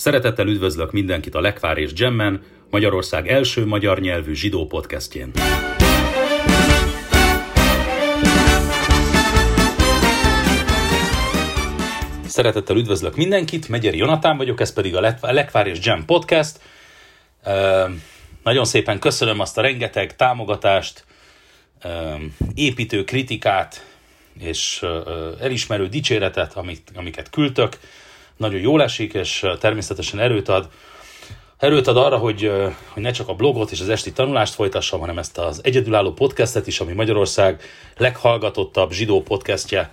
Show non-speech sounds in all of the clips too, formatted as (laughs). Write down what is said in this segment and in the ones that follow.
Szeretettel üdvözlök mindenkit a Lekvár és Gemmen, Magyarország első magyar nyelvű zsidó podcastjén. Szeretettel üdvözlök mindenkit, Megyeri Jonatán vagyok, ez pedig a Lekvár és Gem podcast. Nagyon szépen köszönöm azt a rengeteg támogatást, építő kritikát és elismerő dicséretet, amiket küldtök nagyon jól esik, és természetesen erőt ad, erőt ad arra, hogy, hogy ne csak a blogot és az esti tanulást folytassam, hanem ezt az egyedülálló podcastet is, ami Magyarország leghallgatottabb zsidó podcastje,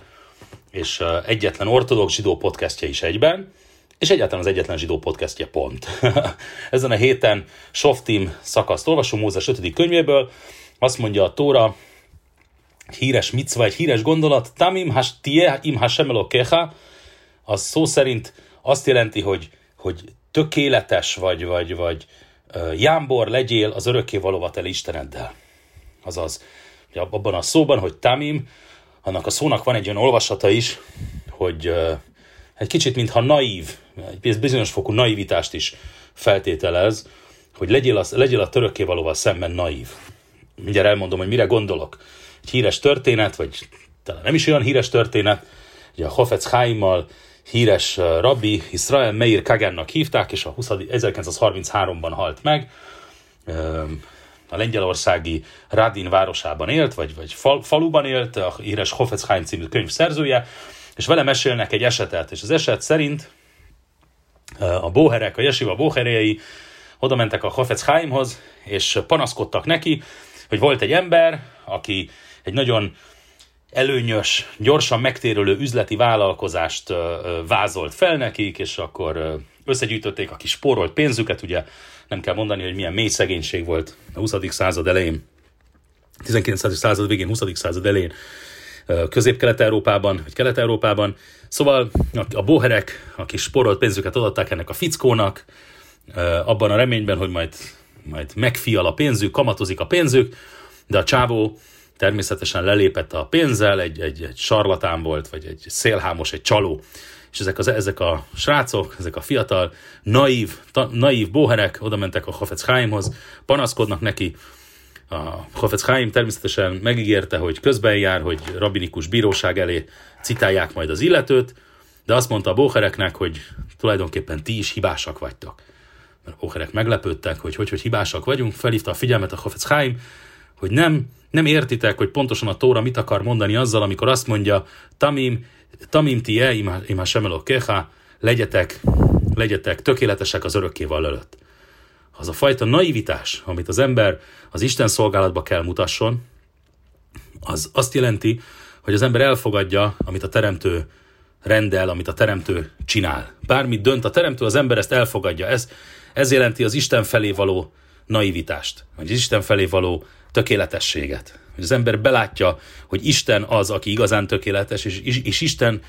és egyetlen ortodox zsidó podcastje is egyben, és egyáltalán az egyetlen zsidó podcastje pont. (laughs) Ezen a héten Softim szakaszt olvasom Mózes 5. könyvéből, azt mondja a Tóra, híres micva, egy híres gondolat, Tamim has tie im hasem az szó szerint azt jelenti, hogy, hogy tökéletes vagy, vagy, vagy jámbor legyél az örökké valóvat el Isteneddel. Azaz, abban a szóban, hogy tamim, annak a szónak van egy olyan olvasata is, hogy egy kicsit mintha naív, egy bizonyos fokú naivitást is feltételez, hogy legyél, az, legyél a törökké valóval szemben naív. Mindjárt elmondom, hogy mire gondolok. Egy híres történet, vagy talán nem is olyan híres történet, ugye a Hofetz Haimmal híres rabbi, Israel Meir Kagannak hívták, és a 20, 1933-ban halt meg. A lengyelországi Radin városában élt, vagy, vagy fal, faluban élt, a híres Hofetzheim című könyv szerzője, és vele mesélnek egy esetet, és az eset szerint a bóherek, a jesiva bóherei oda mentek a Hofetzheimhoz, és panaszkodtak neki, hogy volt egy ember, aki egy nagyon előnyös, gyorsan megtérülő üzleti vállalkozást vázolt fel nekik, és akkor összegyűjtötték a kis spórolt pénzüket, ugye nem kell mondani, hogy milyen mély szegénység volt a 20. század elején, 19. század végén, 20. század elején Közép-Kelet-Európában, vagy Kelet-Európában. Szóval a boherek, a kis sporolt pénzüket adották ennek a fickónak, abban a reményben, hogy majd, majd megfial a pénzük, kamatozik a pénzük, de a csávó természetesen lelépett a pénzzel, egy, egy, egy sarlatán volt, vagy egy szélhámos, egy csaló. És ezek, az, ezek a srácok, ezek a fiatal, naív, ta, naív bóherek oda mentek a Hafetz Chaimhoz, panaszkodnak neki, a Hafetz Chaim természetesen megígérte, hogy közben jár, hogy rabinikus bíróság elé citálják majd az illetőt, de azt mondta a bóhereknek, hogy tulajdonképpen ti is hibásak vagytok. Mert a bóherek meglepődtek, hogy hogy, hogy hibásak vagyunk, felhívta a figyelmet a Hafetz Chaim, hogy nem, nem értitek, hogy pontosan a Tóra mit akar mondani azzal, amikor azt mondja, Tamim, Tamim tie, ima semelok keha, legyetek, legyetek tökéletesek az örökkéval előtt. Az a fajta naivitás, amit az ember az Isten szolgálatba kell mutasson, az azt jelenti, hogy az ember elfogadja, amit a teremtő rendel, amit a teremtő csinál. Bármit dönt a teremtő, az ember ezt elfogadja. Ez, ez jelenti az Isten felé való naivitást, vagy Isten felé való tökéletességet. Hogy az ember belátja, hogy Isten az, aki igazán tökéletes, és, és, Isten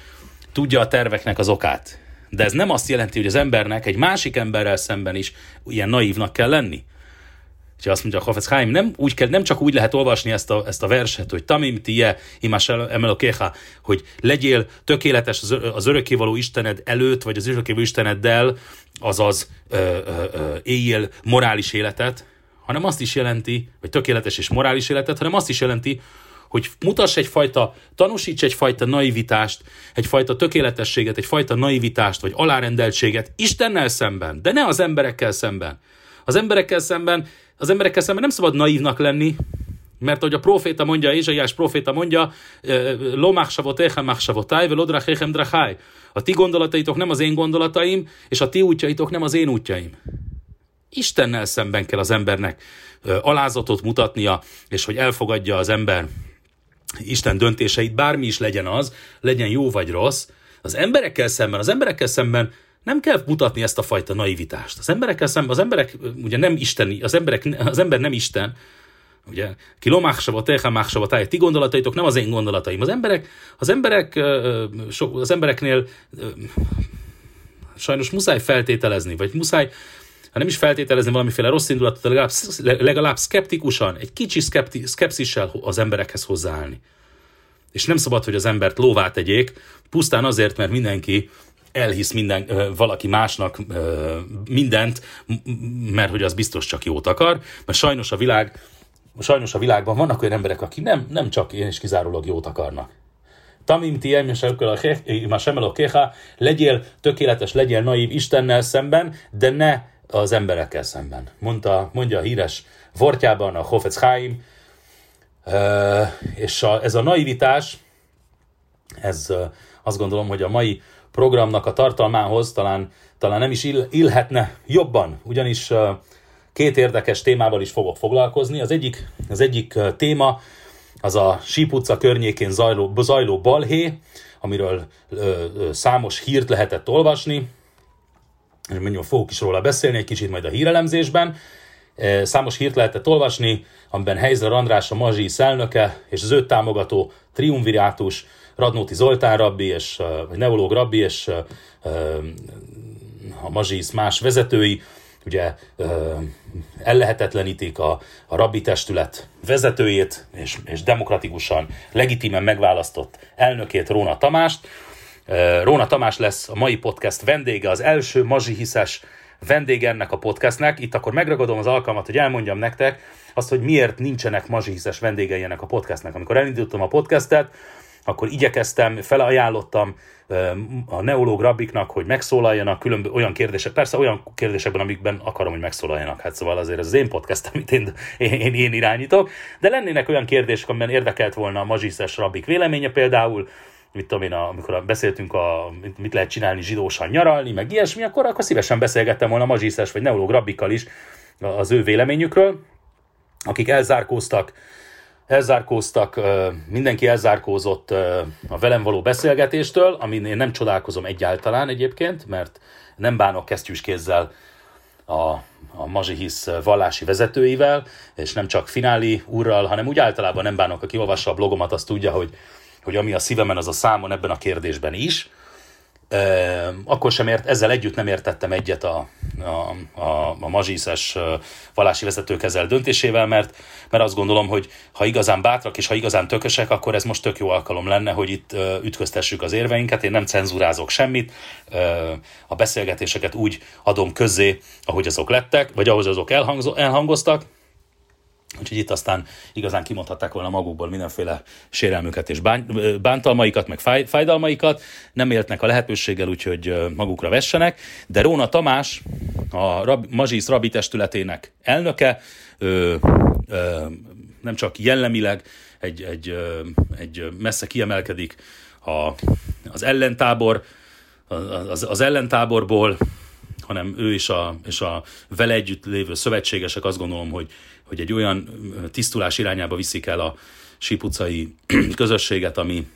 tudja a terveknek az okát. De ez nem azt jelenti, hogy az embernek egy másik emberrel szemben is ilyen naívnak kell lenni. És azt mondja a Hafez Haim, nem, úgy kell, nem csak úgy lehet olvasni ezt a, ezt a verset, hogy tamim tie imás emelokéha, hogy legyél tökéletes az, az örökkévaló Istened előtt, vagy az örökkévaló Isteneddel, azaz ö, ö, ö, éljél morális életet, hanem azt is jelenti, vagy tökéletes és morális életet, hanem azt is jelenti, hogy mutass egyfajta, tanúsíts egyfajta naivitást, egyfajta tökéletességet, egyfajta naivitást, vagy alárendeltséget Istennel szemben, de ne az emberekkel szemben. Az emberekkel szemben, az emberekkel szemben nem szabad naívnak lenni, mert ahogy a proféta mondja, Ézsaiás proféta mondja, Lomach savotechem mach savotai, velodrachechem drachai. A ti gondolataitok nem az én gondolataim, és a ti útjaitok nem az én útjaim. Istennel szemben kell az embernek alázatot mutatnia, és hogy elfogadja az ember Isten döntéseit, bármi is legyen az, legyen jó vagy rossz, az emberekkel szemben, az emberekkel szemben nem kell mutatni ezt a fajta naivitást. Az emberekkel szemben, az emberek ugye nem isteni, az, emberek, az ember nem Isten, ugye, kilomáksava, tehemáksava, táj, ti gondolataitok nem az én gondolataim. Az emberek, az emberek, az embereknél sajnos muszáj feltételezni, vagy muszáj ha nem is feltételezni valamiféle rossz indulatot, legalább, legalább szkeptikusan, egy kicsi szkepti, szkepszissel az emberekhez hozzáállni. És nem szabad, hogy az embert lóvá tegyék, pusztán azért, mert mindenki elhisz minden, valaki másnak mindent, mert hogy az biztos csak jót akar, mert sajnos a világ, sajnos a világban vannak olyan emberek, akik nem, nem csak én is kizárólag jót akarnak. Tamim tiem a keha, legyél tökéletes, legyél naív Istennel szemben, de ne az emberekkel szemben. Mondta, mondja a híres vortjában a Hofetz Chaim, és a, ez a naivitás, ez azt gondolom, hogy a mai programnak a tartalmához talán, talán nem is ill, illhetne jobban, ugyanis két érdekes témával is fogok foglalkozni. Az egyik, az egyik téma az a Síp környékén zajló, zajló balhé, amiről ö, ö, számos hírt lehetett olvasni, és mondjuk fogok is róla beszélni egy kicsit majd a hírelemzésben. Számos hírt lehetett olvasni, amiben Helyzer András a mazsi szelnöke és az őt támogató triumvirátus Radnóti Zoltán rabbi, és, vagy neológ rabbi, és a mazsisz más vezetői, ugye ellehetetlenítik a, a rabbi testület vezetőjét, és, és demokratikusan, legitimen megválasztott elnökét, Róna Tamást. Róna Tamás lesz a mai podcast vendége, az első mazsihiszes vendége ennek a podcastnek. Itt akkor megragadom az alkalmat, hogy elmondjam nektek azt, hogy miért nincsenek mazsihiszes vendégei ennek a podcastnek. Amikor elindítottam a podcastet, akkor igyekeztem, felajánlottam a neológ rabbiknak, hogy megszólaljanak különböző olyan kérdések, persze olyan kérdésekben, amikben akarom, hogy megszólaljanak. Hát szóval azért az én podcast, amit én, én, én irányítok, de lennének olyan kérdések, amiben érdekelt volna a mazsiszes rabbik véleménye például, mit tudom én, amikor beszéltünk, a, mit lehet csinálni zsidósan nyaralni, meg ilyesmi, akkor, akkor szívesen beszélgettem volna mazsiszes vagy neológ rabbikkal is az ő véleményükről, akik elzárkóztak elzárkóztak, mindenki elzárkózott a velem való beszélgetéstől, amin én nem csodálkozom egyáltalán egyébként, mert nem bánok kesztyűs kézzel a, a Mazsihisz vallási vezetőivel, és nem csak Fináli úrral, hanem úgy általában nem bánok, aki olvassa a blogomat, azt tudja, hogy, hogy ami a szívemen, az a számon ebben a kérdésben is akkor sem ért, ezzel együtt nem értettem egyet a, a, a, a mazsiszes vallási vezetők ezzel döntésével, mert, mert azt gondolom, hogy ha igazán bátrak és ha igazán tökösek, akkor ez most tök jó alkalom lenne, hogy itt ütköztessük az érveinket. Én nem cenzurázok semmit, a beszélgetéseket úgy adom közzé, ahogy azok lettek, vagy ahogy azok elhangoztak, Úgyhogy itt aztán igazán kimondhatták volna magukból mindenféle sérelmüket és bántalmaikat, meg fáj, fájdalmaikat. Nem éltnek a lehetőséggel, úgyhogy magukra vessenek. De Róna Tamás, a Rab, Mazsisz Rabi testületének elnöke, ö, ö, nem csak jellemileg egy, egy, ö, egy messze kiemelkedik a, az ellentábor, az, az ellentáborból, hanem ő és a, és a vele együtt lévő szövetségesek azt gondolom, hogy hogy egy olyan tisztulás irányába viszik el a sípucai (clears throat) közösséget, ami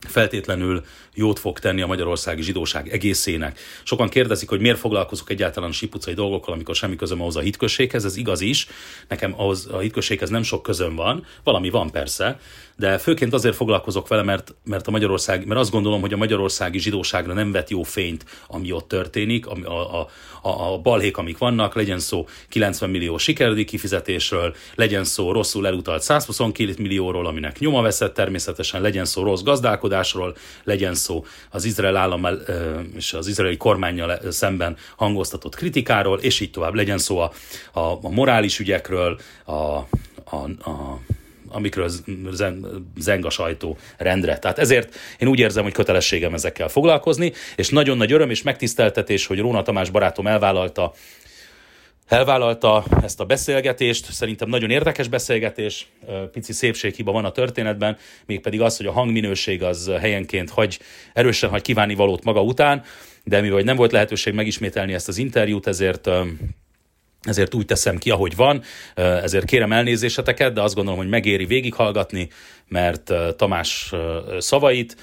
feltétlenül jót fog tenni a magyarországi zsidóság egészének. Sokan kérdezik, hogy miért foglalkozok egyáltalán sipucai dolgokkal, amikor semmi közöm ahhoz a hitközséghez. Ez igaz is, nekem ahhoz a hitközséghez nem sok közöm van, valami van persze, de főként azért foglalkozok vele, mert, mert a Magyarország, mert azt gondolom, hogy a magyarországi zsidóságra nem vet jó fényt, ami ott történik, a, a, a, a balhék, amik vannak, legyen szó 90 millió sikerdi kifizetésről, legyen szó rosszul elutalt 122 millióról, aminek nyoma veszett természetesen, legyen szó rossz gazdálkodásról, legyen szó az Izrael állam és az izraeli kormányjal szemben hangoztatott kritikáról, és így tovább. Legyen szó a, a, a morális ügyekről, a, a, a amikről zeng a sajtó rendre. Tehát ezért én úgy érzem, hogy kötelességem ezekkel foglalkozni, és nagyon nagy öröm és megtiszteltetés, hogy Róna Tamás barátom elvállalta elvállalta ezt a beszélgetést, szerintem nagyon érdekes beszélgetés, pici szépséghiba van a történetben, mégpedig az, hogy a hangminőség az helyenként hagy, erősen hagy kívánni valót maga után, de mivel nem volt lehetőség megismételni ezt az interjút, ezért ezért úgy teszem ki, ahogy van, ezért kérem elnézéseteket, de azt gondolom, hogy megéri végighallgatni, mert Tamás szavait,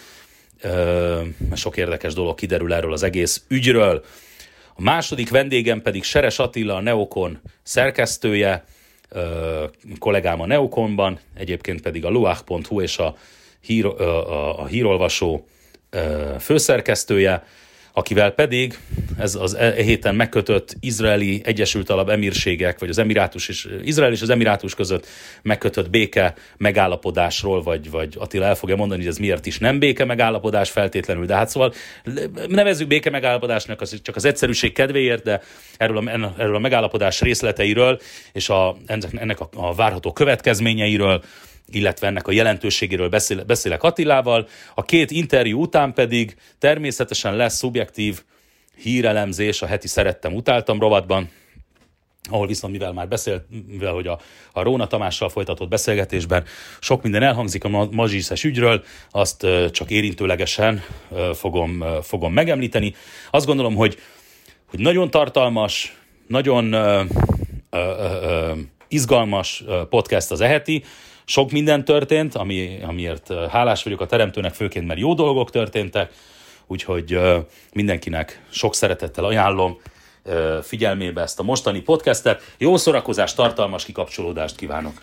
sok érdekes dolog kiderül erről az egész ügyről. A második vendégem pedig Seres Attila, a Neokon szerkesztője, kollégám a Neokonban, egyébként pedig a luach.hu és a, hír, a, a hírolvasó főszerkesztője. Akivel pedig ez az e héten megkötött izraeli Egyesült Arab Emírségek, vagy az Emirátus és Izrael és az Emirátus között megkötött béke megállapodásról, vagy, vagy Attila el fogja mondani, hogy ez miért is nem béke megállapodás feltétlenül, de hát szóval nevezzük béke megállapodásnak az, csak az egyszerűség kedvéért, de erről a, erről a megállapodás részleteiről és a, ennek a, a várható következményeiről illetve ennek a jelentőségéről beszél, beszélek Attilával. A két interjú után pedig természetesen lesz szubjektív hírelemzés a heti Szerettem Utáltam rovatban, ahol viszont mivel már beszélt, mivel hogy a, a Róna Tamással folytatott beszélgetésben sok minden elhangzik a mazsiszes ügyről, azt csak érintőlegesen fogom, fogom megemlíteni. Azt gondolom, hogy, hogy nagyon tartalmas, nagyon ö, ö, ö, izgalmas podcast az eheti, sok minden történt, ami, amiért hálás vagyok a teremtőnek, főként mert jó dolgok történtek, úgyhogy mindenkinek sok szeretettel ajánlom figyelmébe ezt a mostani podcastet. Jó szórakozást, tartalmas kikapcsolódást kívánok!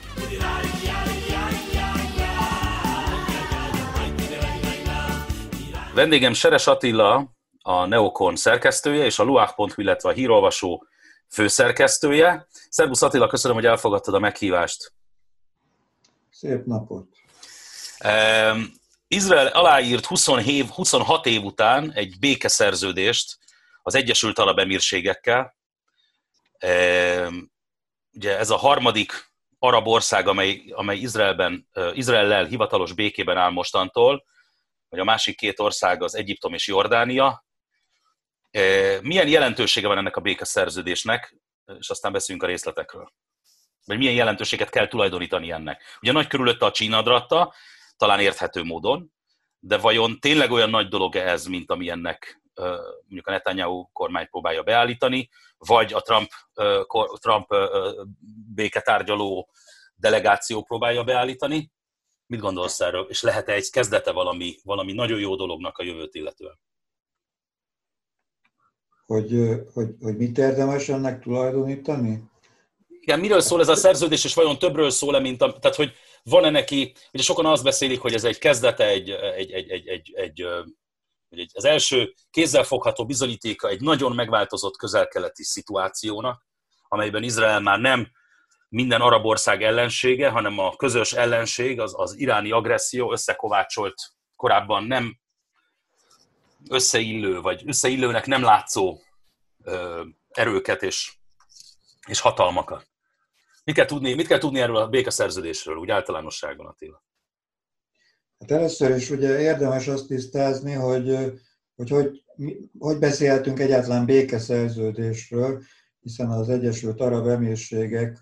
Vendégem Seres Attila, a Neokon szerkesztője, és a luach.hu, illetve a hírolvasó főszerkesztője. Szerbusz Attila, köszönöm, hogy elfogadtad a meghívást. Szép napot! Izrael aláírt 20 év, 26 év után egy békeszerződést az Egyesült Arab Emírségekkel. Ugye ez a harmadik arab ország, amely, amely Izraelben, Izraellel hivatalos békében áll mostantól, vagy a másik két ország az Egyiptom és Jordánia. Milyen jelentősége van ennek a békeszerződésnek, és aztán beszélünk a részletekről vagy milyen jelentőséget kell tulajdonítani ennek. Ugye nagy körülötte a Csínadratta, talán érthető módon, de vajon tényleg olyan nagy dolog ez, mint ami ennek mondjuk a Netanyahu kormány próbálja beállítani, vagy a Trump, Trump béketárgyaló delegáció próbálja beállítani? Mit gondolsz erről? És lehet-e egy kezdete valami, valami nagyon jó dolognak a jövőt illetően? Hogy, hogy, hogy mit érdemes ennek tulajdonítani? igen, miről szól ez a szerződés, és vajon többről szól-e, mint a, tehát hogy van-e neki, ugye sokan azt beszélik, hogy ez egy kezdete, egy, egy, egy, egy, egy, egy, egy az első kézzelfogható bizonyítéka egy nagyon megváltozott közelkeleti szituációnak, amelyben Izrael már nem minden arab ország ellensége, hanem a közös ellenség, az, az iráni agresszió összekovácsolt korábban nem összeillő, vagy összeillőnek nem látszó ö, erőket és, és hatalmakat. Mit kell tudni, mit kell tudni erről a békeszerződésről, úgy általánosságban, Attila? Hát először is ugye érdemes azt tisztázni, hogy hogy, hogy, hogy beszélhetünk egyáltalán békeszerződésről, hiszen az Egyesült Arab Emírségek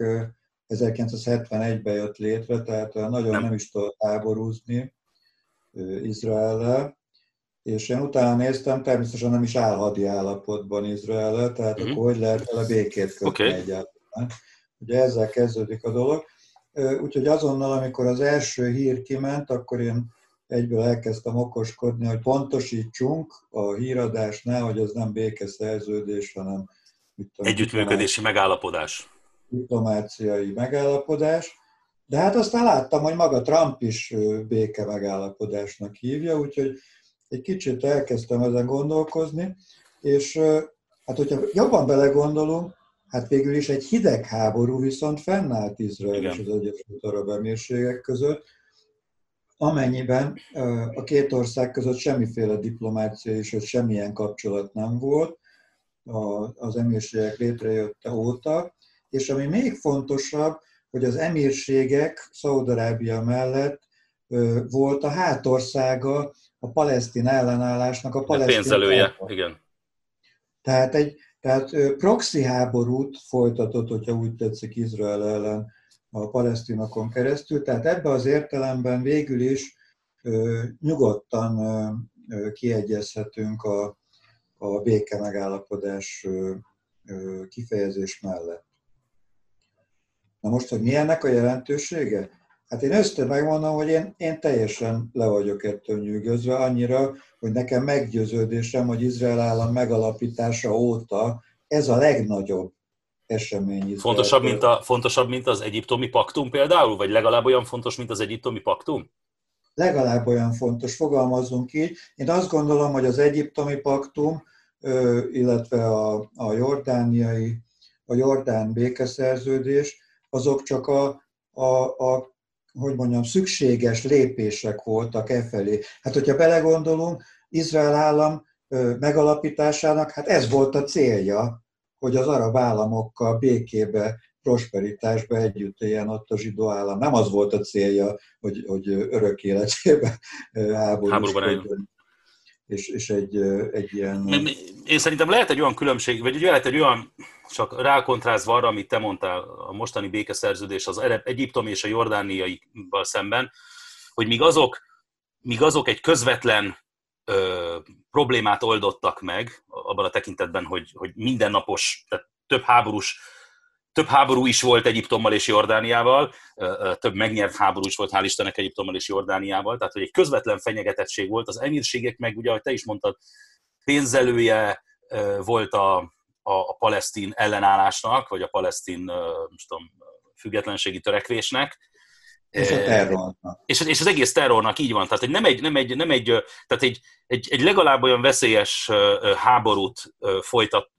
1971-ben jött létre, tehát nagyon nem, nem is tudott háborúzni Izrael és én utána néztem, természetesen nem is állhadi állapotban Izrael, tehát uh-huh. akkor hogy lehet vele békét kötni okay. egyáltalán. Ugye ezzel kezdődik a dolog. Úgyhogy azonnal, amikor az első hír kiment, akkor én egyből elkezdtem okoskodni, hogy pontosítsunk a híradásnál, hogy ez nem békeszerződés, hanem mit tudom, együttműködési megállapodás. Diplomáciai megállapodás. De hát aztán láttam, hogy maga Trump is béke megállapodásnak hívja, úgyhogy egy kicsit elkezdtem ezen gondolkozni, és hát hogyha jobban belegondolunk, Hát végül is egy hidegháború viszont fennállt Izrael és az Egyesült Arab Emírségek között, amennyiben a két ország között semmiféle diplomácia és hogy semmilyen kapcsolat nem volt az emírségek létrejötte óta, és ami még fontosabb, hogy az emírségek Szaudarábia mellett volt a hátországa a palesztin ellenállásnak, a palesztin... Pénzelője, igen. Tehát egy, tehát proxy háborút folytatott, hogyha úgy tetszik, Izrael ellen a palesztinokon keresztül. Tehát ebbe az értelemben végül is nyugodtan kiegyezhetünk a, a béke megállapodás kifejezés mellett. Na most, hogy mi ennek a jelentősége? Hát én össze megmondom, hogy én, én teljesen le vagyok ettől nyűgözve, annyira, hogy nekem meggyőződésem, hogy Izrael állam megalapítása óta ez a legnagyobb esemény. Izrael. Fontosabb mint, a, fontosabb, mint az egyiptomi paktum például? Vagy legalább olyan fontos, mint az egyiptomi paktum? Legalább olyan fontos, fogalmazunk így. Én azt gondolom, hogy az egyiptomi paktum illetve a, a jordániai, a jordán békeszerződés, azok csak a, a, a hogy mondjam, szükséges lépések voltak e felé. Hát, hogyha belegondolunk, Izrael állam megalapításának, hát ez volt a célja, hogy az arab államokkal békébe, prosperitásba együtt éljen ott a zsidó állam. Nem az volt a célja, hogy, hogy örök életébe háborúskodjon. És, és egy, egy ilyen... Én szerintem lehet egy olyan különbség, vagy lehet egy olyan, csak rákontrázva arra, amit te mondtál, a mostani békeszerződés az Egyiptom és a jordániaival szemben, hogy míg azok, míg azok egy közvetlen ö, problémát oldottak meg, abban a tekintetben, hogy, hogy mindennapos, tehát több háborús több háború is volt Egyiptommal és Jordániával, több megnyert háború is volt, hál' Istennek Egyiptommal és Jordániával, tehát hogy egy közvetlen fenyegetettség volt. Az emírségek meg, ugye, ahogy te is mondtad, pénzelője volt a, a, a palesztin ellenállásnak, vagy a palesztin, most tudom, függetlenségi törekvésnek, és a terrornak. És, és az egész terrornak így van. Tehát hogy nem egy, nem egy, nem egy, tehát egy, egy, egy legalább olyan veszélyes háborút folytat,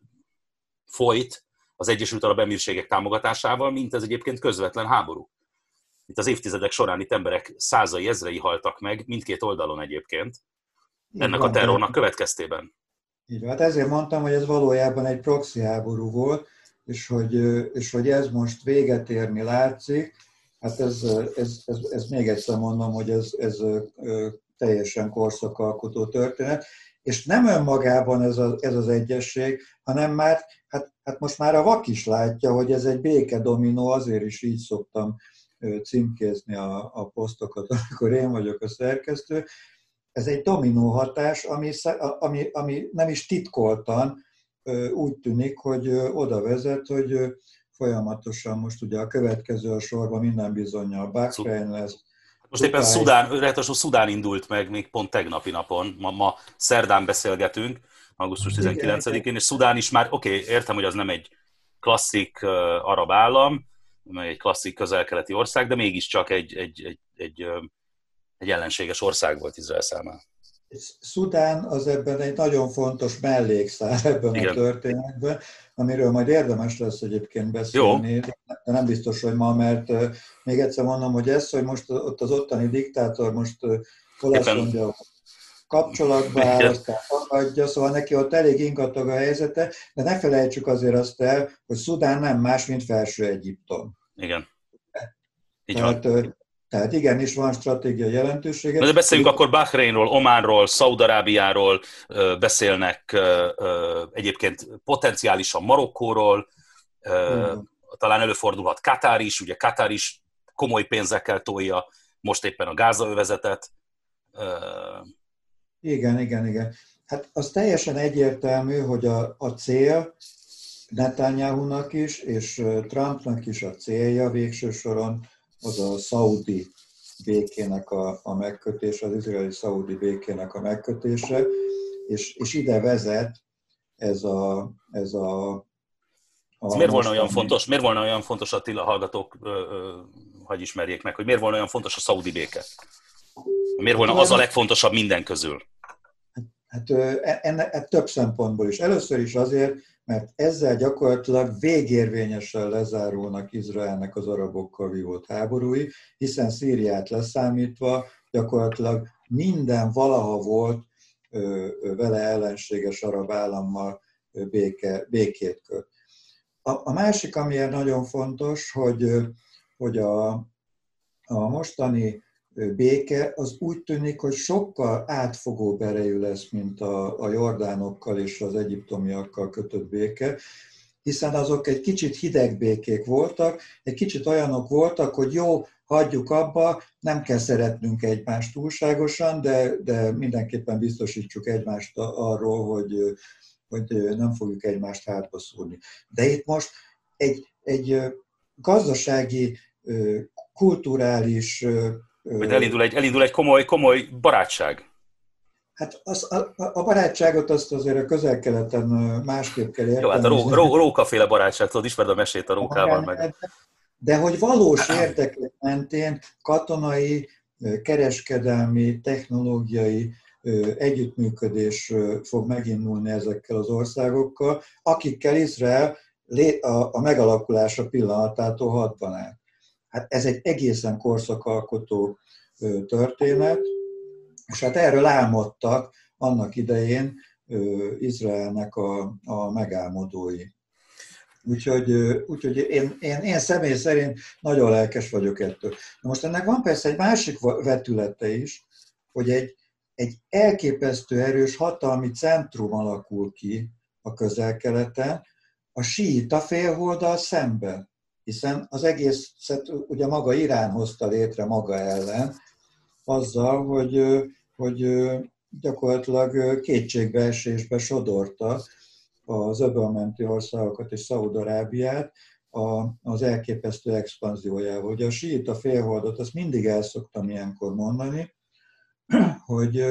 folyt az Egyesült Arab Emírségek támogatásával, mint ez egyébként közvetlen háború. Itt az évtizedek során itt emberek százai, ezrei haltak meg, mindkét oldalon egyébként, ennek a terrornak következtében. Így van. Hát ezért mondtam, hogy ez valójában egy proxy háború volt, és hogy, és hogy ez most véget érni látszik, Hát ez, ez, ez, ez még egyszer mondom, hogy ez, ez teljesen korszakalkotó történet, és nem önmagában ez, a, ez az egyesség, hanem már, hát, hát most már a vak is látja, hogy ez egy béke dominó, azért is így szoktam címkézni a, a posztokat, (laughs) amikor én vagyok a szerkesztő. Ez egy dominó hatás, ami, ami, ami nem is titkoltan úgy tűnik, hogy oda vezet, hogy folyamatosan most ugye a következő a sorban minden bizonyal Bahrein lesz. Most éppen Szudán, ráadásul Szudán indult meg még pont tegnapi napon, ma, ma szerdán beszélgetünk, augusztus 19-én, és Szudán is már, oké, okay, értem, hogy az nem egy klasszik uh, arab állam, meg egy klasszik közel-keleti ország, de mégiscsak egy, egy, egy, egy, egy ellenséges ország volt Izrael számára. Szudán az ebben egy nagyon fontos mellékszál ebben Igen. a történetben, amiről majd érdemes lesz egyébként beszélni, Jó. de nem biztos, hogy ma, mert még egyszer mondom, hogy ez, hogy most ott az ottani diktátor most hol azt mondja, kapcsolatba áll, aztán adja, szóval neki ott elég ingatag a helyzete, de ne felejtsük azért azt el, hogy Szudán nem más, mint felső Egyiptom. Igen. Így Tehát, van. Tehát igenis van stratégiai jelentősége. De beszéljünk akkor Bahreinról, Ománról, Szaudarábiáról, beszélnek egyébként potenciálisan Marokkóról, mm. talán előfordulhat Katár is, ugye Katár is komoly pénzekkel tolja most éppen a gázaövezetet. Igen, igen, igen. Hát az teljesen egyértelmű, hogy a, a cél Netanyahu-nak is, és Trumpnak is a célja végső soron az a szaudi békének a, a megkötése, az izraeli-szaudi békének a megkötése, és, és ide vezet ez a, ez a a miért volna olyan fontos, miért volna olyan fontos Attila hallgatók, hogy ismerjék meg, hogy miért volna olyan fontos a szaudi béke? Miért volna az a legfontosabb minden közül? Hát ennek e, több szempontból is. Először is azért, mert ezzel gyakorlatilag végérvényesen lezárulnak Izraelnek az arabokkal vívott háborúi, hiszen Szíriát leszámítva gyakorlatilag minden valaha volt vele ellenséges arab állammal béke, békét köt. A, a másik, amiért nagyon fontos, hogy, hogy a, a mostani béke, az úgy tűnik, hogy sokkal átfogó erejű lesz, mint a, a jordánokkal és az egyiptomiakkal kötött béke, hiszen azok egy kicsit hideg békék voltak, egy kicsit olyanok voltak, hogy jó, hagyjuk abba, nem kell szeretnünk egymást túlságosan, de, de mindenképpen biztosítsuk egymást arról, hogy, hogy nem fogjuk egymást hátba szúrni. De itt most egy, egy gazdasági, kulturális hogy elindul egy, elindul egy komoly, komoly barátság. Hát az, a, a barátságot azt azért a közel-keleten másképp kell érteni. Jó, hát a ró, ró, rókaféle barátság, tudod, ismered a mesét a rókával meg. De hogy valós érdekek mentén katonai, kereskedelmi, technológiai, együttműködés fog megindulni ezekkel az országokkal, akikkel Izrael a megalakulása pillanatától hatban áll. Hát ez egy egészen korszakalkotó történet, és hát erről álmodtak annak idején Izraelnek a, a megálmodói. Úgyhogy, úgyhogy én, én, én személy szerint nagyon lelkes vagyok ettől. Na most ennek van persze egy másik vetülete is, hogy egy, egy elképesztő erős hatalmi centrum alakul ki a közel-keleten, a síita félholdal szemben, hiszen az egészet ugye maga Irán hozta létre maga ellen, azzal, hogy, hogy gyakorlatilag kétségbeesésbe sodorta az öbölmenti országokat és Szaúd-Arábiát az elképesztő expanziójával. Ugye a síita félholdot, azt mindig el szoktam ilyenkor mondani, hogy,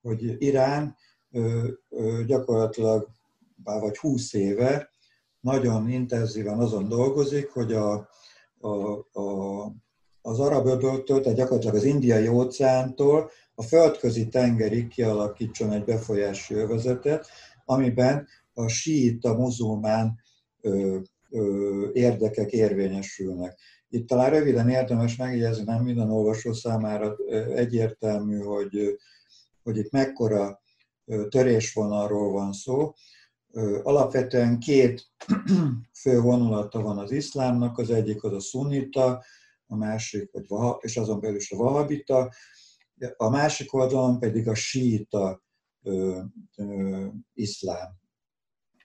hogy Irán gyakorlatilag vagy 20 éve nagyon intenzíven azon dolgozik, hogy a, a, a, az arab öböltől, tehát gyakorlatilag az indiai óceántól a földközi tengerig kialakítson egy befolyási övezetet, amiben a síita muzulmán ö, ö, érdekek érvényesülnek. Itt talán röviden érdemes megjegyezni, nem minden olvasó számára egyértelmű, hogy, hogy itt mekkora törésvonalról van szó. Alapvetően két (clears throat) fő vonulata van az iszlámnak, az egyik az a szunita, a másik, vagy vaha, és azon belül is a vahabita, a másik oldalon pedig a síita ö, ö, iszlám.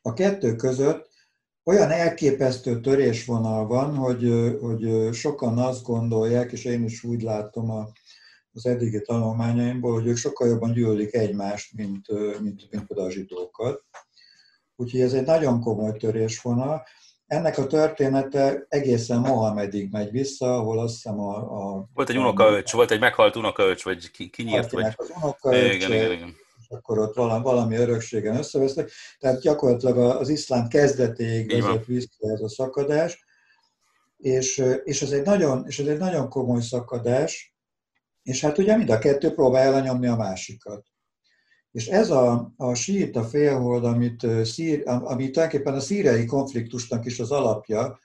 A kettő között olyan elképesztő törésvonal van, hogy, hogy sokan azt gondolják, és én is úgy látom a, az eddigi tanulmányaimból, hogy ők sokkal jobban gyűlölik egymást, mint, mint, mint a zsidókat. Úgyhogy ez egy nagyon komoly törésvonal. Ennek a története egészen Mohamedig megy vissza, ahol azt hiszem a... a volt egy unokaöcs, volt egy meghalt unokaöcs, vagy ki, kinyírt, vagy... Az unokaöcs, igen, igen, igen akkor ott valami, valami örökségen összevesztek. Tehát gyakorlatilag az iszlám kezdetéig vezet vissza ez a szakadás, és, és, ez egy nagyon, és ez egy nagyon komoly szakadás, és hát ugye mind a kettő próbálja lenyomni a másikat. És ez a, a síita félhold, amit, szír, ami tulajdonképpen a szíriai konfliktusnak is az alapja,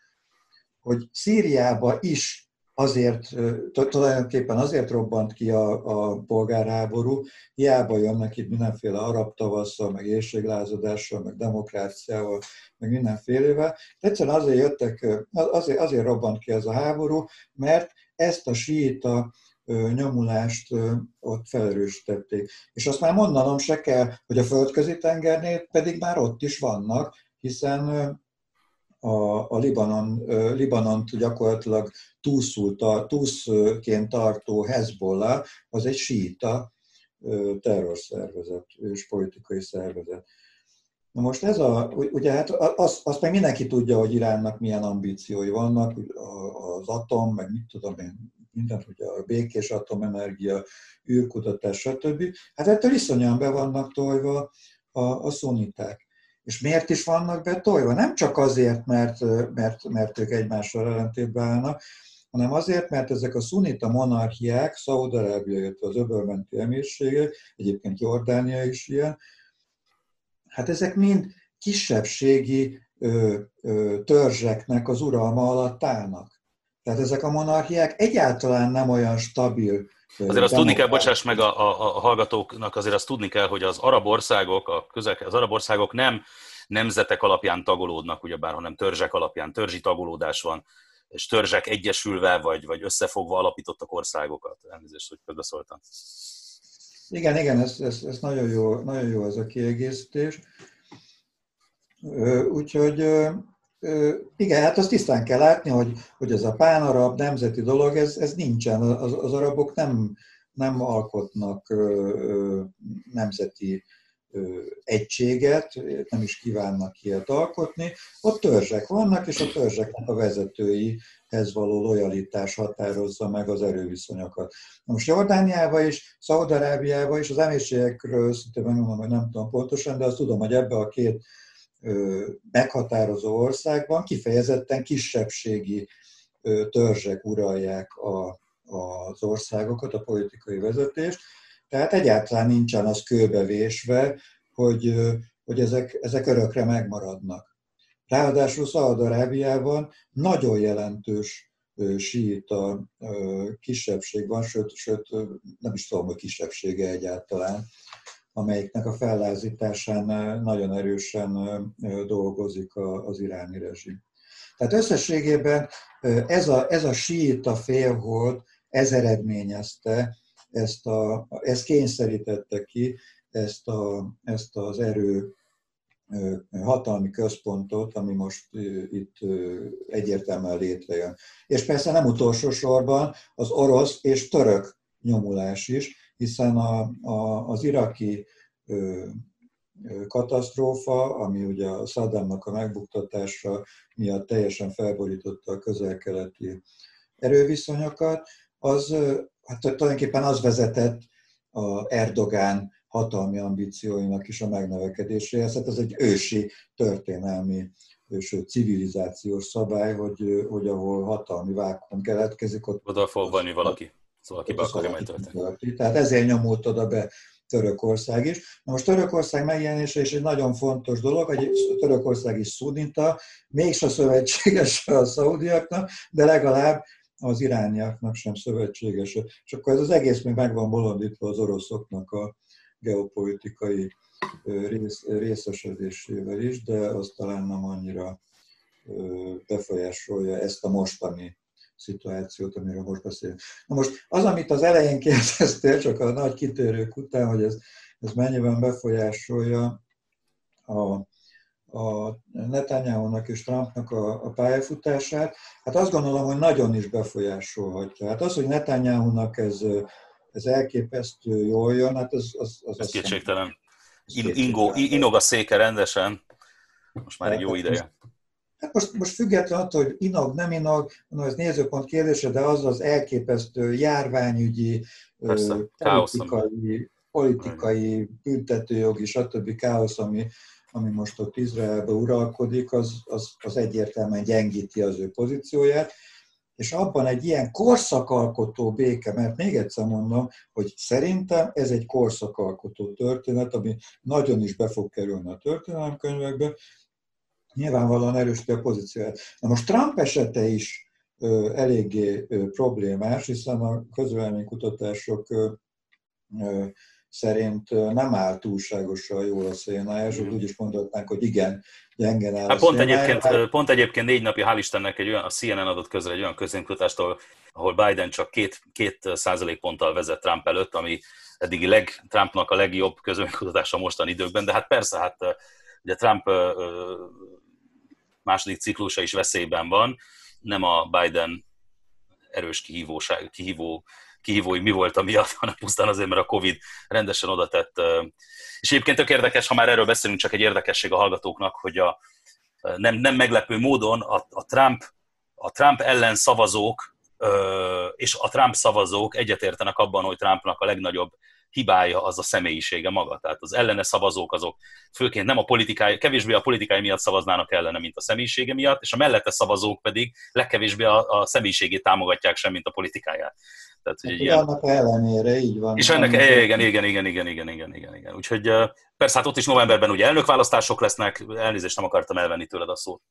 hogy Szíriába is azért, tulajdonképpen azért robbant ki a, a polgárháború, hiába jönnek itt mindenféle arab tavasszal, meg éjséglázadással, meg demokráciával, meg mindenfélevel. Egyszerűen azért jöttek, azért, azért robbant ki ez a háború, mert ezt a síita nyomulást ott felerősítették. És azt már mondanom se kell, hogy a földközi tengernél pedig már ott is vannak, hiszen a, a Libanon, Libanont gyakorlatilag túlszult, túlszként tartó Hezbollah, az egy síta terrorszervezet és politikai szervezet. Na most ez a, ugye hát azt, azt meg mindenki tudja, hogy Iránnak milyen ambíciói vannak, az atom, meg mit tudom én, mindent, ugye a békés atomenergia, űrkutatás, stb. Hát ettől iszonyan be vannak tojva a, a szuniták. És miért is vannak betolva? Nem csak azért, mert, mert, mert ők egymással ellentétben állnak, hanem azért, mert ezek a szunita monarchiák, Szaúd-Arábia, illetve az öbölmenti emírségek, egyébként Jordánia is ilyen, hát ezek mind kisebbségi ö, ö, törzseknek az uralma alatt állnak. Tehát ezek a monarchiák egyáltalán nem olyan stabil. Azért azt tudni kell, bocsáss meg a, a, a hallgatóknak, azért azt tudni kell, hogy az arab országok, a közel, az arab országok nem nemzetek alapján tagolódnak, ugyebár, hanem törzsek alapján, törzsi tagolódás van, és törzsek egyesülve vagy, vagy összefogva alapítottak országokat. Elnézést, hogy közbeszóltam. Igen, igen, ez, ez, ez nagyon, jó, nagyon jó ez a kiegészítés. Úgyhogy igen, hát azt tisztán kell látni, hogy, hogy ez a pánarab nemzeti dolog, ez, ez nincsen. Az, az arabok nem, nem alkotnak nemzeti egységet, nem is kívánnak ilyet alkotni. Ott törzsek vannak, és a törzseknek a vezetőihez való lojalitás határozza meg az erőviszonyokat. Na most Jordániában is, Szaudarábiában is, az emírségekről szinte megmondom, hogy nem tudom pontosan, de azt tudom, hogy ebbe a két meghatározó országban kifejezetten kisebbségi törzsek uralják a, az országokat, a politikai vezetést, Tehát egyáltalán nincsen az kőbevésve, hogy, hogy ezek, ezek örökre megmaradnak. Ráadásul Szaad-Arábiában nagyon jelentős síita kisebbség van, sőt, sőt, nem is tudom, hogy kisebbsége egyáltalán, amelyiknek a fellázításán nagyon erősen dolgozik az iráni rezsim. Tehát összességében ez a, ez a síita félhold, ez eredményezte, ezt, a, ezt kényszerítette ki, ezt, a, ezt az erő hatalmi központot, ami most itt egyértelműen létrejön. És persze nem utolsó sorban az orosz és török nyomulás is, hiszen a, a, az iraki katasztrófa, ami ugye a Saddamnak a megbuktatása miatt teljesen felborította a közel-keleti erőviszonyokat, az hát tulajdonképpen az vezetett a Erdogán hatalmi ambícióinak is a megnövekedéséhez. Hát ez egy ősi történelmi, sőt civilizációs szabály, hogy, hogy ahol hatalmi vákum keletkezik, ott... Oda fog vanni valaki. Szóval ki akarja majd tölteni. Tehát ezért nyomult oda be Törökország is. Na most Törökország megjelenése is egy nagyon fontos dolog, hogy Törökország is szunita, mégse szövetséges a szaudiaknak, de legalább az irániaknak sem szövetséges. És akkor ez az egész még meg van bolondítva az oroszoknak a geopolitikai rész, részesedésével is, de az talán nem annyira befolyásolja ezt a mostani szituációt, amiről most beszélünk. Na most az, amit az elején kérdeztél, csak a nagy kitérők után, hogy ez, ez mennyiben befolyásolja a, a Netanyahu-nak és Trumpnak a, a pályafutását, hát azt gondolom, hogy nagyon is befolyásolhatja. Hát az, hogy Netanyahu-nak ez, ez elképesztő jól jön, hát az... az, az ez kétségtelen. Ingo, inog a széke rendesen, most már egy jó ideje. Hát most, most független attól, hogy inog, nem inog, mondom, ez nézőpont kérdése, de az az elképesztő járványügyi, Persze, politikai, politikai, büntetőjogi, stb. káosz, ami, ami most ott Izraelbe uralkodik, az, az, az egyértelműen gyengíti az ő pozícióját, és abban egy ilyen korszakalkotó béke, mert még egyszer mondom, hogy szerintem ez egy korszakalkotó történet, ami nagyon is be fog kerülni a történelemkönyvekbe, nyilvánvalóan erősíti a pozícióját. Na most Trump esete is eléggé problémás, hiszen a közvéleménykutatások szerint nem áll túlságosan jól a szénája, és mm. úgy is mondhatnánk, hogy igen, gyengen áll hát pont, egyébként, hát... pont egyébként négy napja, hál' Istennek, egy olyan, a CNN adott közre egy olyan közénkutatást, ahol, ahol Biden csak két, két százalékponttal vezet Trump előtt, ami eddigi leg, Trumpnak a legjobb közönkutatása mostan időkben, de hát persze, hát ugye Trump második ciklusa is veszélyben van, nem a Biden erős kihívóság, kihívó, kihívói mi volt miatt, (laughs) hanem pusztán azért, mert a Covid rendesen oda tett. És egyébként tök érdekes, ha már erről beszélünk, csak egy érdekesség a hallgatóknak, hogy a, nem, nem meglepő módon a, a, Trump, a Trump ellen szavazók és a Trump szavazók egyetértenek abban, hogy Trumpnak a legnagyobb hibája az a személyisége maga. Tehát az ellene szavazók azok főként nem a politikai, kevésbé a politikai miatt szavaznának ellene, mint a személyisége miatt, és a mellette szavazók pedig legkevésbé a, a személyiségét támogatják sem, mint a politikáját. Tehát, hogy hát, ilyen... Annak ellenére, így van. És ennek, igen, igen, igen, igen, igen, igen, igen, igen. Úgyhogy persze hát ott is novemberben ugye elnökválasztások lesznek, elnézést nem akartam elvenni tőled a szót.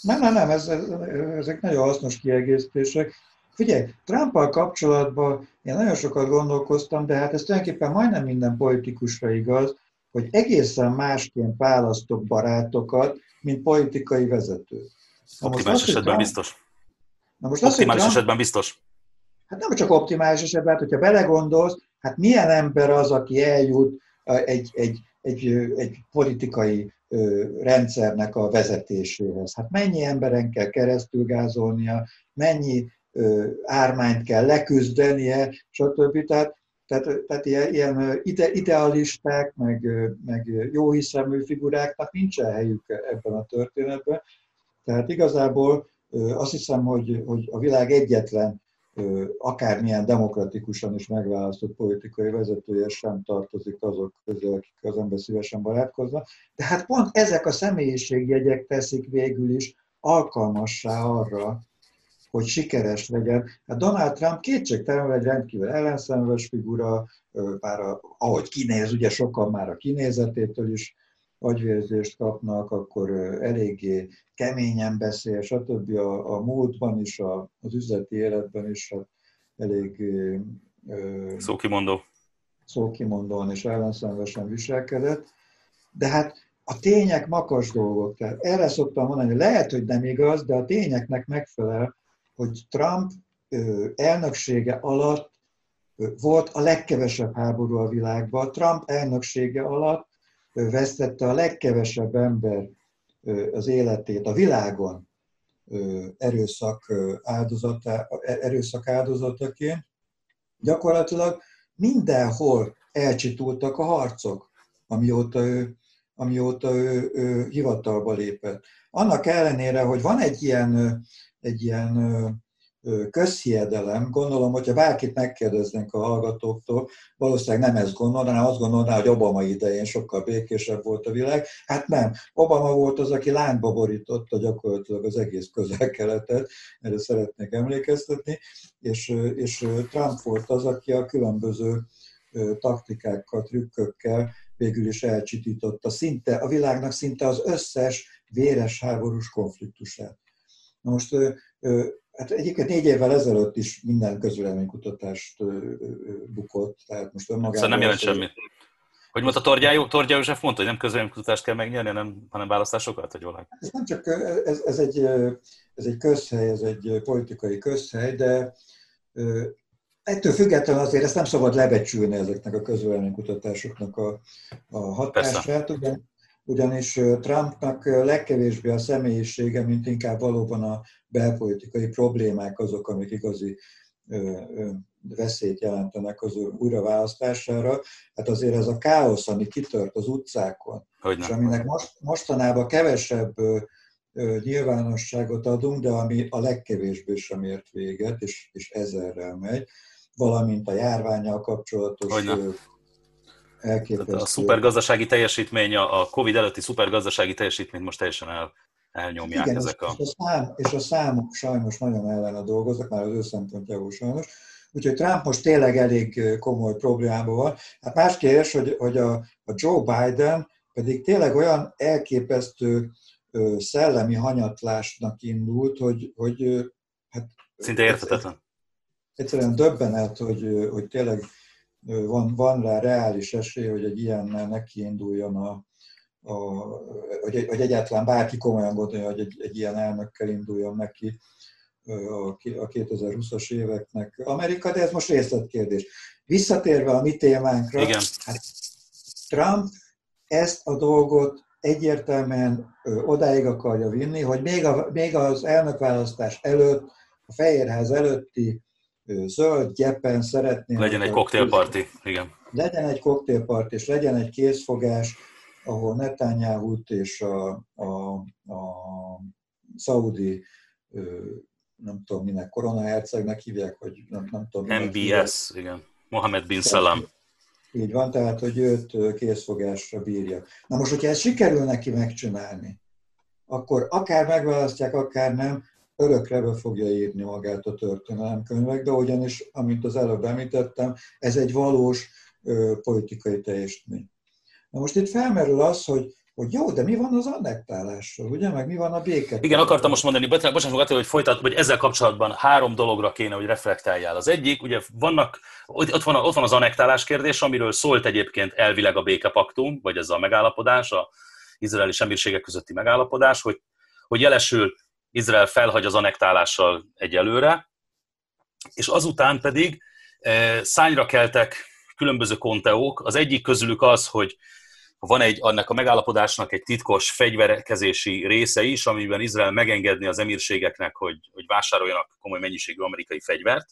Nem, nem, nem, ez, ez, ezek nagyon hasznos kiegészítések. Figyelj, Trumpal kapcsolatban én nagyon sokat gondolkoztam, de hát ez tulajdonképpen majdnem minden politikusra igaz, hogy egészen másként választok barátokat, mint politikai vezető. Optimális esetben Trump... biztos. Na most optimális Trump... esetben biztos. Hát nem csak optimális esetben, hát hogyha belegondolsz, hát milyen ember az, aki eljut egy, egy, egy, egy politikai rendszernek a vezetéséhez. Hát mennyi emberen kell keresztül gázolnia, mennyi ármányt kell leküzdenie, stb. Tehát, tehát, tehát ilyen, ilyen ide, idealisták, meg, meg jóhiszemű figuráknak nincsen helyük ebben a történetben. Tehát igazából azt hiszem, hogy, hogy a világ egyetlen akármilyen demokratikusan is megválasztott politikai vezetője sem tartozik azok közé, akik az ember szívesen barátkoznak. De hát pont ezek a személyiségjegyek teszik végül is alkalmassá arra, hogy sikeres legyen. Hát Donald Trump kétségtelenül egy rendkívül ellenszenves figura, bár a, ahogy kinéz, ugye sokan már a kinézetétől is agyvérzést kapnak, akkor eléggé keményen beszél, stb. A, a módban is, a, az üzleti életben is hát elég szókimondó. szókimondóan és ellenszenvesen viselkedett. De hát a tények makas dolgok. Tehát erre szoktam mondani, hogy lehet, hogy nem igaz, de a tényeknek megfelel, hogy Trump elnöksége alatt volt a legkevesebb háború a világban. Trump elnöksége alatt vesztette a legkevesebb ember az életét a világon erőszak, áldozata, erőszak áldozataként. Gyakorlatilag mindenhol elcsitultak a harcok, amióta ő, amióta ő, ő hivatalba lépett. Annak ellenére, hogy van egy ilyen, egy ilyen közhiedelem, gondolom, hogyha bárkit megkérdeznénk a hallgatóktól, valószínűleg nem ezt gondolná, azt gondolná, hogy Obama idején sokkal békésebb volt a világ. Hát nem. Obama volt az, aki lángba borította gyakorlatilag az egész közel-keletet, erre szeretnék emlékeztetni, és, és Trump volt az, aki a különböző taktikákkal, trükkökkel végül is elcsitította szinte, a világnak szinte az összes véres háborús konfliktusát. Na most Hát egyébként négy évvel ezelőtt is minden közvéleménykutatást bukott, tehát most önmagában... Szóval nem jelent semmit. Hogy mondta Tordjá, Tordjá József mondta, hogy nem közvéleménykutatást kell megnyerni, hanem, hanem választásokat, vagy valami? Ez nem csak, ez, ez, egy, ez egy közhely, ez egy politikai közhely, de ettől függetlenül azért ezt nem szabad lebecsülni ezeknek a közvéleménykutatásoknak a, a hatását, ugyan, ugyanis Trumpnak legkevésbé a személyisége, mint inkább valóban a belpolitikai problémák azok, amik igazi veszélyt jelentenek az újraválasztására. Hát azért ez a káosz, ami kitört az utcákon, Hogyne. és aminek most, mostanában kevesebb nyilvánosságot adunk, de ami a legkevésbé sem ért véget, és, és ezerrel megy, valamint a járványjal kapcsolatos Hogyne. Elképesztő. A szupergazdasági teljesítmény, a Covid előtti szupergazdasági teljesítmény most teljesen el, elnyomják Igen, ezek a... És a, szám, és a számok sajnos nagyon ellene dolgoznak, már az ő szempontjából sajnos. Úgyhogy Trump most tényleg elég komoly problémában van. Hát más kérdés, hogy, hogy a, a Joe Biden pedig tényleg olyan elképesztő szellemi hanyatlásnak indult, hogy, hogy hát... Szinte érthetetlen. Egyszerűen döbbenet, hogy, hogy tényleg van, van rá reális esély, hogy egy ilyennel neki induljon a, a, hogy, hogy egyáltalán bárki komolyan gondolja, hogy egy, egy ilyen elnökkel induljon neki a 2020-as éveknek Amerika, de ez most részletkérdés. Visszatérve a mi témánkra, Igen. Hát Trump ezt a dolgot egyértelműen odáig akarja vinni, hogy még, a, még az elnökválasztás előtt, a Fehérház előtti zöld gyepen szeretné... Legyen egy koktélparti, igen. Legyen egy koktélparti, és legyen egy készfogás, ahol netanyahu és a, a, a szaudi, nem tudom minek, koronahercegnek hívják, hogy nem, nem tudom. MBS, igen. Mohamed bin Salam. Így van, tehát, hogy őt készfogásra bírja. Na most, hogyha ezt sikerül neki megcsinálni, akkor akár megválasztják, akár nem, örökre be fogja írni magát a történelemkönyvekbe, ugyanis, amint az előbb említettem, ez egy valós ö, politikai teljesítmény. Na most itt felmerül az, hogy hogy jó, de mi van az annektálással, ugye, meg mi van a béket? Igen, akartam most mondani, bocsánat, Attila, hogy folytat, hogy ezzel kapcsolatban három dologra kéne, hogy reflektáljál. Az egyik, ugye vannak, ott van, ott van az annektálás kérdés, amiről szólt egyébként elvileg a békepaktum, vagy ez a megállapodás, a izraeli semmiségek közötti megállapodás, hogy, hogy jelesül Izrael felhagy az annektálással egyelőre, és azután pedig e, szányra keltek különböző konteók. Az egyik közülük az, hogy van egy, annak a megállapodásnak egy titkos fegyverkezési része is, amiben Izrael megengedni az emírségeknek, hogy, hogy vásároljanak komoly mennyiségű amerikai fegyvert.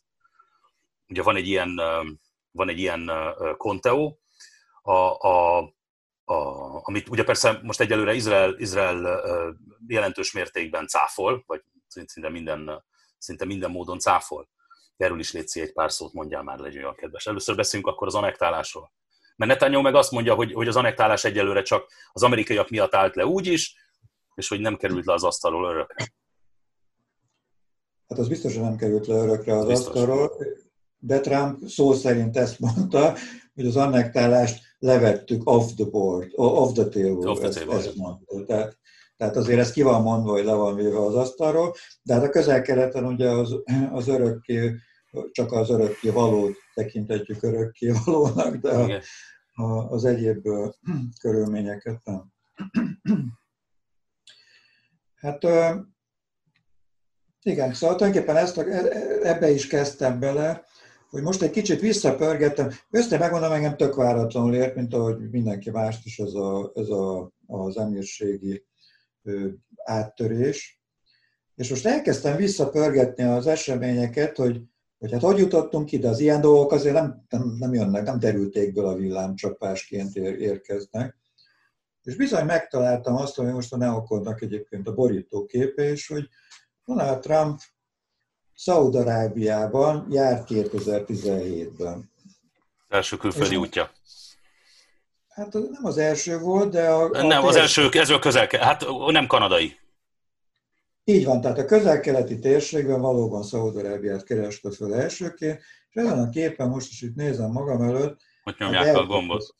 Ugye van egy ilyen, van egy ilyen konteó, a, a, a, amit ugye persze most egyelőre Izrael, Izrael jelentős mértékben cáfol, vagy szinte minden, szinte minden módon cáfol. Erről is létszi egy pár szót, mondjál már, legyen olyan kedves. Először beszélünk akkor az anektálásról. Mert Netanyahu meg azt mondja, hogy, hogy az anektálás egyelőre csak az amerikaiak miatt állt le úgy is, és hogy nem került le az asztalról örökre. hát az biztosan nem került le örökre az Biztos. asztalról, de Trump szó szerint ezt mondta, hogy az annektálást levettük off the board, off the table, off the table. Ezt, ezt mondta. Tehát, tehát azért ez ki van mondva, hogy le van véve az asztalról, de hát a közel-keleten ugye az, az örökké, csak az örökké valót tekintetjük örökké valónak, de a, a, az egyéb körülményeket nem. Hát igen, szóval tulajdonképpen ezt, ebbe is kezdtem bele, hogy most egy kicsit visszapörgettem. Össze megmondom, engem tök váratlanul ért, mint ahogy mindenki mást is ez, a, ez a, az emírségi áttörés. És most elkezdtem visszapörgetni az eseményeket, hogy, hogy hát hogy jutottunk ide, az ilyen dolgok azért nem, nem, nem jönnek, nem derültékből a villámcsapásként ér, érkeznek. És bizony megtaláltam azt, hogy most a neokonnak egyébként a borítóképe, és hogy Donald Trump Szaudarábiában járt 2017-ben. Első külföldi és útja. Hát nem az első volt, de a... a nem, az első, ez a közel, hát nem kanadai. Így van, tehát a közel-keleti térségben valóban Szaudarábiát kereste föl elsőként, és ezen a képen most is itt nézem magam előtt, hogy nyomják hát a gombot.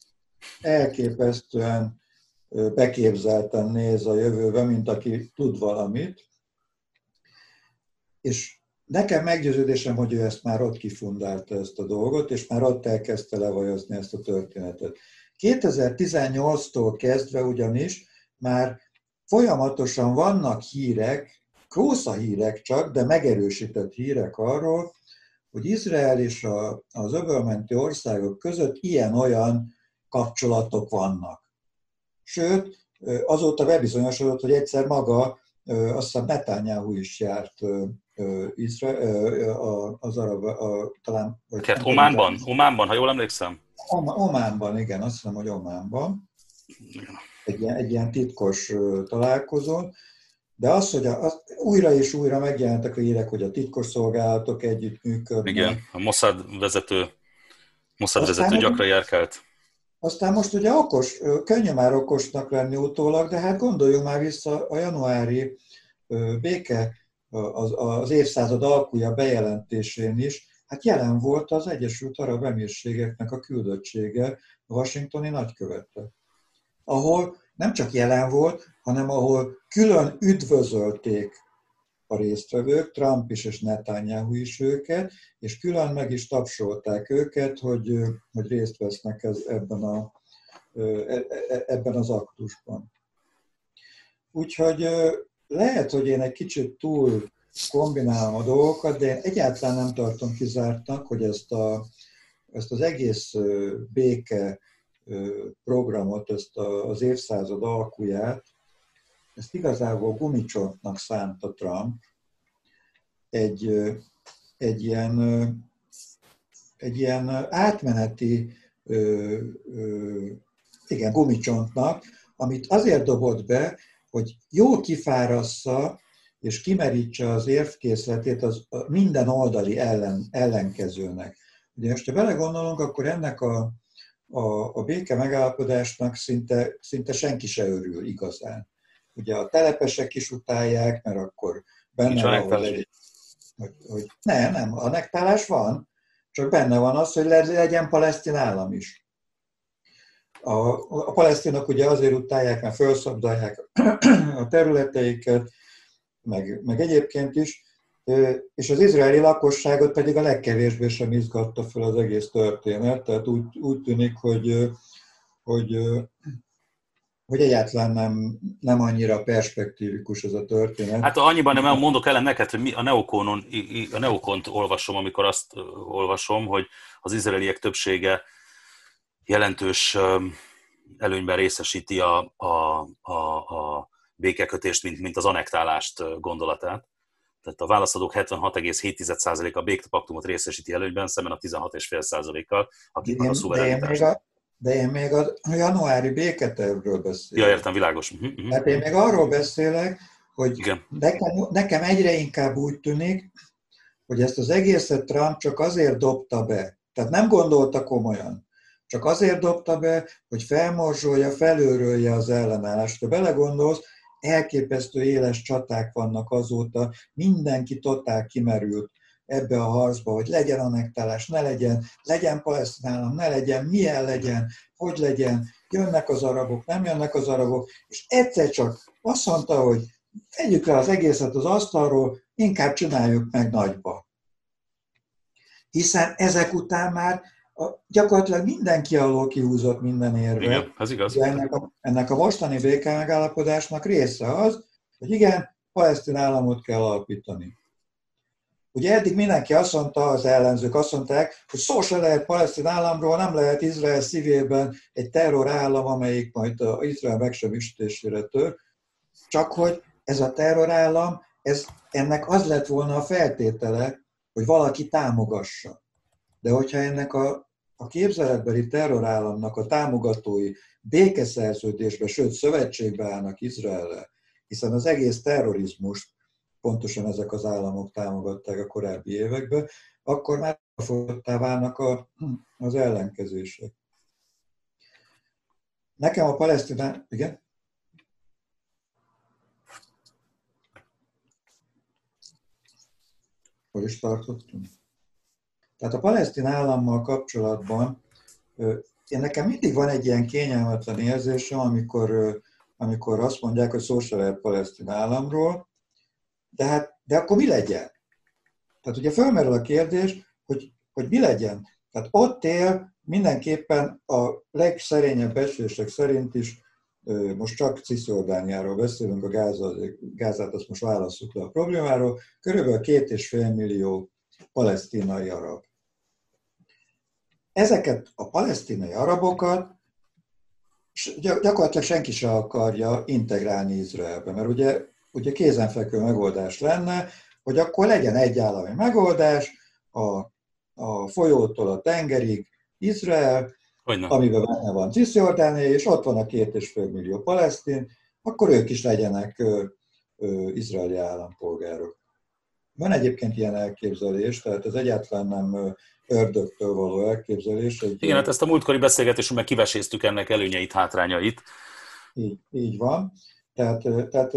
Elképesztően beképzelten néz a jövőbe, mint aki tud valamit. És nekem meggyőződésem, hogy ő ezt már ott kifundálta ezt a dolgot, és már ott elkezdte levajozni ezt a történetet. 2018-tól kezdve ugyanis már folyamatosan vannak hírek, kósza hírek csak, de megerősített hírek arról, hogy Izrael és a, az öbölmenti országok között ilyen-olyan kapcsolatok vannak. Sőt, azóta bebizonyosodott, hogy egyszer maga, azt hiszem Netanyahu is járt Izrael, az arab, a, talán... Vagy Tehát Ománban? Ománban, ha jól emlékszem? Ománban, igen, azt hiszem, hogy Ománban. Egy ilyen, egy ilyen titkos találkozón. De az, hogy a, az, újra és újra megjelentek a hírek, hogy a titkos szolgálatok együtt működnek. Igen, a Mossad vezető, Mossad aztán vezető gyakran járkált. Aztán most ugye okos, könnyű már okosnak lenni utólag, de hát gondoljunk már vissza a januári béke az, az évszázad alkúja bejelentésén is, hát jelen volt az Egyesült Arab Emírségeknek a küldöttsége a washingtoni nagykövete, ahol nem csak jelen volt, hanem ahol külön üdvözölték a résztvevők, Trump is és Netanyahu is őket, és külön meg is tapsolták őket, hogy, hogy részt vesznek ez, ebben, a, e, e, ebben az aktusban. Úgyhogy lehet, hogy én egy kicsit túl kombinálom a dolgokat, de én egyáltalán nem tartom kizártnak, hogy ezt, a, ezt az egész béke programot, ezt az évszázad alkuját, ezt igazából gumicsontnak szánta Trump, egy, egy ilyen, egy ilyen átmeneti igen, gumicsontnak, amit azért dobott be, hogy jól kifárassza és kimerítse az érvkészletét az minden oldali ellen, ellenkezőnek. Ugye most, ha belegondolunk, akkor ennek a, a, a béke megállapodásnak szinte, szinte senki se örül igazán. Ugye a telepesek is utálják, mert akkor benne van, hogy, hogy, hogy nem, nem, a nektálás van, csak benne van az, hogy legyen palesztin állam is. A, a palesztinok ugye azért utálják, mert felszabdalják a területeiket, meg, meg egyébként is, és az izraeli lakosságot pedig a legkevésbé sem izgatta fel az egész történet, tehát úgy, úgy tűnik, hogy, hogy, hogy egyáltalán nem, nem annyira perspektívikus ez a történet. Hát annyiban nem mondok ellen neked, hogy mi a neokonon, a neokont olvasom, amikor azt olvasom, hogy az izraeliek többsége jelentős előnyben részesíti a, a, a, a békekötést, mint, mint az anektálást gondolatát. Tehát a válaszadók 76,7% a békpaktumot részesíti előnyben, szemben a 16,5%-kal, akik a szuverenitást. De, én még a januári béketervről beszélek. Ja, értem, világos. Uh-huh, én még arról beszélek, hogy Igen. Nekem, nekem egyre inkább úgy tűnik, hogy ezt az egészet Trump csak azért dobta be, tehát nem gondolta komolyan, csak azért dobta be, hogy felmorzsolja, felőrölje az ellenállást. Ha belegondolsz, elképesztő éles csaták vannak azóta, mindenki totál kimerült ebbe a harcba, hogy legyen anektálás, ne legyen, legyen palesztin állam, ne legyen, milyen legyen, hogy legyen, jönnek az arabok, nem jönnek az arabok, és egyszer csak azt mondta, hogy tegyük le az egészet az asztalról, inkább csináljuk meg nagyba. Hiszen ezek után már gyakorlatilag mindenki alól kihúzott minden érve. Igen, ez igaz. Ennek a, ennek a mostani béke megállapodásnak része az, hogy igen, palesztin államot kell alapítani. Ugye eddig mindenki azt mondta, az ellenzők azt mondták, hogy szó se lehet palesztin államról, nem lehet Izrael szívében egy terrorállam, amelyik majd a Izrael megsemmisítésére tör, csak hogy ez a terrorállam, ez, ennek az lett volna a feltétele, hogy valaki támogassa. De hogyha ennek a, a képzeletbeli terrorállamnak a támogatói békeszerződésbe, sőt szövetségbe állnak Izrael, hiszen az egész terrorizmust pontosan ezek az államok támogatták a korábbi években, akkor már fogottá válnak a, az ellenkezések. Nekem a palesztin... Igen? Hol is tartottunk? Tehát a palesztin állammal kapcsolatban én nekem mindig van egy ilyen kényelmetlen érzésem, amikor, amikor azt mondják, hogy szó se lehet palesztin államról, de, hát, de akkor mi legyen? Tehát ugye felmerül a kérdés, hogy, hogy mi legyen. Tehát ott él mindenképpen a legszerényebb becslések szerint is, most csak Cisziordániáról beszélünk, a Gáza, Gázát azt most választjuk le a problémáról, körülbelül két és fél millió palesztinai arab. Ezeket a palesztinai arabokat gyakorlatilag senki se akarja integrálni Izraelbe, mert ugye ugye kézenfekvő megoldás lenne, hogy akkor legyen egy állami megoldás, a, a folyótól a tengerig Izrael, Hogyne. amiben benne van Cisjordánia, és ott van a két és fél millió palesztin, akkor ők is legyenek ö, ö, izraeli állampolgárok. Van egyébként ilyen elképzelés, tehát ez egyáltalán nem ördögtől való elképzelés. Egy Igen, hát ezt a múltkori beszélgetésünkben kiveséztük ennek előnyeit, hátrányait. Így, így van. Tehát, tehát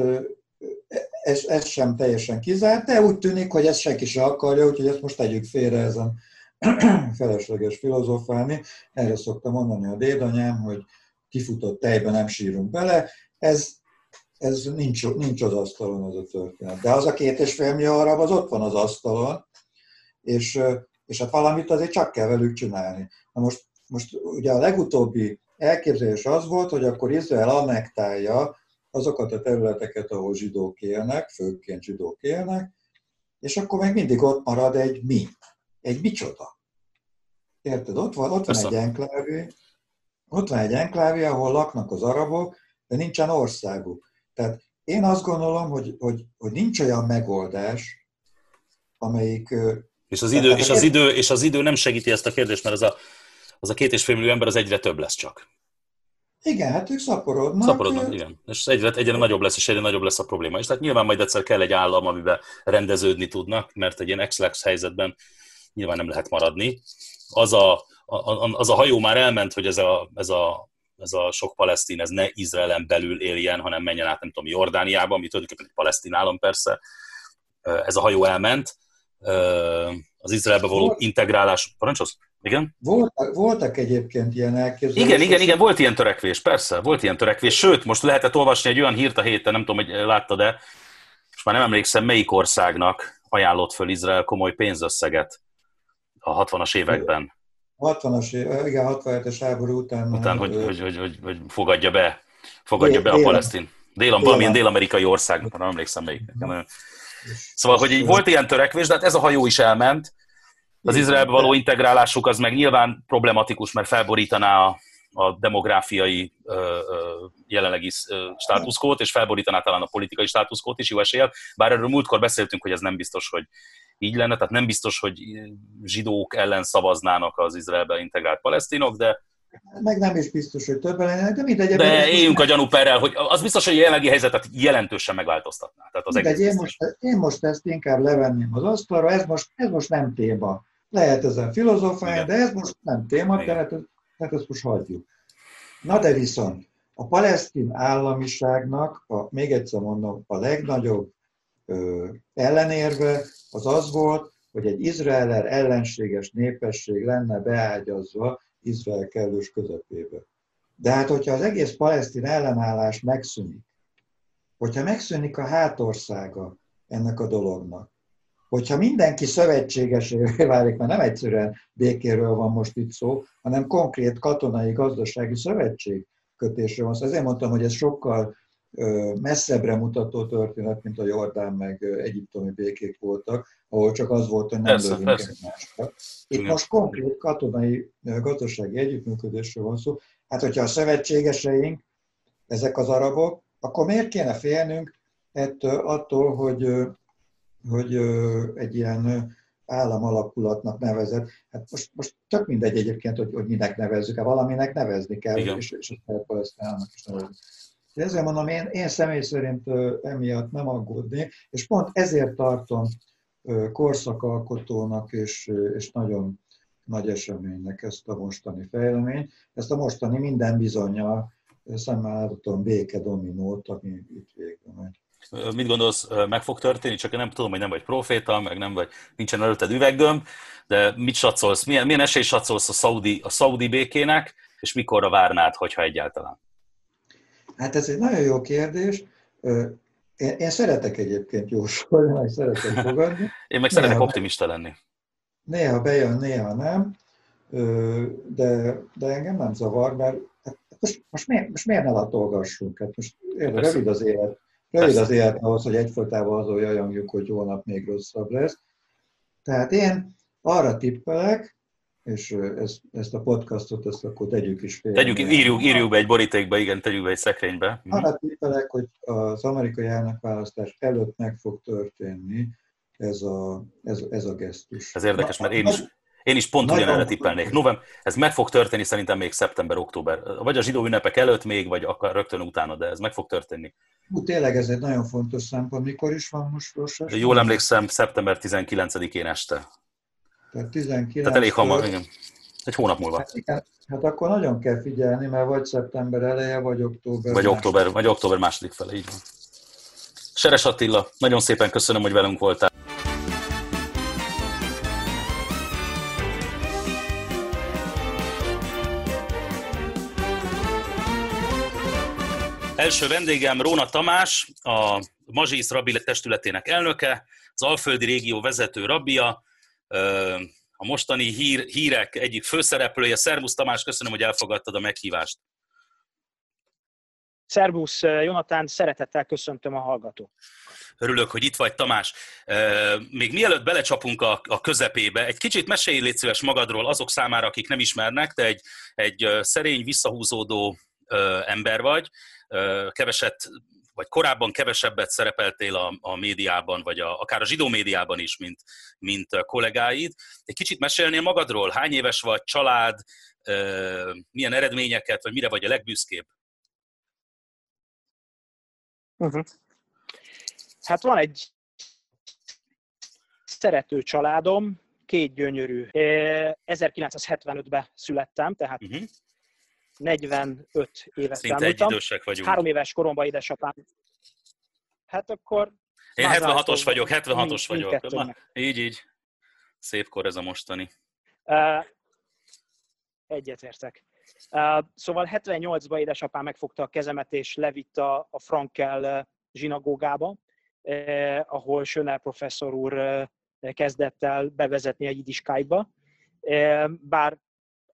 ez, ez sem teljesen kizárt, de úgy tűnik, hogy ezt senki sem akarja, úgyhogy ezt most tegyük félre ezen (clears throat) felesleges filozofálni. Erre szoktam mondani a dédanyám, hogy kifutott tejbe nem sírunk bele. Ez, ez nincs, nincs az asztalon az a történet. De az a két és fél millió arab, az ott van az asztalon, és, és hát valamit azért csak kell velük csinálni. Na most, most ugye a legutóbbi elképzelés az volt, hogy akkor Izrael annektálja azokat a területeket, ahol zsidók élnek, főként zsidók élnek, és akkor még mindig ott marad egy mi, egy micsoda. Érted? Ott van, ott van egy enklávé, ott van egy enklávé, ahol laknak az arabok, de nincsen országuk. Tehát én azt gondolom, hogy, hogy, hogy nincs olyan megoldás, amelyik... És az, idő, és, az idő, és az idő nem segíti ezt a kérdést, mert az a, az a két és fél millió ember az egyre több lesz csak. Igen, hát ők szaporodnak. Szaporodnak, igen. És egyre, egyre nagyobb lesz, és egyre nagyobb lesz a probléma is. Tehát nyilván majd egyszer kell egy állam, amiben rendeződni tudnak, mert egy ilyen ex helyzetben nyilván nem lehet maradni. Az a, a, az a hajó már elment, hogy ez a, ez a, ez a sok palesztin, ez ne Izraelen belül éljen, hanem menjen át, nem tudom, Jordániába, ami tulajdonképpen egy palesztin állam persze. Ez a hajó elment. Az Izraelbe való integrálás, parancsolsz? Igen? Voltak, voltak egyébként ilyen elképzelések. Igen, igen, igen, volt ilyen törekvés, persze, volt ilyen törekvés. Sőt, most lehetett olvasni egy olyan hírt a héten, nem tudom, hogy láttad de most már nem emlékszem, melyik országnak ajánlott föl Izrael komoly pénzösszeget a 60-as években. 60-as, igen, 67-es háború után. Után, hogy, hogy, hogy, hogy, hogy fogadja be, fogadja dél, be a palesztin. Dél, valamilyen dél-amerikai ország, nem emlékszem melyik. Szóval, hogy így volt ilyen törekvés, de hát ez a hajó is elment, az Izraelbe való integrálásuk az meg nyilván problematikus, mert felborítaná a, a demográfiai ö, ö, jelenlegi státuszkót, és felborítaná talán a politikai státuszkót is jó eséllyel. Bár erről múltkor beszéltünk, hogy ez nem biztos, hogy így lenne, tehát nem biztos, hogy zsidók ellen szavaznának az Izraelbe integrált palesztinok, de meg nem is biztos, hogy többen lennének, de mindegy. De éljünk a gyanúperrel, hogy az biztos, hogy a jelenlegi helyzetet jelentősen megváltoztatná. Tehát az mindegy, én most, én most ezt inkább levenném az asztalra, ez most, ez most nem téma. Lehet ezen filozofálni, de ez most nem téma, tehát, tehát ezt most hagyjuk. Na de viszont, A palesztin államiságnak, a, még egyszer mondom, a legnagyobb ö, ellenérve az az volt, hogy egy izraeler ellenséges népesség lenne beágyazva Izrael kellős közepébe. De hát, hogyha az egész palesztin ellenállás megszűnik, hogyha megszűnik a hátországa ennek a dolognak, hogyha mindenki szövetségesévé válik, mert nem egyszerűen békéről van most itt szó, hanem konkrét katonai, gazdasági szövetség kötésről van szó. Ezért mondtam, hogy ez sokkal messzebbre mutató történet, mint a Jordán meg egyiptomi békék voltak, ahol csak az volt, hogy nem lövünk egymásra. Itt Igen. most konkrét katonai gazdasági együttműködésről van szó. Hát, hogyha a szövetségeseink, ezek az arabok, akkor miért kéne félnünk ettől, attól, hogy, hogy egy ilyen állam alakulatnak nevezett. Hát most, most tök mindegy egyébként, hogy, hogy minek nevezzük, hát valaminek nevezni kell, Igen. és, és ezt államnak is nevezni. Ezért mondom, én, én személy szerint emiatt nem aggódni, és pont ezért tartom korszakalkotónak és, és nagyon nagy eseménynek ezt a mostani fejleményt. Ezt a mostani minden bizonyal szemmel béke dominót, ami itt végül megy. Mit gondolsz, meg fog történni? Csak én nem tudom, hogy nem vagy proféta, meg nem vagy, nincsen előtted üveggömb, de mit satszolsz? Milyen, milyen esély satszolsz a szaudi, a szaudi békének, és mikorra várnád, hogyha egyáltalán? Hát ez egy nagyon jó kérdés. Én, én szeretek egyébként jósolni, (laughs) meg szeretek fogadni. Én meg szeretek néha, optimista lenni. Néha bejön, néha nem, de, de engem nem zavar, mert hát most, most, miért, most miért ne latolgassunk? Hát most rövid az élet, rövid az élet ahhoz, hogy egyfolytában azon jajangjuk, hogy holnap még rosszabb lesz. Tehát én arra tippelek, és ezt, ezt a podcastot, ezt akkor tegyük is félre. Tegyük, írjuk, írjuk be egy borítékba, igen, tegyük be egy szekrénybe. Mhm. Arra tippelek, hogy az amerikai elnökválasztás előtt meg fog történni ez a, ez, ez a gesztus. Ez érdekes, mert én is, én is pont ugyanerre tippelnék. November, ez meg fog történni szerintem még szeptember-október. Vagy a zsidó ünnepek előtt még, vagy akár rögtön utána, de ez meg fog történni. Hú, tényleg ez egy nagyon fontos szempont. Mikor is van most Rosas? Jól emlékszem, szeptember 19-én este. Tehát 19 Tehát elég hamar, igen. Egy hónap múlva. Hát, igen, hát akkor nagyon kell figyelni, mert vagy szeptember eleje, vagy október. Vagy október, vagy október második fele, így van. Seres Attila, nagyon szépen köszönöm, hogy velünk voltál. Első vendégem Róna Tamás, a Mazsisz Rabbi testületének elnöke, az Alföldi régió vezető rabbia, a mostani hír, hírek egyik főszereplője. Szervusz Tamás, köszönöm, hogy elfogadtad a meghívást. Szervusz Jonatán, szeretettel köszöntöm a hallgató. Örülök, hogy itt vagy, Tamás. Még mielőtt belecsapunk a, a közepébe, egy kicsit mesélj légy szíves magadról azok számára, akik nem ismernek, te egy, egy szerény, visszahúzódó ember vagy, keveset vagy korábban kevesebbet szerepeltél a, a médiában, vagy a, akár a zsidó médiában is, mint, mint a kollégáid. Egy kicsit mesélnél magadról? Hány éves vagy, család, milyen eredményeket, vagy mire vagy a legbüszkébb? Uh-huh. Hát van egy szerető családom, két gyönyörű. 1975-ben születtem, tehát uh-huh. 45 éves Szinte egy idősek vagyunk. Három éves koromban édesapám. Hát akkor... Én 76-os vagyok, 76-os vagyok. Ma, így, így. Szép kor ez a mostani. Uh, egyetértek. Uh, szóval 78-ban édesapám megfogta a kezemet, és levitt a, a Frankel zsinagógába, uh, ahol Schöner professzor úr uh, kezdett el bevezetni a jidiskájba. Uh, bár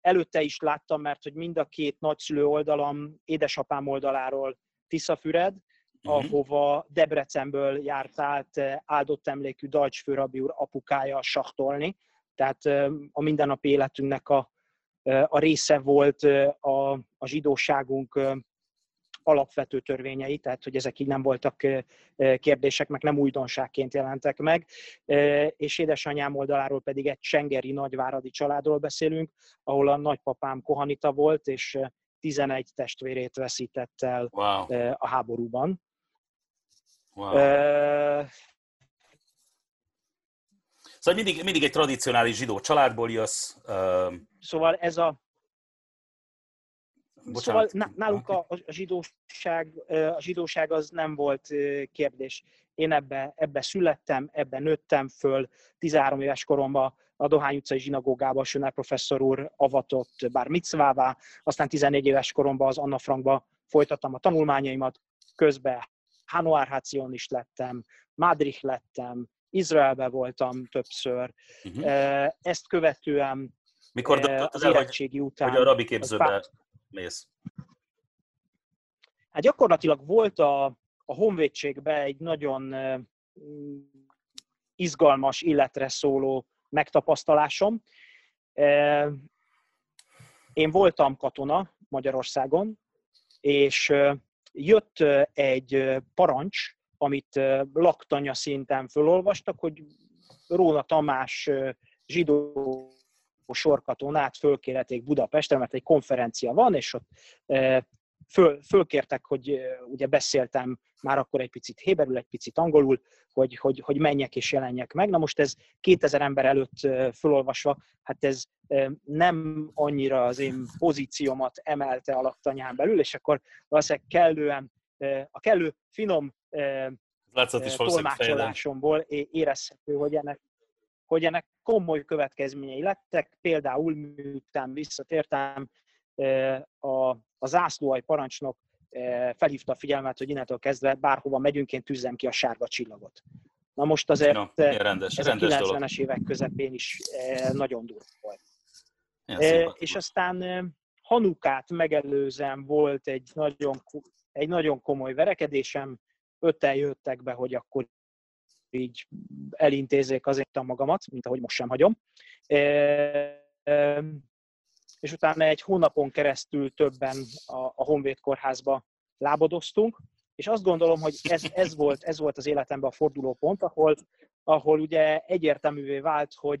előtte is láttam, mert hogy mind a két nagyszülő oldalam, édesapám oldaláról Tiszafüred, uh-huh. ahova Debrecenből járt át eh, áldott emlékű Dajcs főrabi úr apukája saktolni. Tehát eh, a mindennapi életünknek a, eh, a része volt a, a zsidóságunk alapvető törvényei, tehát hogy ezek így nem voltak kérdések, meg nem újdonságként jelentek meg, és édesanyám oldaláról pedig egy csengeri nagyváradi családról beszélünk, ahol a nagypapám kohanita volt, és 11 testvérét veszített el wow. a háborúban. Wow. Uh, Szóval mindig, mindig egy tradicionális zsidó családból jössz. Uh... Szóval ez a Bocsánat. Szóval nálunk a, a, zsidóság, a zsidóság az nem volt kérdés. Én ebbe, ebbe születtem, ebbe nőttem föl, 13 éves koromban a Dohány utcai zsinagógába Sönel professzor úr avatott bár micvává, aztán 14 éves koromban az Anna Frankba folytattam a tanulmányaimat, közben Hanoárháción is lettem, Madrid lettem, Izraelbe voltam többször. Uh-huh. Ezt követően Mikor az érettségi hogy, után... Hogy a rabi képzőbe. Mész? Hát gyakorlatilag volt a, a honvédségben egy nagyon izgalmas illetre szóló megtapasztalásom. Én voltam katona Magyarországon, és jött egy parancs, amit laktanya szinten fölolvastak, hogy Róna Tamás zsidó sorkatonát fölkérheték Budapestre, mert egy konferencia van, és ott föl, fölkértek, hogy ugye beszéltem már akkor egy picit héberül, egy picit angolul, hogy, hogy, hogy menjek és jelenjek meg. Na most ez 2000 ember előtt fölolvasva, hát ez nem annyira az én pozíciómat emelte a laktanyán belül, és akkor valószínűleg kellően, a kellő finom tolmácsolásomból érezhető, hogy ennek, hogy ennek komoly következményei lettek. Például miután visszatértem, a, a zászlóaj parancsnok felhívta a figyelmet, hogy innentől kezdve bárhova megyünk, én tűzzem ki a sárga csillagot. Na most azért no, rendes, ez rendes a 90-es évek közepén is nagyon durva volt. E, és aztán Hanukát megelőzem volt egy nagyon, egy nagyon komoly verekedésem, ötten jöttek be, hogy akkor így elintézzék azért a magamat, mint ahogy most sem hagyom. És utána egy hónapon keresztül többen a, a Honvéd kórházba lábadoztunk, és azt gondolom, hogy ez, ez, volt, ez volt az életemben a fordulópont, ahol, ahol ugye egyértelművé vált, hogy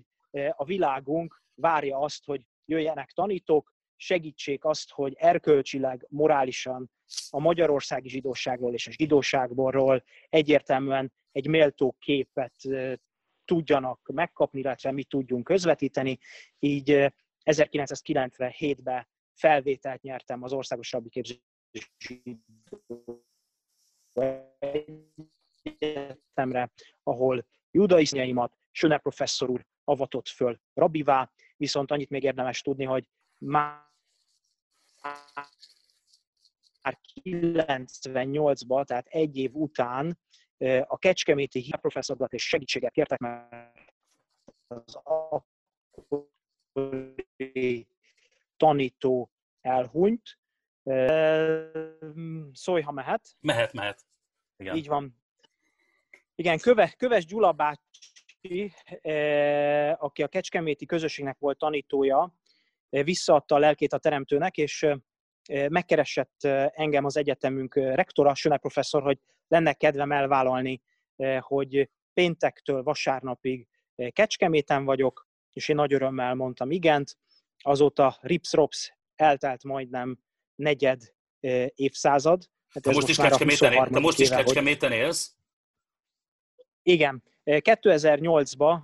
a világunk várja azt, hogy jöjjenek tanítók, segítsék azt, hogy erkölcsileg, morálisan a magyarországi zsidóságról és a zsidóságból egyértelműen egy méltó képet tudjanak megkapni, illetve mi tudjunk közvetíteni. Így 1997-ben felvételt nyertem az Országos Rabbi Képzési Egyetemre, ahol judaizmjaimat Söne professzor úr avatott föl rabivá, viszont annyit még érdemes tudni, hogy már 98-ban, tehát egy év után a Kecskeméti professzorokat és segítséget kértek, mert az akkori tanító elhunyt. Szólj, ha mehet. Mehet, mehet. Igen. Így van. Igen, Köve, Köves Gyula bácsi, aki a Kecskeméti közösségnek volt tanítója, visszaadta a lelkét a teremtőnek, és megkeresett engem az egyetemünk rektora, Söne professzor, hogy lenne kedvem elvállalni, hogy péntektől vasárnapig Kecskeméten vagyok, és én nagy örömmel mondtam igent. Azóta rips-rops eltelt majdnem negyed évszázad. Hát te most, most is Kecskeméten, most is Kecskeméten élsz? Igen. 2008-ban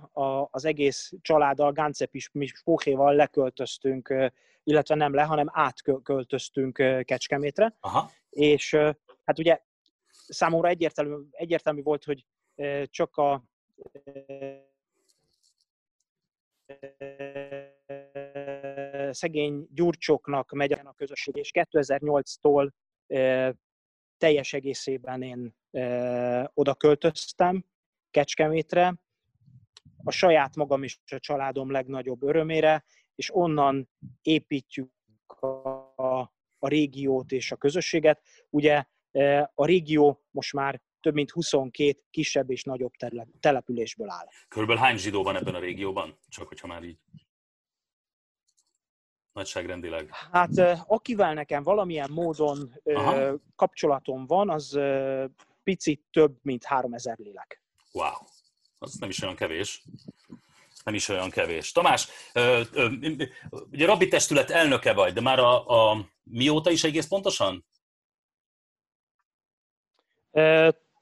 az egész családdal, Gáncep is Spóhéval leköltöztünk, illetve nem le, hanem átköltöztünk Kecskemétre. Aha. És hát ugye számomra egyértelmű, egyértelmű volt, hogy csak a szegény gyurcsoknak megy a közösség, és 2008-tól teljes egészében én oda költöztem Kecskemétre, a saját magam és a családom legnagyobb örömére, és onnan építjük a, a régiót és a közösséget. Ugye a régió most már több mint 22 kisebb és nagyobb településből áll. Körülbelül hány zsidó van ebben a régióban? Csak hogyha már így nagyságrendileg? Hát akivel nekem valamilyen módon Aha. kapcsolatom van, az picit több, mint 3000 lélek. Wow, az nem is olyan kevés. Nem is olyan kevés. Tamás, ugye rabbi testület elnöke vagy, de már a, a mióta is egész pontosan?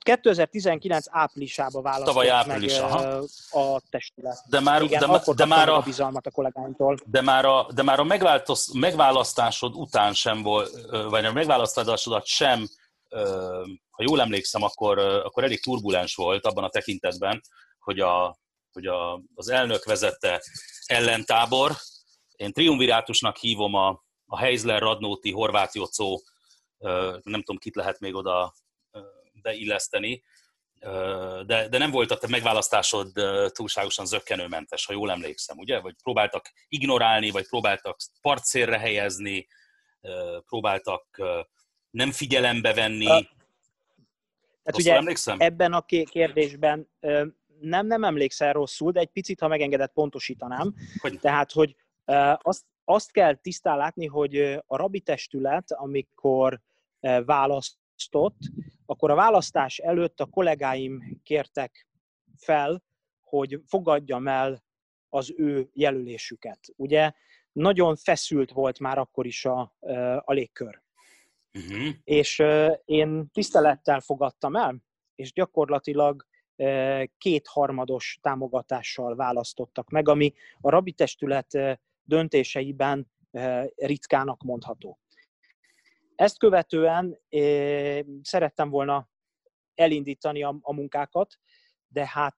2019 áprilisában választott Tavaly április, meg aha. a testület. De már, Igen, de, akkor de, már a a, bizalmat a kollégáimtól. de már a, de már a megváltoz, megválasztásod után sem volt, vagy a megválasztásodat sem, ha jól emlékszem, akkor, akkor elég turbulens volt abban a tekintetben, hogy, a, hogy a, az elnök vezette ellentábor. Én triumvirátusnak hívom a, a Heisler, Radnóti, Horváth Jocó, nem tudom, kit lehet még oda beilleszteni, de, de nem volt a te megválasztásod túlságosan zöggenőmentes, ha jól emlékszem, ugye? Vagy próbáltak ignorálni, vagy próbáltak partszérre helyezni, próbáltak nem figyelembe venni. Hát Azt ugye emlékszem? ebben a kérdésben nem, nem emlékszel rosszul, de egy picit, ha megengedett, pontosítanám. Hogy? Tehát, hogy azt, azt kell tisztán látni, hogy a rabi testület, amikor választott, akkor a választás előtt a kollégáim kértek fel, hogy fogadjam el az ő jelölésüket. Ugye nagyon feszült volt már akkor is a, a légkör. Uh-huh. És én tisztelettel fogadtam el, és gyakorlatilag kétharmados támogatással választottak meg, ami a rabi testület döntéseiben ritkának mondható. Ezt követően szerettem volna elindítani a, a munkákat, de hát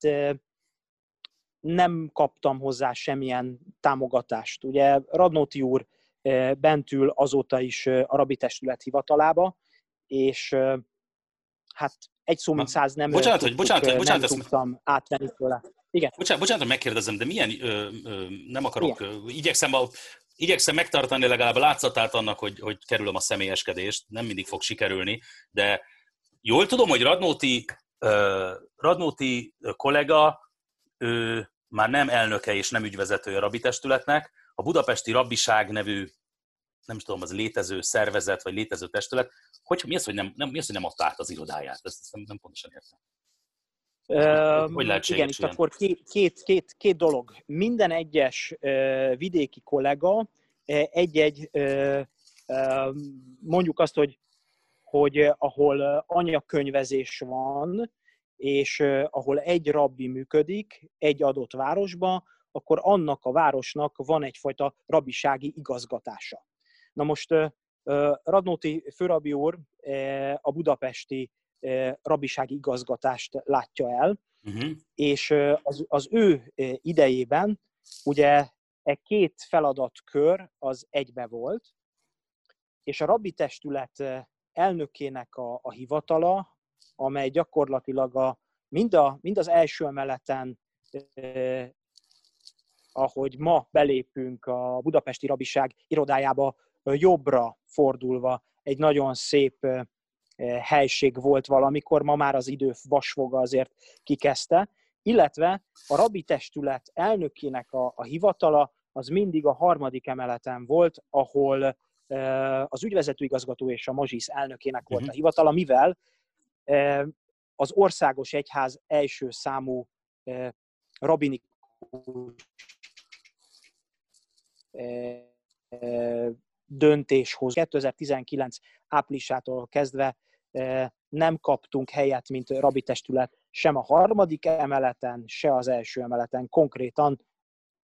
nem kaptam hozzá semmilyen támogatást. Ugye Radnóti úr bent ül azóta is a rabi testület hivatalába, és hát egy szó mint száz nem, bocsánat, hogy, bocsánat, nem bocsánat, tudtam átvenni tőle. Igen. Bocsánat, bocsánat, hogy megkérdezem, de milyen, ö, ö, nem akarok, ö, igyekszem, a, igyekszem megtartani legalább a látszatát annak, hogy, hogy kerülöm a személyeskedést, nem mindig fog sikerülni, de jól tudom, hogy Radnóti, ö, Radnóti kollega, ő már nem elnöke és nem ügyvezetője a rabitestületnek, a Budapesti Rabbiság nevű, nem is tudom, az létező szervezet, vagy létező testület, hogy mi az, hogy nem, nem, mi az, hogy nem adta át az irodáját? Ezt, ezt nem, nem pontosan értem. Hogy igen, itt akkor két, két, két, két dolog. Minden egyes vidéki kollega egy-egy, mondjuk azt, hogy, hogy ahol anyakönyvezés van, és ahol egy rabbi működik egy adott városban, akkor annak a városnak van egyfajta rabisági igazgatása. Na most Radnóti főrabi úr a budapesti rabisági igazgatást látja el, uh-huh. és az, az ő idejében ugye e két feladatkör az egybe volt, és a rabbi testület elnökének a, a hivatala, amely gyakorlatilag a, mind, a, mind az első emeleten, ahogy ma belépünk a budapesti rabiság irodájába, jobbra fordulva egy nagyon szép helység volt valamikor, ma már az idő vasfoga azért kikezdte, illetve a rabi testület elnökének a, a hivatala az mindig a harmadik emeleten volt, ahol az ügyvezető igazgató és a mazsisz elnökének volt uh-huh. a hivatala, mivel az országos egyház első számú rabinikus döntéshoz 2019 áprilisától kezdve nem kaptunk helyet, mint rabi testület, sem a harmadik emeleten, se az első emeleten. Konkrétan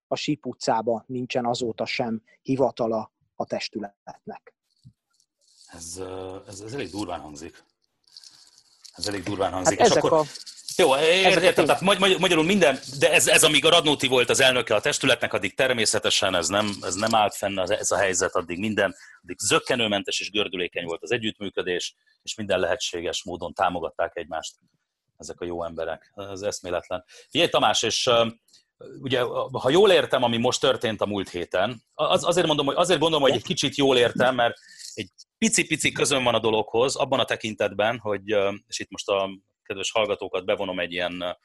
a Síp utcában nincsen azóta sem hivatala a testületnek. Ez, ez, ez elég durván hangzik. Ez elég durván hangzik. Hát és akkor, a... Jó, értem, tehát magy- magyarul minden, de ez, ez amíg a Radnóti volt az elnöke a testületnek, addig természetesen ez nem, ez nem állt fenn ez a helyzet, addig minden, addig zöggenőmentes és gördülékeny volt az együttműködés, és minden lehetséges módon támogatták egymást ezek a jó emberek. Ez eszméletlen. Figyelj Tamás, és ugye, ha jól értem, ami most történt a múlt héten, az, azért, mondom, hogy, azért gondolom, hogy egy kicsit jól értem, mert egy pici-pici közön van a dologhoz, abban a tekintetben, hogy, és itt most a kedves hallgatókat bevonom egy ilyen,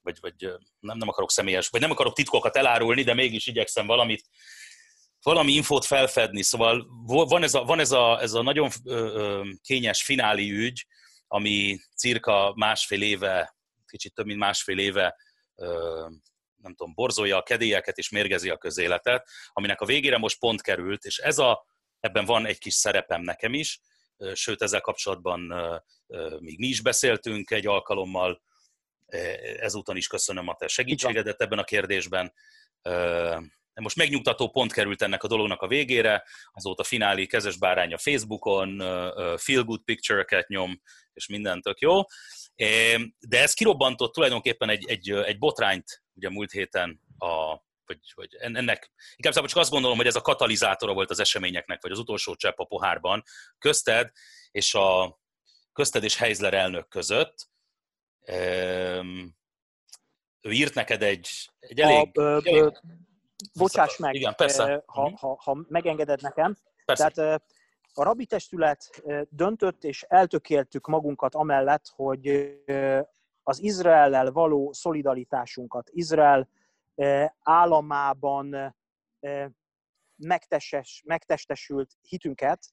vagy, vagy nem, nem akarok személyes, vagy nem akarok titkokat elárulni, de mégis igyekszem valamit, valami infót felfedni. Szóval van ez a, van ez a, ez a nagyon kényes fináli ügy, ami cirka másfél éve, kicsit több mint másfél éve nem tudom, borzolja a kedélyeket és mérgezi a közéletet, aminek a végére most pont került, és ez a, ebben van egy kis szerepem nekem is, sőt ezzel kapcsolatban még mi is beszéltünk egy alkalommal, ezúton is köszönöm a te segítségedet ebben a kérdésben. Most megnyugtató pont került ennek a dolognak a végére, azóta finálé kezes bárány a Facebookon, feel good picture-eket nyom, és minden tök jó. De ez kirobbantott tulajdonképpen egy, egy, egy botrányt ugye múlt héten a vagy, vagy ennek, inkább csak azt gondolom, hogy ez a katalizátora volt az eseményeknek, vagy az utolsó csepp a pohárban, közted és a közted és Heizler elnök között. Ő írt neked egy, egy elég... A, ö, elég bocsáss meg, Igen, persze. Ha, mhm. ha, ha megengeded nekem. Persze. Tehát a rabi testület döntött, és eltökéltük magunkat amellett, hogy az Izraellel való szolidaritásunkat, Izrael államában megtestes, megtestesült hitünket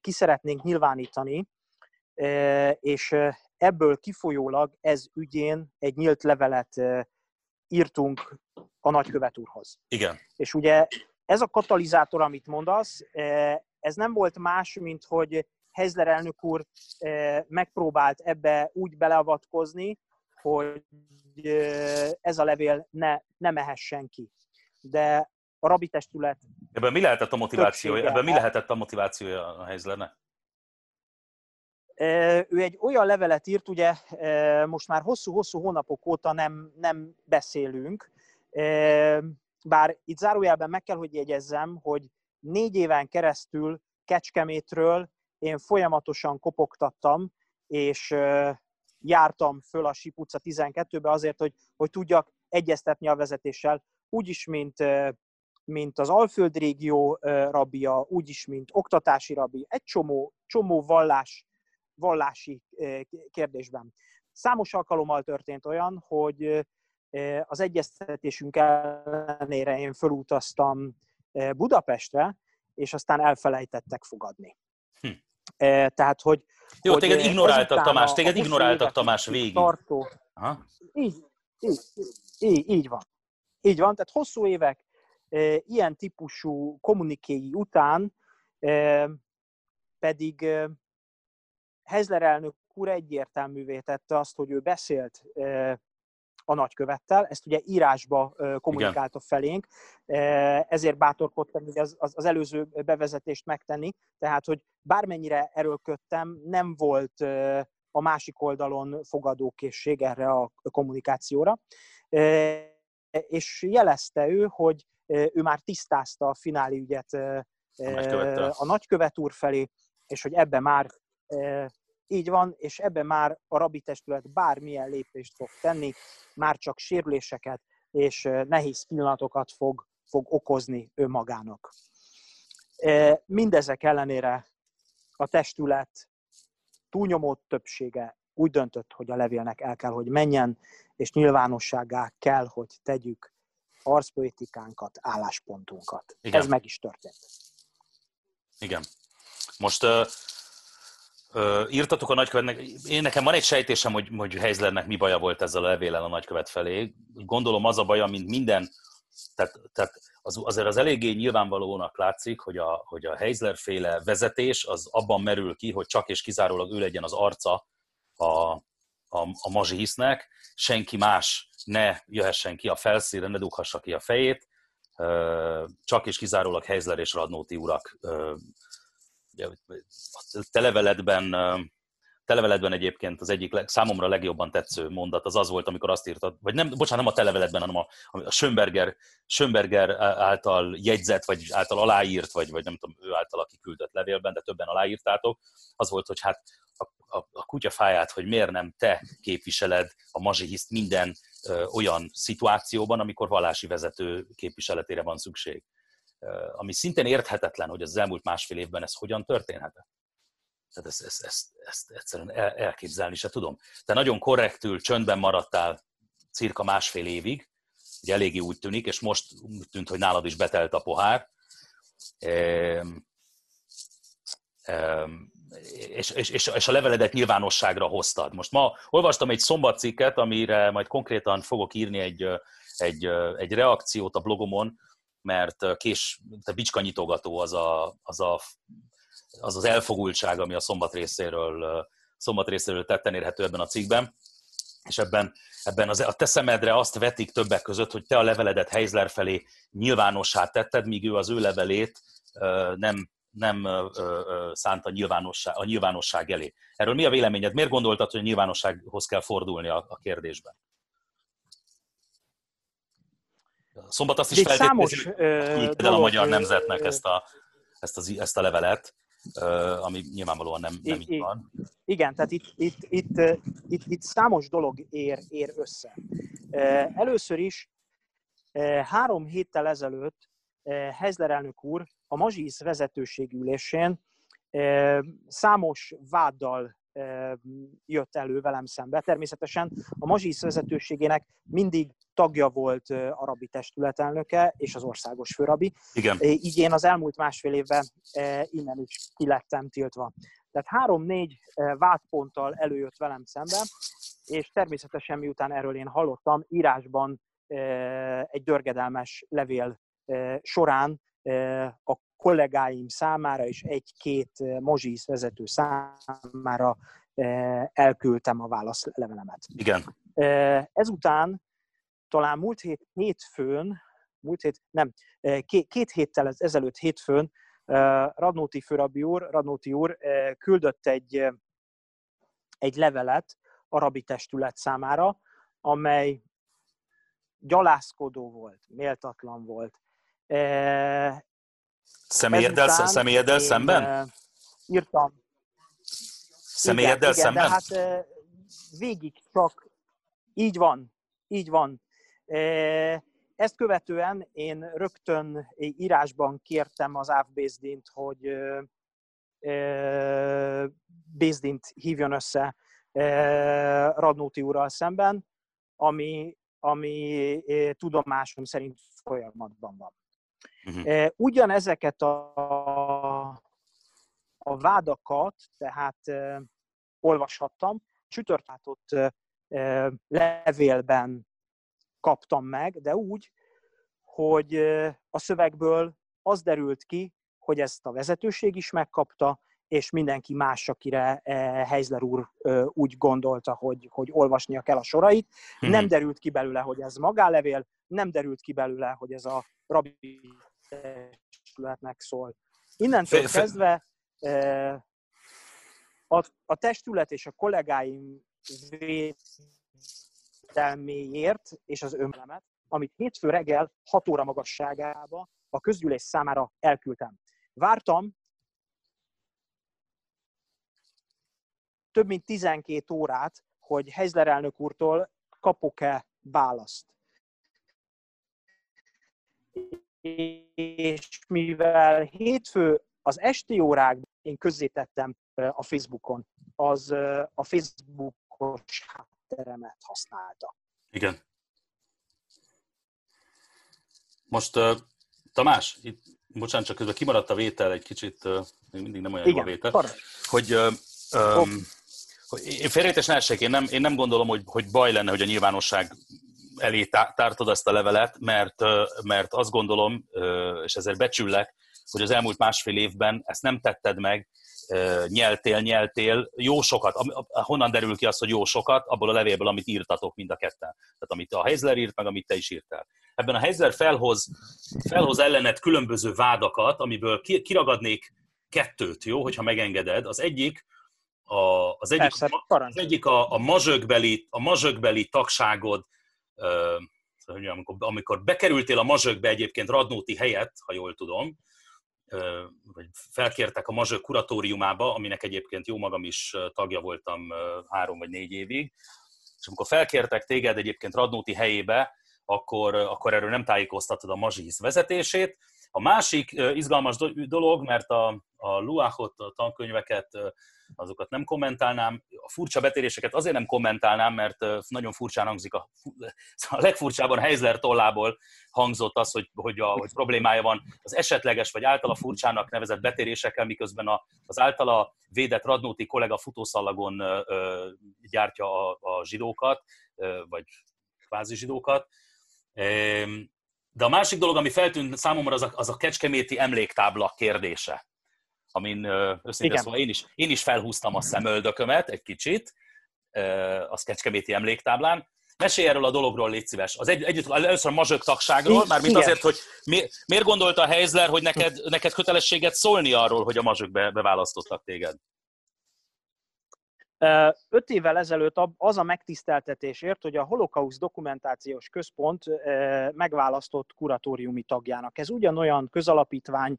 ki szeretnénk nyilvánítani, és ebből kifolyólag ez ügyén egy nyílt levelet írtunk a nagykövet úrhoz. Igen. És ugye ez a katalizátor, amit mondasz, ez nem volt más, mint hogy Hezler elnök úr megpróbált ebbe úgy beleavatkozni, hogy ez a levél ne, ne mehessen ki. De a rabi testület... Ebben mi lehetett a motivációja? Ebben mi lehetett a motivációja a Heizlernek? Ő egy olyan levelet írt, ugye most már hosszú-hosszú hónapok óta nem, nem beszélünk, bár itt zárójelben meg kell, hogy jegyezzem, hogy négy éven keresztül Kecskemétről én folyamatosan kopogtattam, és jártam föl a SIP utca 12-be azért, hogy, hogy tudjak egyeztetni a vezetéssel, úgyis, mint, mint az Alföld régió rabia, úgyis, mint oktatási rabi, egy csomó, csomó vallás, vallási kérdésben. Számos alkalommal történt olyan, hogy az egyeztetésünk ellenére én fölutaztam Budapestre, és aztán elfelejtettek fogadni. Tehát, hogy... Jó, hogy téged ignoráltak, Tamás, téged ignoráltak, Tamás, végig. Tartó. Aha. Így, így, így, így van. Így van, tehát hosszú évek ilyen típusú kommunikéi után pedig Hezler elnök úr egyértelművé tette azt, hogy ő beszélt a nagykövettel, ezt ugye írásba kommunikálta felénk, ezért bátorkodtam hogy az, az előző bevezetést megtenni, tehát, hogy bármennyire erőlködtem, nem volt a másik oldalon fogadókészség erre a kommunikációra, és jelezte ő, hogy ő már tisztázta a fináli ügyet a nagykövet úr felé, és hogy ebbe már így van, és ebben már a rabi testület bármilyen lépést fog tenni, már csak sérüléseket és nehéz pillanatokat fog, fog okozni önmagának. Mindezek ellenére a testület túlnyomó többsége úgy döntött, hogy a levélnek el kell, hogy menjen, és nyilvánosságá kell, hogy tegyük arcpolitikánkat, álláspontunkat. Igen. Ez meg is történt. Igen. Most uh, írtatok a nagykövetnek, én nekem van egy sejtésem, hogy, hogy Heizlernek mi baja volt ezzel a levélen a nagykövet felé. Gondolom az a baja, mint minden, tehát, tehát az, azért az eléggé nyilvánvalónak látszik, hogy a, hogy a Heizler féle vezetés az abban merül ki, hogy csak és kizárólag ő legyen az arca a, a, a mazsihisznek, senki más ne jöhessen ki a felszínre, ne dughassa ki a fejét, csak és kizárólag Heizler és Radnóti urak a televeletben, televeletben egyébként az egyik számomra legjobban tetsző mondat az az volt, amikor azt írtad, vagy nem, bocsánat, nem a televeletben, hanem a, a Schönberger, Schönberger által jegyzett, vagy által aláírt, vagy, vagy nem tudom, ő által, aki küldött levélben, de többen aláírtátok, az volt, hogy hát a, a, a kutyafáját, hogy miért nem te képviseled a mazsihiszt minden ö, olyan szituációban, amikor vallási vezető képviseletére van szükség ami szintén érthetetlen, hogy az elmúlt másfél évben ez hogyan történhetett. Tehát ezt, ezt, ezt, ezt egyszerűen el, elképzelni se tudom. Te nagyon korrektül, csöndben maradtál cirka másfél évig, ugye eléggé úgy tűnik, és most úgy tűnt, hogy nálad is betelt a pohár. és, és, és, és a leveledet nyilvánosságra hoztad. Most ma olvastam egy szombatcikket, amire majd konkrétan fogok írni egy, egy, egy reakciót a blogomon, mert kés, a bicskanyitogató az a, az a az az elfogultság, ami a szombat részéről, szombat részéről tetten érhető ebben a cikkben. És ebben, ebben az, a te szemedre azt vetik többek között, hogy te a leveledet Heizler felé nyilvánossá tetted, míg ő az ő levelét nem, nem szánt a nyilvánosság, a nyilvánosság elé. Erről mi a véleményed? Miért gondoltad, hogy a nyilvánossághoz kell fordulni a, a kérdésben? Szombat azt is feltételezik, hogy küldted el a magyar nemzetnek ezt a, ezt, az, ezt a levelet, ami nyilvánvalóan nem, nem így van. Igen, tehát itt, itt, itt, itt, itt számos dolog ér, ér össze. Először is három héttel ezelőtt Hezler elnök úr a Mazsisz vezetőségülésén számos váddal jött elő velem szembe. Természetesen a Mazsisz vezetőségének mindig tagja volt arabi testületelnöke és az országos főrabi. Igen. Így én az elmúlt másfél évben innen is kilettem tiltva. Tehát három-négy vádponttal előjött velem szembe, és természetesen miután erről én hallottam, írásban egy dörgedelmes levél során a kollégáim számára és egy-két mozsisz vezető számára elküldtem a válaszlevelemet. Igen. Ezután talán múlt hét hétfőn, múlt hét, nem, két, két héttel ezelőtt hétfőn Radnóti főrabi úr, Radnóti úr küldött egy, egy levelet arabi testület számára, amely gyalászkodó volt, méltatlan volt. Személyeddel, személyeddel szemben? Írtam. Személyeddel igen, szemben? Igen, de hát végig csak így van, így van. Ezt követően én rögtön írásban kértem az AF Bézdint, hogy Bézdint hívjon össze Radnóti úrral szemben, ami, ami tudomásom szerint folyamatban van. Uh-huh. Ugyanezeket a, a vádakat, tehát olvashattam, csütörtátot levélben kaptam meg, de úgy, hogy a szövegből az derült ki, hogy ezt a vezetőség is megkapta, és mindenki más, akire Heizler úr úgy gondolta, hogy, hogy olvasnia kell a sorait. Hmm. Nem derült ki belőle, hogy ez magálevél, nem derült ki belőle, hogy ez a rabi testületnek szól. Innentől kezdve a, a testület és a kollégáim védelméért és az önlemet, amit hétfő reggel 6 óra magasságába a közgyűlés számára elküldtem. Vártam több mint 12 órát, hogy Heizler elnök úrtól kapok-e választ. És mivel hétfő az esti órákban én közzétettem a Facebookon, az a Facebookos hátteremet használta. Igen. Most uh, Tamás, itt, bocsánat, csak közben kimaradt a vétel egy kicsit, uh, még mindig nem olyan Igen, jó a vétel, parad. hogy, uh, um, hogy én félrejtés ne essék, én nem, én nem gondolom, hogy, hogy baj lenne, hogy a nyilvánosság elé tártod ezt a levelet, mert, mert azt gondolom, és ezért becsüllek, hogy az elmúlt másfél évben ezt nem tetted meg, nyeltél, nyeltél, jó sokat. Honnan derül ki az, hogy jó sokat? Abból a levélből, amit írtatok mind a ketten. Tehát amit a Heizler írt, meg amit te is írtál. Ebben a Heizler felhoz, felhoz ellenet különböző vádakat, amiből kiragadnék kettőt, jó, hogyha megengeded. Az egyik, a, az egyik, Persze, az egyik a, a, mazsögbeli, a mazsögbeli tagságod, amikor, amikor bekerültél a mazsökbe egyébként Radnóti helyett, ha jól tudom, vagy felkértek a Mazsök kuratóriumába, aminek egyébként jó magam is tagja voltam három vagy négy évig, és amikor felkértek téged egyébként Radnóti helyébe, akkor, akkor erről nem tájékoztatod a Mazsihisz vezetését. A másik izgalmas dolog, mert a, a Luachot, a tankönyveket azokat nem kommentálnám. A furcsa betéréseket azért nem kommentálnám, mert nagyon furcsán hangzik, a, (laughs) a legfurcsában Heizler tollából hangzott az, hogy, hogy, a, hogy problémája van az esetleges vagy általa furcsának nevezett betérésekkel, miközben a, az általa védett Radnóti kollega futószallagon ö, gyártja a, a zsidókat, ö, vagy kvázi zsidókat. De a másik dolog, ami feltűnt számomra, az a, az a kecskeméti emléktábla kérdése amin őszintén szóval én is, én is felhúztam a szemöldökömet egy kicsit, a Kecskeméti emléktáblán. Mesélj erről a dologról, légy szíves. Az egy, együtt, először a mazsök tagságról, már mint azért, hogy mi, miért gondolta a Heizler, hogy neked, neked kötelességet szólni arról, hogy a mazsök be, beválasztottak téged? Öt évvel ezelőtt az a megtiszteltetésért, hogy a Holokauszt Dokumentációs Központ megválasztott kuratóriumi tagjának. Ez ugyanolyan közalapítvány,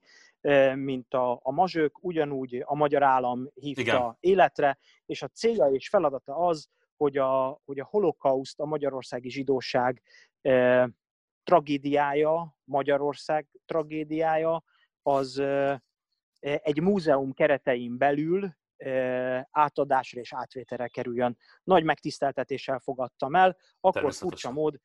mint a, a mazsők, ugyanúgy a magyar állam hívta Igen. életre, és a célja és feladata az, hogy a, hogy a holokauszt, a magyarországi zsidóság tragédiája, Magyarország tragédiája, az egy múzeum keretein belül átadásra és átvételre kerüljön. Nagy megtiszteltetéssel fogadtam el, akkor furcsa mód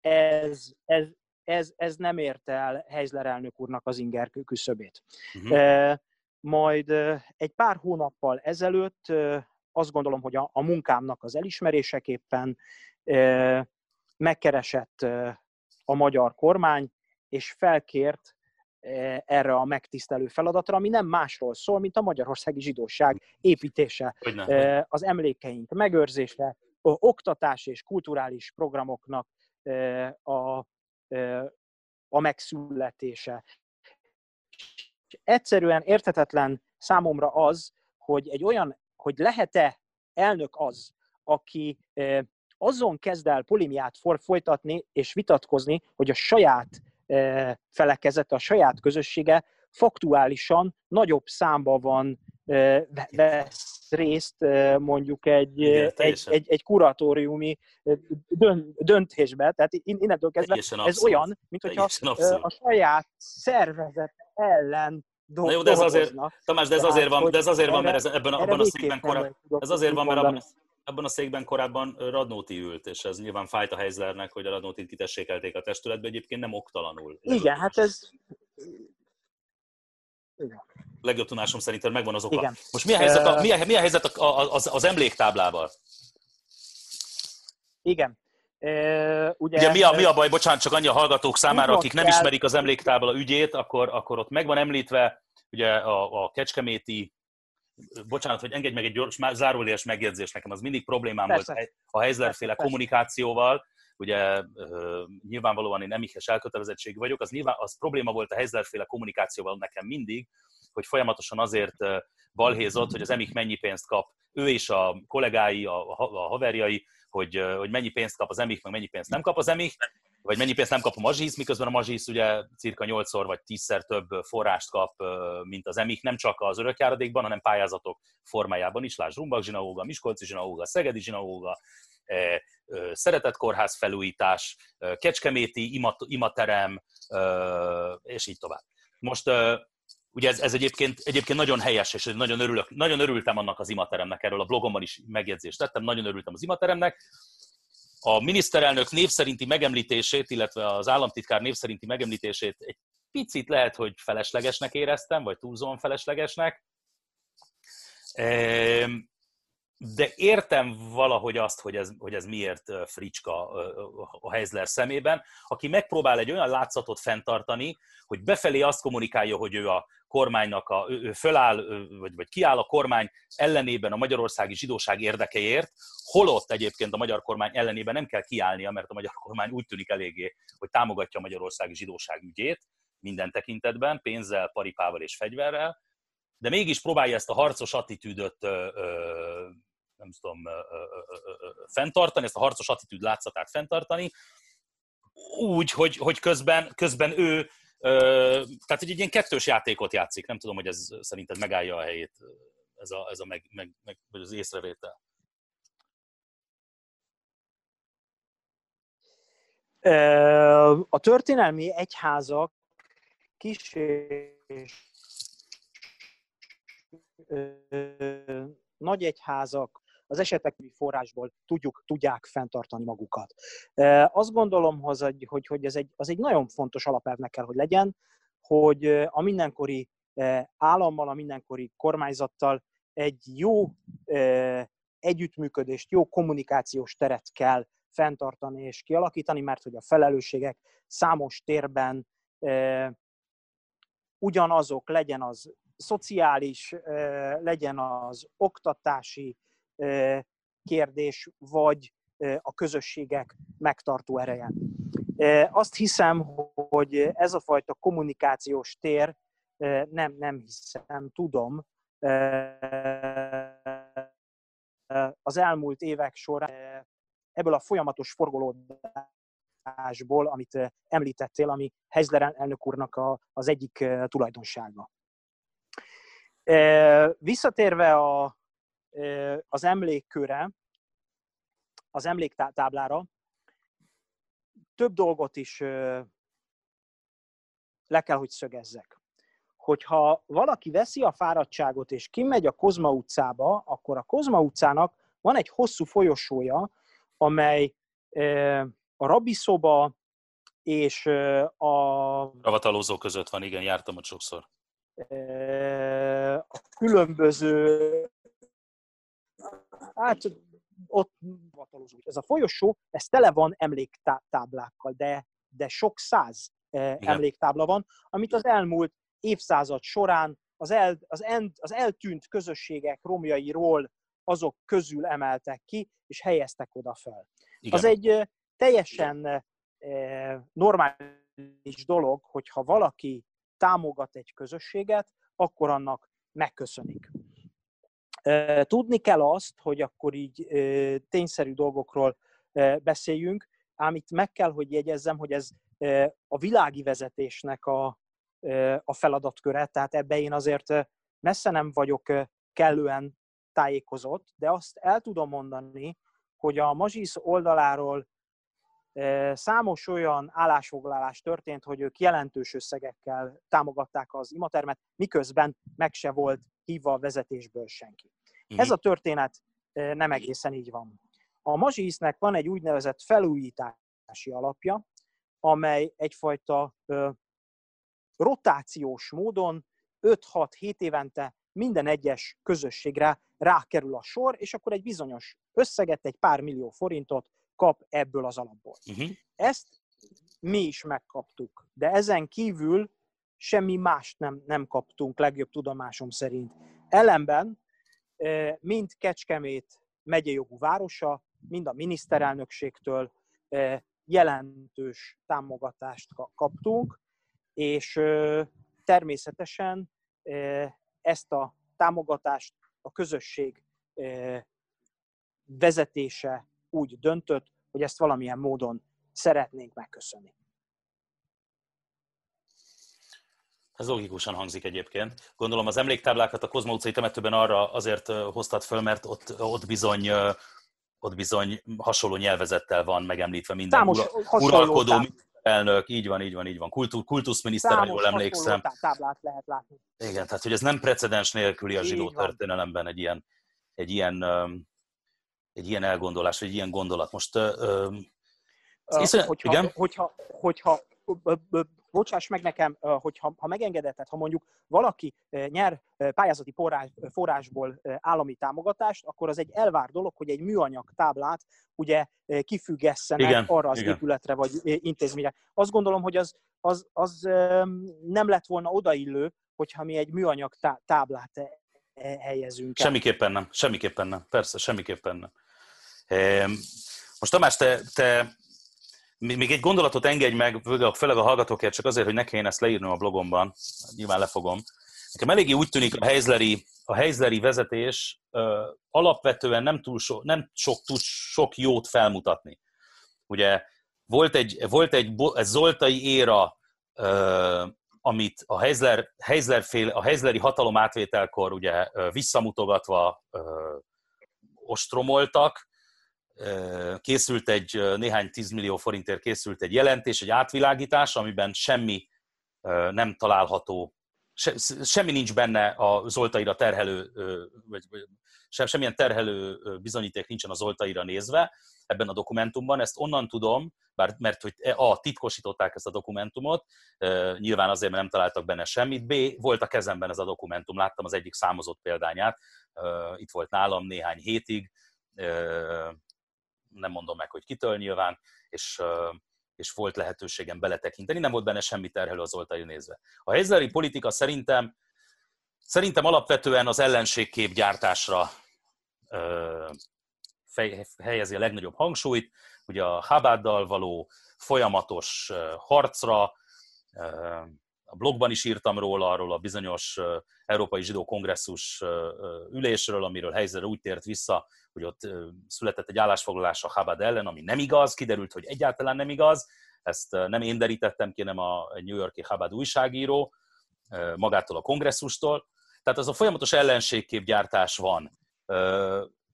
ez, ez, ez, ez nem érte el Heizler elnök úrnak az inger küszöbét. Uh-huh. Majd egy pár hónappal ezelőtt azt gondolom, hogy a, a munkámnak az elismeréseképpen megkeresett a magyar kormány, és felkért erre a megtisztelő feladatra, ami nem másról szól, mint a magyarországi zsidóság építése, Hogyne. E, az emlékeink megőrzése, oktatás és kulturális programoknak e, a, a megszületése. Egyszerűen értetetlen számomra az, hogy egy olyan, hogy lehet-e elnök az, aki azon kezd el polimiát folytatni és vitatkozni, hogy a saját felekezete, a saját közössége faktuálisan nagyobb számban van vesz részt mondjuk egy, Igen, egy, egy, egy kuratóriumi döntésbe. Tehát innentől kezdve ez abszolút. olyan, mint hogyha a saját szervezet ellen do- Na jó, de ez azért, Tamás, de ez azért van, de ez azért van, mert ez ebben, abban a székben korábban, ez azért van, mert abban, abban a székben korábban Radnóti ült, és ez nyilván fájt a Heizlernek, hogy a Radnótit kitessékelték a testületbe, egyébként nem oktalanul. Igen, hát ez... Igen. Legjobb tudásom szerint megvan az oka. Igen. Most mi a helyzet, a, mi a, mi a helyzet a, az, az emléktáblával? Igen. Uh, ugye, ugye mi, a, mi a baj, bocsánat, csak annyi a hallgatók számára, akik nem ismerik az emléktábla ügyét, akkor, akkor ott meg van említve ugye a, a kecskeméti bocsánat, hogy engedj meg egy gyors, zárólias megjegyzés nekem, az mindig problémám Persze. volt a Heizler-féle kommunikációval, ugye nyilvánvalóan én nem ihes elkötelezettségű vagyok, az, nyilván, az probléma volt a Heizler-féle kommunikációval nekem mindig, hogy folyamatosan azért balhézott, hogy az emik mennyi pénzt kap, ő és a kollégái, a, a haverjai, hogy, hogy mennyi pénzt kap az emik, meg mennyi pénzt nem kap az emik, vagy mennyi pénzt nem kap a mazsisz, miközben a mazsisz ugye cirka 8-szor vagy 10-szer több forrást kap, mint az emik, nem csak az örökjáradékban, hanem pályázatok formájában is. Lásd, Rumbak zsinagóga, Miskolci zsinagóga, Szegedi zsinagóga, Szeretett kórház felújítás, Kecskeméti imaterem, és így tovább. Most ugye ez, ez egyébként, egyébként nagyon helyes, és nagyon, örülök, nagyon örültem annak az imateremnek, erről a blogomban is megjegyzést tettem, nagyon örültem az imateremnek, a miniszterelnök név szerinti megemlítését, illetve az államtitkár név szerinti megemlítését egy picit lehet, hogy feleslegesnek éreztem, vagy túlzóan feleslegesnek. De értem valahogy azt, hogy ez, hogy ez miért fricska a Heizler szemében, aki megpróbál egy olyan látszatot fenntartani, hogy befelé azt kommunikálja, hogy ő a kormánynak, a, ő, ő föláll, vagy, vagy kiáll a kormány ellenében a magyarországi zsidóság érdekeért, holott egyébként a magyar kormány ellenében nem kell kiállnia, mert a magyar kormány úgy tűnik eléggé, hogy támogatja a magyarországi zsidóság ügyét minden tekintetben, pénzzel, paripával és fegyverrel, de mégis próbálja ezt a harcos attitűdöt nem tudom, fenntartani, ezt a harcos attitűd látszatát fenntartani, úgy, hogy, hogy közben, közben ő tehát, egy ilyen kettős játékot játszik. Nem tudom, hogy ez szerinted megállja a helyét, ez a, ez a meg, meg, meg, vagy az észrevétel. A történelmi egyházak kis és nagy egyházak az esetek forrásból tudjuk, tudják fenntartani magukat. Azt gondolom, hogy, hogy, hogy ez egy, az egy nagyon fontos alapelvnek kell, hogy legyen, hogy a mindenkori állammal, a mindenkori kormányzattal egy jó együttműködést, jó kommunikációs teret kell fenntartani és kialakítani, mert hogy a felelősségek számos térben ugyanazok legyen az szociális, legyen az oktatási kérdés, vagy a közösségek megtartó ereje. Azt hiszem, hogy ez a fajta kommunikációs tér, nem, nem hiszem, tudom, az elmúlt évek során ebből a folyamatos forgolódásból, amit említettél, ami Heizler elnök úrnak a, az egyik tulajdonsága. Visszatérve a, az emlékköre, az emléktáblára, több dolgot is le kell, hogy szögezzek. Hogyha valaki veszi a fáradtságot és kimegy a Kozma utcába, akkor a Kozma utcának van egy hosszú folyosója, amely a rabiszoba és a... Ravatalózó között van, igen, jártam ott sokszor. A különböző hát ott ez a folyosó, ez tele van emléktáblákkal, de, de sok száz Igen. emléktábla van, amit az elmúlt évszázad során az, el, az, end, az eltűnt közösségek romjairól azok közül emeltek ki, és helyeztek oda fel. Igen. Az egy teljesen normális dolog, hogyha valaki támogat egy közösséget, akkor annak megköszönik. Tudni kell azt, hogy akkor így tényszerű dolgokról beszéljünk, ám itt meg kell, hogy jegyezzem, hogy ez a világi vezetésnek a, a feladatköre, tehát ebbe én azért messze nem vagyok kellően tájékozott, de azt el tudom mondani, hogy a Mazsisz oldaláról számos olyan állásfoglalás történt, hogy ők jelentős összegekkel támogatták az imatermet, miközben meg se volt hívva a vezetésből senki. Uh-huh. Ez a történet nem egészen így van. A Mazsisznek van egy úgynevezett felújítási alapja, amely egyfajta rotációs módon 5-6-7 évente minden egyes közösségre rákerül a sor, és akkor egy bizonyos összeget, egy pár millió forintot kap ebből az alapból. Uh-huh. Ezt mi is megkaptuk, de ezen kívül semmi mást nem, nem kaptunk, legjobb tudomásom szerint. Ellenben mind Kecskemét megyei jogú városa, mind a miniszterelnökségtől jelentős támogatást kaptunk, és természetesen ezt a támogatást a közösség vezetése úgy döntött, hogy ezt valamilyen módon szeretnénk megköszönni. Ez logikusan hangzik egyébként. Gondolom az emléktáblákat a Kozma utcai temetőben arra azért hoztad föl, mert ott, ott bizony ott bizony hasonló nyelvezettel van megemlítve minden Számos ura, uralkodó elnök, így van, így van, így van. Kultú, kultuszminiszter, ha jól emlékszem. táblát lehet látni. Igen, tehát hogy ez nem precedens nélküli a zsidó történelemben egy ilyen, egy ilyen, egy ilyen elgondolás, vagy egy ilyen gondolat. Most uh, uh, hogyha, igen? hogyha, hogyha bocsáss meg nekem, hogy ha, megengedett, ha mondjuk valaki nyer pályázati forrás, forrásból állami támogatást, akkor az egy elvár dolog, hogy egy műanyag táblát ugye kifüggesszenek igen, arra az igen. épületre vagy intézményre. Azt gondolom, hogy az, az, az nem lett volna odaillő, hogyha mi egy műanyag táblát helyezünk el. Semmiképpen nem, semmiképpen nem, persze, semmiképpen nem. Most Tamás, te, te még egy gondolatot engedj meg, főleg a hallgatókért, csak azért, hogy ne kelljen ezt leírnom a blogomban, nyilván lefogom. Nekem eléggé úgy tűnik a helyzleri, a helyzleri vezetés ö, alapvetően nem, túl so, nem sok, tud sok jót felmutatni. Ugye volt egy, volt egy, egy zoltai éra, ö, amit a Heizler, Heizler fél, a Heizleri hatalom átvételkor ugye visszamutogatva ö, ostromoltak, készült egy néhány tízmillió forintért készült egy jelentés, egy átvilágítás, amiben semmi nem található, se, semmi nincs benne a Zoltaira terhelő, vagy, vagy semmilyen terhelő bizonyíték nincsen a Zoltaira nézve ebben a dokumentumban. Ezt onnan tudom, bár, mert hogy A, titkosították ezt a dokumentumot, nyilván azért, mert nem találtak benne semmit, B, volt a kezemben ez a dokumentum, láttam az egyik számozott példányát, itt volt nálam néhány hétig, nem mondom meg, hogy kitől nyilván, és, és volt lehetőségem beletekinteni, nem volt benne semmi terhelő az oltai nézve. A helyzeli politika szerintem Szerintem alapvetően az ellenségkép gyártásra helyezi a legnagyobb hangsúlyt, ugye a Habaddal való folyamatos harcra, a blogban is írtam róla, arról a bizonyos Európai Zsidó Kongresszus ülésről, amiről helyzetre úgy tért vissza, hogy ott született egy állásfoglalás a Chabad ellen, ami nem igaz, kiderült, hogy egyáltalán nem igaz, ezt nem én derítettem ki, hanem a New Yorki Chabad újságíró, magától a kongresszustól. Tehát az a folyamatos ellenségképgyártás van.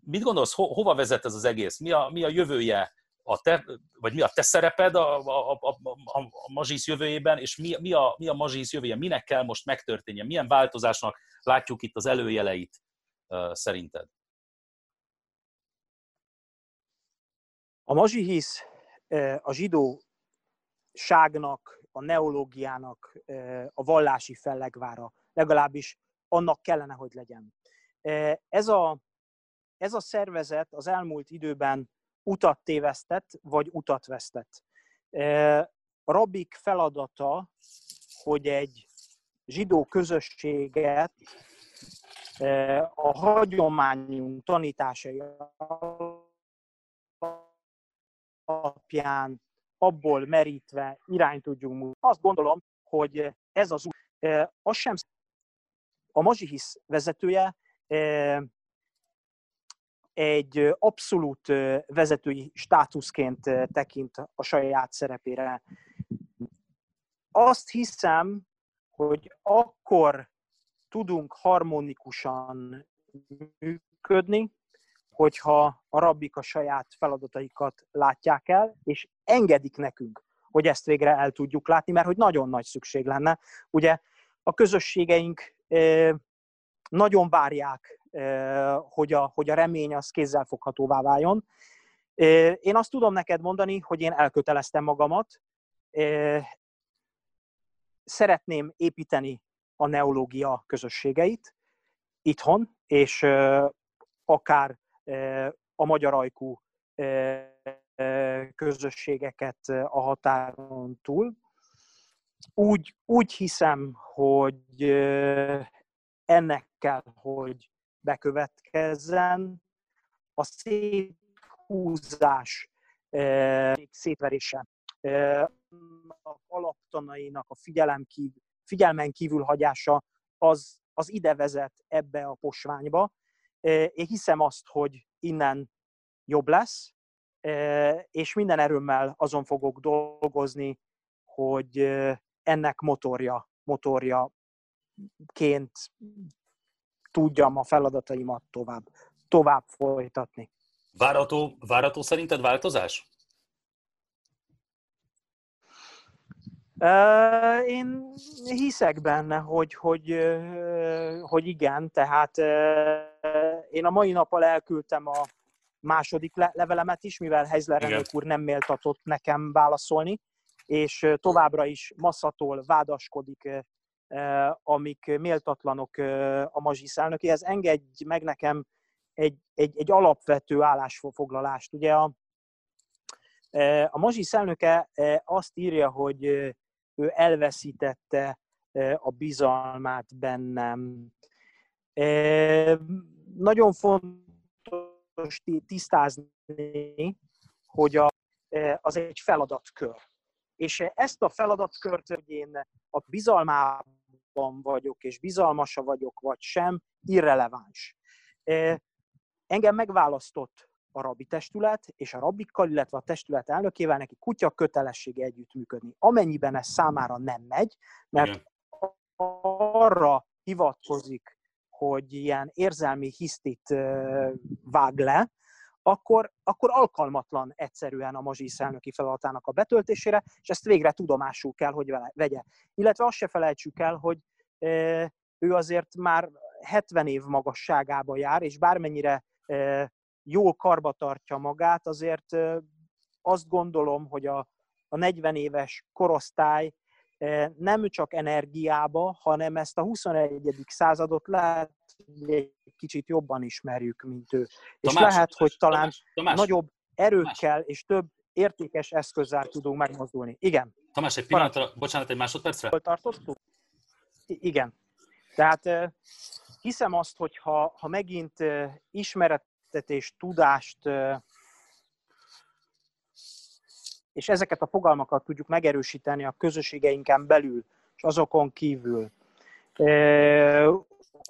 Mit gondolsz, ho- hova vezet ez az egész? Mi a, mi a jövője, a te, vagy mi a te szereped a, a, a, a, a mazsisz jövőjében, és mi, mi, a, mi a mazsisz jövője? Minek kell most megtörténnie? Milyen változásnak látjuk itt az előjeleit szerinted? A mazsihisz a zsidóságnak, a neológiának a vallási fellegvára, legalábbis annak kellene, hogy legyen. Ez a, ez a szervezet az elmúlt időben utat tévesztett, vagy utat vesztett. A rabbik feladata, hogy egy zsidó közösséget a hagyományunk tanításai alapján abból merítve irány tudjunk mutatni. Azt gondolom, hogy ez az út, az sem a Mazsihisz vezetője egy abszolút vezetői státuszként tekint a saját szerepére. Azt hiszem, hogy akkor tudunk harmonikusan működni, hogyha a rabbik a saját feladataikat látják el, és engedik nekünk, hogy ezt végre el tudjuk látni, mert hogy nagyon nagy szükség lenne. Ugye a közösségeink nagyon várják, hogy a, hogy a remény az kézzelfoghatóvá váljon. Én azt tudom neked mondani, hogy én elköteleztem magamat, szeretném építeni a neológia közösségeit itthon, és akár a magyar ajkú közösségeket a határon túl. Úgy, úgy hiszem, hogy ennek kell, hogy bekövetkezzen. A széthúzás, szétverése a alaptanainak a figyelem kívül, figyelmen kívül hagyása az, az ide vezet ebbe a posványba. Én hiszem azt, hogy innen jobb lesz, és minden erőmmel azon fogok dolgozni, hogy ennek motorja, motorja ként tudjam a feladataimat tovább, tovább folytatni. Várható, várható szerinted változás? Én hiszek benne, hogy, hogy, hogy igen, tehát én a mai nappal elküldtem a második levelemet is, mivel Heizler elnök úr nem méltatott nekem válaszolni, és továbbra is masszatól vádaskodik amik méltatlanok a mazsisz elnökéhez. Engedj meg nekem egy, egy, egy alapvető állásfoglalást. Ugye a, a mazsisz elnöke azt írja, hogy ő elveszítette a bizalmát bennem. Nagyon fontos tisztázni, hogy a, az egy feladatkör. És ezt a feladatkört, hogy én a bizalmában vagyok, és bizalmasa vagyok, vagy sem, irreleváns. Engem megválasztott a rabbi testület, és a rabbikkal, illetve a testület elnökével neki kutya kötelessége együttműködni. Amennyiben ez számára nem megy, mert Igen. arra hivatkozik, hogy ilyen érzelmi hisztit vág le, akkor, akkor alkalmatlan egyszerűen a mazsisz elnöki feladatának a betöltésére, és ezt végre tudomásul kell, hogy vele, vegye. Illetve azt se felejtsük el, hogy ő azért már 70 év magasságába jár, és bármennyire jól karba tartja magát, azért azt gondolom, hogy a, a 40 éves korosztály nem csak energiába, hanem ezt a 21. századot lehet, hogy egy kicsit jobban ismerjük, mint ő. És Tamás, lehet, hogy talán Tamás, Tamás, nagyobb erőkkel Tamás. és több értékes eszközzel tudunk megmozdulni. Igen. Tamás, egy pillanatra, bocsánat, egy másodpercre? Hol tartottuk? Igen. Tehát hiszem azt, hogy ha, ha megint ismeretet és tudást és ezeket a fogalmakat tudjuk megerősíteni a közösségeinken belül, és azokon kívül,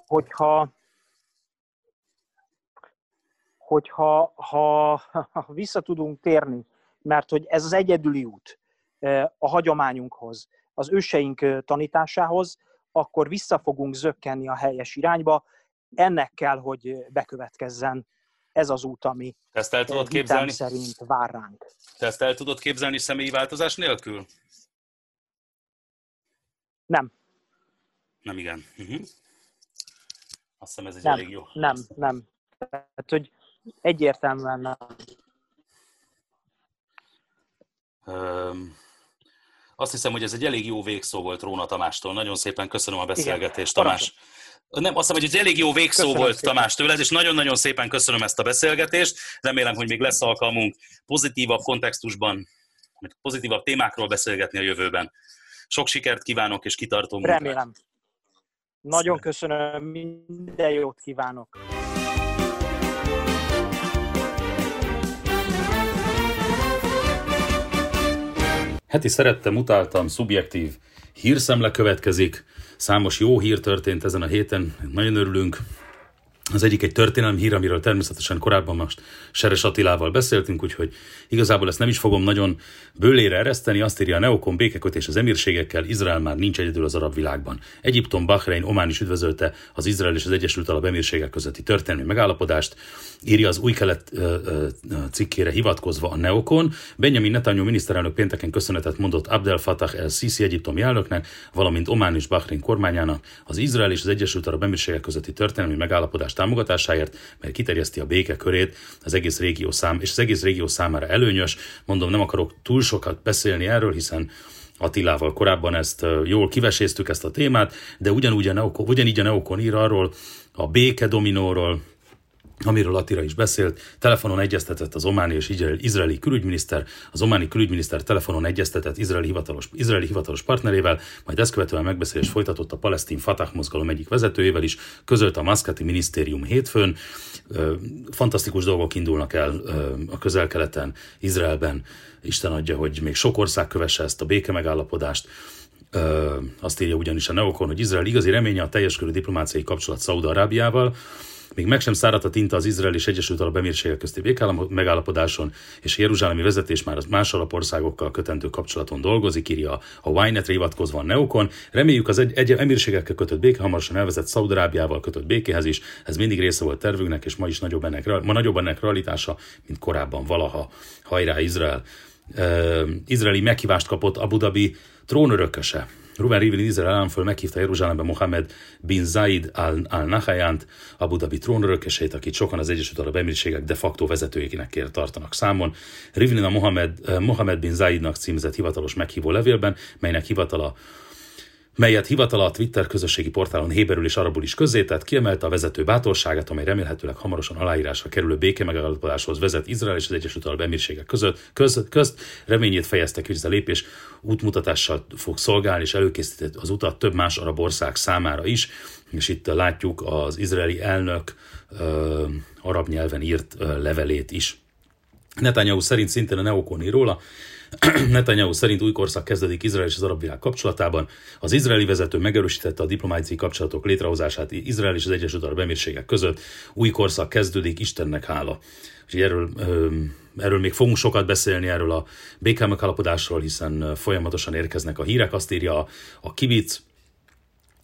hogyha hogyha ha, ha vissza tudunk térni, mert hogy ez az egyedüli út a hagyományunkhoz, az őseink tanításához, akkor vissza fogunk zökkenni a helyes irányba. Ennek kell, hogy bekövetkezzen ez az út, ami ezt el tudod képzelni? szerint vár ránk. Te ezt el tudod képzelni személyi változás nélkül? Nem. Nem igen. Uh-huh. Azt hiszem ez egy nem, elég jó. Nem, nem. Tehát, hogy egyértelműen nem. Um, azt hiszem, hogy ez egy elég jó végszó volt Róna Tamástól. Nagyon szépen köszönöm a beszélgetést, Igen, Tamás. Nem, azt hiszem, hogy egy elég jó végszó köszönöm volt szépen. Tamás tőled, és nagyon-nagyon szépen köszönöm ezt a beszélgetést. Remélem, hogy még lesz alkalmunk pozitívabb kontextusban, pozitívabb témákról beszélgetni a jövőben. Sok sikert kívánok, és kitartó munkát. Remélem. Nagyon köszönöm, minden jót kívánok. Heti szerettem, utáltam, szubjektív hírszemle következik. Számos jó hír történt ezen a héten, nagyon örülünk. Az egyik egy történelmi hír, amiről természetesen korábban most Seres Attilával beszéltünk, úgyhogy igazából ezt nem is fogom nagyon bőlére ereszteni. Azt írja a Neokon békekötés az emírségekkel, Izrael már nincs egyedül az arab világban. Egyiptom, Bahrein, Omán is üdvözölte az Izrael és az Egyesült Arab Emírségek közötti történelmi megállapodást, írja az új kelet cikkére hivatkozva a Neokon. Benjamin Netanyahu miniszterelnök pénteken köszönetet mondott Abdel Fattah el-Sisi egyiptomi elnöknek, valamint Omán és Bahrein kormányának az Izrael és az Egyesült Arab Emírségek közötti történelmi megállapodást támogatásáért, mert kiterjeszti a béke körét az egész régió szám, és az egész régió számára előnyös. Mondom, nem akarok túl sokat beszélni erről, hiszen Attilával korábban ezt jól kiveséztük ezt a témát, de ugyanúgy a Neokon, ugyanígy a Neokon ír arról, a béke dominóról, amiről Attila is beszélt, telefonon egyeztetett az ománi és izraeli külügyminiszter, az ománi külügyminiszter telefonon egyeztetett izraeli hivatalos, izraeli hivatalos partnerével, majd ezt követően megbeszélést folytatott a palesztin Fatah mozgalom egyik vezetőjével is, közölt a Maszkati minisztérium hétfőn. Fantasztikus dolgok indulnak el a közel-keleten, Izraelben. Isten adja, hogy még sok ország kövesse ezt a béke megállapodást. azt írja ugyanis a Neokon, hogy Izrael igazi reménye a teljes körű diplomáciai kapcsolat Szauda-Arábiával, még meg sem száradt a tinta az Izrael és Egyesült Arab Emírségek közti megállapodáson, és a jeruzsálemi vezetés már az más alapországokkal kötendő kapcsolaton dolgozik, írja a Wynet hivatkozva a Neokon. Reméljük az egy, egy emírségekkel kötött béke hamarosan elvezett Szaudarábiával kötött békéhez is. Ez mindig része volt tervünknek, és ma is nagyobb ennek, ma nagyobb ennek realitása, mint korábban valaha. Hajrá Izrael! Uh, izraeli meghívást kapott Abu Dhabi trónörököse. Ruben Rivlin Izrael államföl meghívta Jeruzsálembe Mohamed bin Zaid al-Nahayant, Abu Dhabi trónörökeseit, akit sokan az Egyesült Arab Emírségek de facto vezetőjének tartanak számon. Rivlin a Mohamed, eh, Mohamed bin Zaidnak címzett hivatalos meghívó levélben, melynek hivatala melyet hivatala a Twitter közösségi portálon héberül és arabul is közzétett, kiemelte a vezető bátorságát, amely remélhetőleg hamarosan aláírásra kerülő béke megállapodáshoz vezet Izrael és az Egyesült Arab Emírségek között, köz, közt. Reményét fejezte ki, hogy ez a lépés útmutatással fog szolgálni, és előkészített az utat több más arab ország számára is, és itt látjuk az izraeli elnök arab nyelven írt levelét is. Netanyahu szerint szintén a Neokon ír róla, (clears throat) Netanyahu szerint új korszak kezdődik Izrael és az arab világ kapcsolatában. Az izraeli vezető megerősítette a diplomáciai kapcsolatok létrehozását Izrael és az Egyesült Arab Emírségek között. Új korszak kezdődik, Istennek hála. És erről, erről még fogunk sokat beszélni, erről a béke megállapodásról, hiszen folyamatosan érkeznek a hírek. Azt írja a, a Kibic,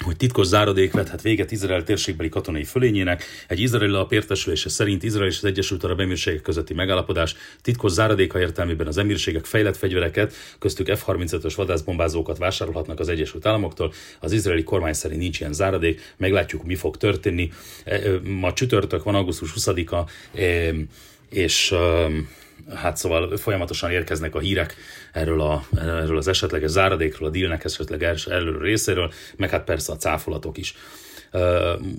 hogy titkos záradék vethet véget Izrael térségbeli katonai fölényének. Egy izraeli lap értesülése szerint Izrael és az Egyesült Arab Emírségek közötti megállapodás titkos záradéka értelmében az emírségek fejlett fegyvereket, köztük F-35-ös vadászbombázókat vásárolhatnak az Egyesült Államoktól. Az izraeli kormány szerint nincs ilyen záradék, meglátjuk, mi fog történni. E, ma csütörtök van, augusztus 20-a, és hát szóval folyamatosan érkeznek a hírek erről, a, erről az esetleges záradékról, a dílnek esetleg erről részéről, meg hát persze a cáfolatok is.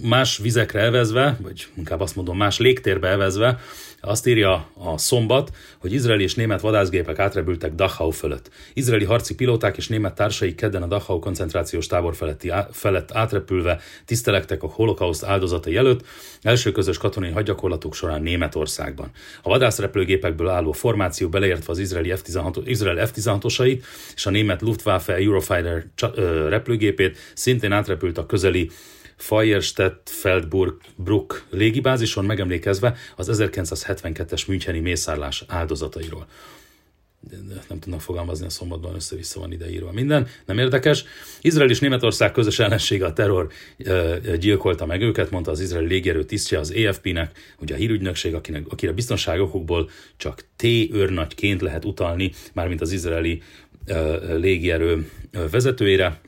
más vizekre evezve, vagy inkább azt mondom, más légtérbe evezve, azt írja a szombat, hogy izraeli és német vadászgépek átrepültek Dachau fölött. Izraeli harci pilóták és német társai kedden a Dachau koncentrációs tábor feletti, felett átrepülve tisztelektek a holokauszt áldozatai előtt, első közös katonai hadgyakorlatuk során Németországban. A vadászrepülőgépekből álló formáció beleértve az izraeli F-16, Izrael F-16-osait és a német Luftwaffe Eurofighter repülőgépét szintén átrepült a közeli Feierstedt Feldburg Bruck légibázison megemlékezve az 1972-es Müncheni mészárlás áldozatairól. Nem tudnak fogalmazni, a szombatban össze-vissza van ideírva minden, nem érdekes. Izrael és Németország közös ellensége a terror gyilkolta meg őket, mondta az izraeli légierő tisztje az EFP-nek, ugye a hírügynökség, akinek, akire biztonságokból csak T-őrnagyként lehet utalni, mármint az izraeli légierő vezetőjére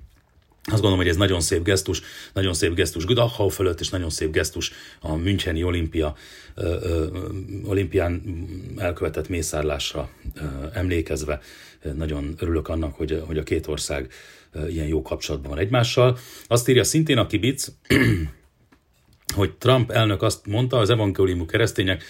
azt gondolom, hogy ez nagyon szép gesztus, nagyon szép gesztus Dachau fölött, és nagyon szép gesztus a Müncheni olimpia, ö, ö, olimpián elkövetett mészárlásra ö, emlékezve. Nagyon örülök annak, hogy, hogy a két ország ilyen jó kapcsolatban van egymással. Azt írja szintén a kibic, (clears throat) hogy Trump elnök azt mondta, az evangéliumú keresztények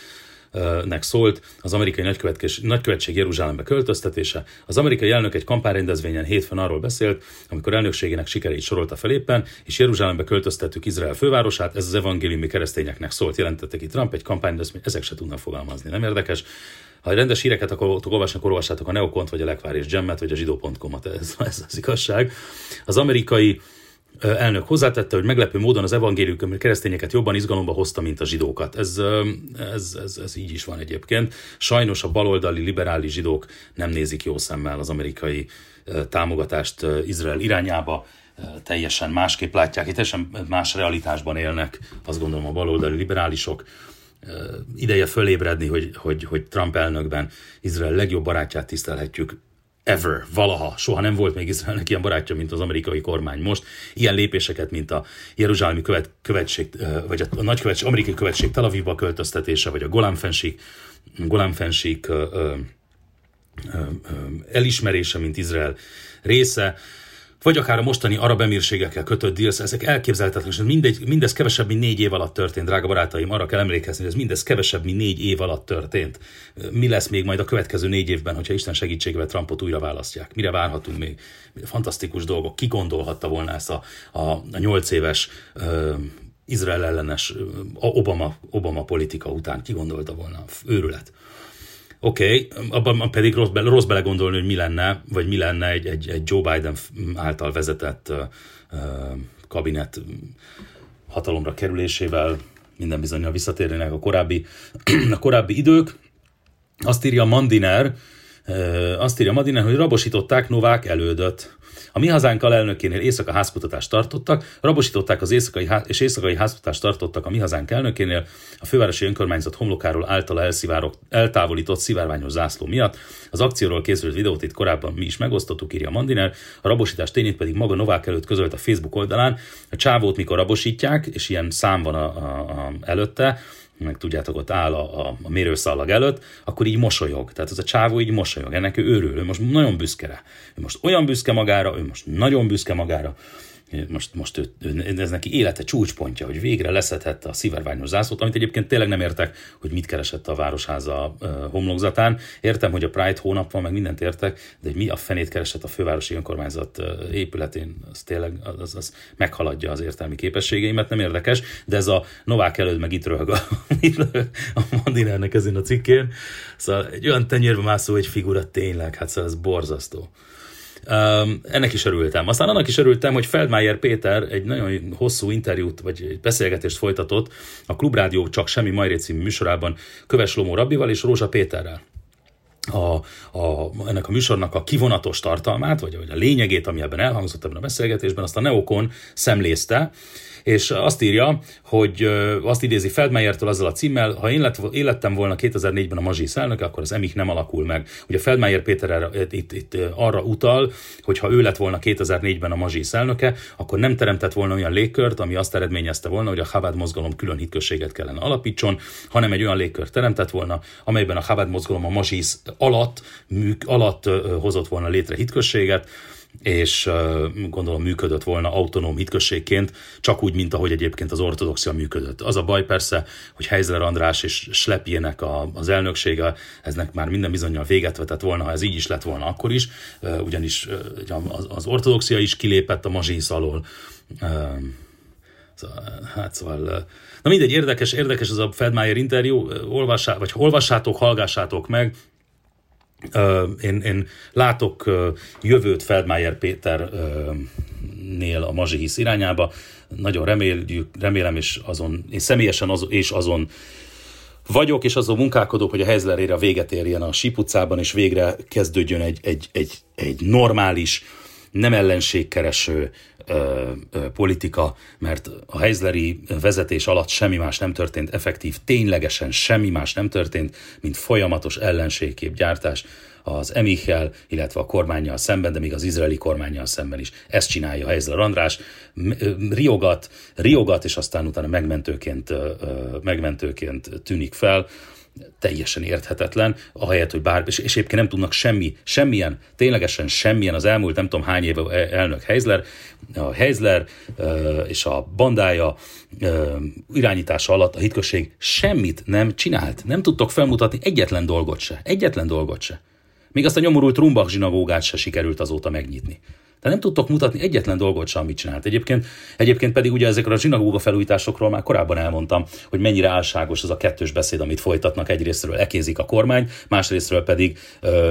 nek szólt az amerikai nagykövetség Jeruzsálembe költöztetése. Az amerikai elnök egy kampányrendezvényen hétfőn arról beszélt, amikor elnökségének sikereit sorolta fel éppen, és Jeruzsálembe költöztettük Izrael fővárosát, ez az evangéliumi keresztényeknek szólt, jelentette ki Trump egy kampányrendezvény, ezek se tudnak fogalmazni, nem érdekes. Ha rendes híreket akartok olvasni, akkor olvassátok a Neokont, vagy a Lekvár és Gemmet, vagy a zsidó.com-at, ez, ez az igazság. Az amerikai elnök hozzátette, hogy meglepő módon az evangélium keresztényeket jobban izgalomba hozta, mint a zsidókat. Ez, ez, ez, ez így is van egyébként. Sajnos a baloldali liberális zsidók nem nézik jó szemmel az amerikai támogatást Izrael irányába, teljesen másképp látják, teljesen más realitásban élnek, azt gondolom a baloldali liberálisok. Ideje fölébredni, hogy, hogy, hogy Trump elnökben Izrael legjobb barátját tisztelhetjük, ever, valaha, soha nem volt még Izraelnek ilyen barátja, mint az amerikai kormány. Most. Ilyen lépéseket, mint a Jeruzsálemi követ, követség, vagy a nagy követség, amerikai követség Tel Avivba költöztetése, vagy a Golán-fensík, Golán-fensík elismerése, mint Izrael része, vagy akár a mostani arab emírségekkel kötött deals, ezek elképzelhetetlen, és mindegy, mindez kevesebb, mint négy év alatt történt, drága barátaim, arra kell emlékezni, hogy ez mindez kevesebb, mint négy év alatt történt. Mi lesz még majd a következő négy évben, hogyha Isten segítségével Trumpot újra választják? Mire várhatunk még? Fantasztikus dolgok. Ki gondolhatta volna ezt a, a, a nyolc éves uh, Izrael ellenes Obama, Obama politika után? Ki gondolta volna? Őrület. Oké, okay, abban pedig rossz, bele, rossz belegondolni, hogy mi lenne, vagy mi lenne egy, egy, egy Joe Biden által vezetett uh, kabinet hatalomra kerülésével, minden bizonyal visszatérnének a korábbi, (clears throat) a korábbi idők. Azt írja Mandiner, azt írja Mandiner, hogy rabosították Novák elődöt. A mi hazánk alelnökénél éjszaka házkutatást tartottak, rabosították az éjszakai ház, és éjszakai házkutatást tartottak a mi hazánk elnökénél a fővárosi önkormányzat homlokáról általa eltávolított szivárványos zászló miatt. Az akcióról készült videót itt korábban mi is megosztottuk, írja Mandiner, a rabosítás tényét pedig maga Novák előtt közölt a Facebook oldalán. A csávót mikor rabosítják, és ilyen szám van a, a, a előtte, meg tudjátok, ott áll a, a, a mérőszalag előtt, akkor így mosolyog. Tehát ez a csávó így mosolyog. Ennek ő örül, ő most nagyon büszke rá. Ő most olyan büszke magára, ő most nagyon büszke magára, most, most ő, ez neki élete csúcspontja, hogy végre leszedhette a szivárványos zászlót, amit egyébként tényleg nem értek, hogy mit keresett a Városháza homlokzatán. Értem, hogy a Pride hónap van, meg mindent értek, de hogy mi a fenét keresett a fővárosi önkormányzat épületén, az tényleg az, az meghaladja az értelmi képességeimet, nem érdekes, de ez a Novák előtt meg itt röhög a, (laughs) a Mandinernek ezen a cikkén. Szóval egy olyan tenyérbe mászó egy figura tényleg, hát szóval ez borzasztó. Um, ennek is örültem. Aztán annak is örültem, hogy Feldmeier Péter egy nagyon hosszú interjút, vagy egy beszélgetést folytatott a Klubrádió Csak Semmi Majré című műsorában Köves Lomó Rabbival és Rózsa Péterrel. A, a, ennek a műsornak a kivonatos tartalmát, vagy, vagy a lényegét, ami ebben elhangzott ebben a beszélgetésben, azt a Neokon szemlézte, és azt írja, hogy azt idézi Feldmeyertől azzal a címmel, ha én, lett, én lettem volna 2004-ben a Mazsis elnöke, akkor az emik nem alakul meg. Ugye Feldmeyer Péter erre, itt, itt arra utal, hogy ha ő lett volna 2004-ben a Mazsis elnöke, akkor nem teremtett volna olyan légkört, ami azt eredményezte volna, hogy a Chabad mozgalom külön hitközséget kellene alapítson, hanem egy olyan légkört teremtett volna, amelyben a Chabad mozgalom a Mazsis alatt, műk, alatt hozott volna létre hitközséget, és gondolom működött volna autonóm hitközségként, csak úgy, mint ahogy egyébként az ortodoxia működött. Az a baj persze, hogy Heizler András és Slepjének a, az elnöksége, eznek már minden bizonyal véget vetett volna, ha ez így is lett volna akkor is, ugyanis az ortodoxia is kilépett a mazsisz alól. Hát szóval, na mindegy, érdekes, érdekes ez a Feldmayer interjú, olvassá, vagy olvassátok, hallgassátok meg, én, én látok jövőt Feldmayer Péternél a Mazsihisz irányába, nagyon reméljük, remélem, és azon, én személyesen az, és azon vagyok, és azon munkálkodok, hogy a Hezlerére véget érjen a Síp utcában, és végre kezdődjön egy, egy, egy, egy normális, nem ellenségkereső ö, ö, politika, mert a Heizleri vezetés alatt semmi más nem történt, effektív, ténylegesen semmi más nem történt, mint folyamatos ellenségképgyártás az Emichel, illetve a kormányjal szemben, de még az izraeli kormányjal szemben is. Ezt csinálja Heizler András, riogat, riogat, és aztán utána megmentőként, megmentőként tűnik fel teljesen érthetetlen, ahelyett, hogy bár, és, és egyébként nem tudnak semmi, semmilyen, ténylegesen semmilyen az elmúlt nem tudom hány éve elnök Heizler, a Heizler és a bandája irányítása alatt a hitközség semmit nem csinált. Nem tudtok felmutatni egyetlen dolgot se. Egyetlen dolgot se. Még azt a nyomorult Rumbach zsinagógát se sikerült azóta megnyitni. De nem tudtok mutatni egyetlen dolgot sem, amit csinált. Egyébként, egyébként pedig ugye ezekről a zsinagóga felújításokról már korábban elmondtam, hogy mennyire álságos az a kettős beszéd, amit folytatnak. Egyrésztről ekézik a kormány, másrésztről pedig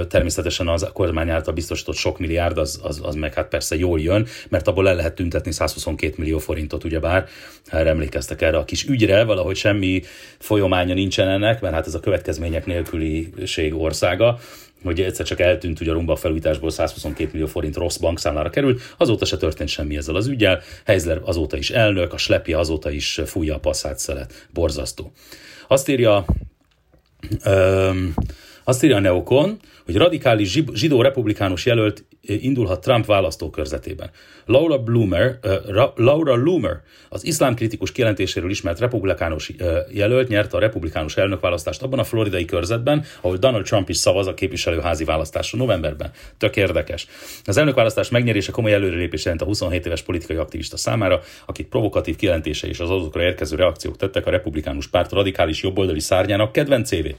természetesen az kormány által biztosított sok milliárd, az, az, az meg hát persze jól jön, mert abból el lehet tüntetni 122 millió forintot, ugyebár, erre emlékeztek erre a kis ügyre, valahogy semmi folyamánya nincsen ennek, mert hát ez a következmények nélküliség országa hogy egyszer csak eltűnt ugye a rumba felújításból 122 millió forint rossz bankszámlára került, azóta se történt semmi ezzel az ügyel, Heizler azóta is elnök, a Slepje azóta is fújja a passzát szelet. Borzasztó. Azt írja, öm, azt írja a Neokon, hogy radikális zsidó republikánus jelölt indulhat Trump választókörzetében. Laura Bloomer, uh, Laura Loomer, az iszlámkritikus kijelentéséről ismert republikánus uh, jelölt nyerte a republikánus elnökválasztást abban a floridai körzetben, ahol Donald Trump is szavaz a képviselőházi választáson novemberben. Tök érdekes. Az elnökválasztás megnyerése komoly előrelépés jelent a 27 éves politikai aktivista számára, akit provokatív kijelentése és az azokra érkező reakciók tettek a republikánus párt radikális jobboldali szárnyának kedvencévé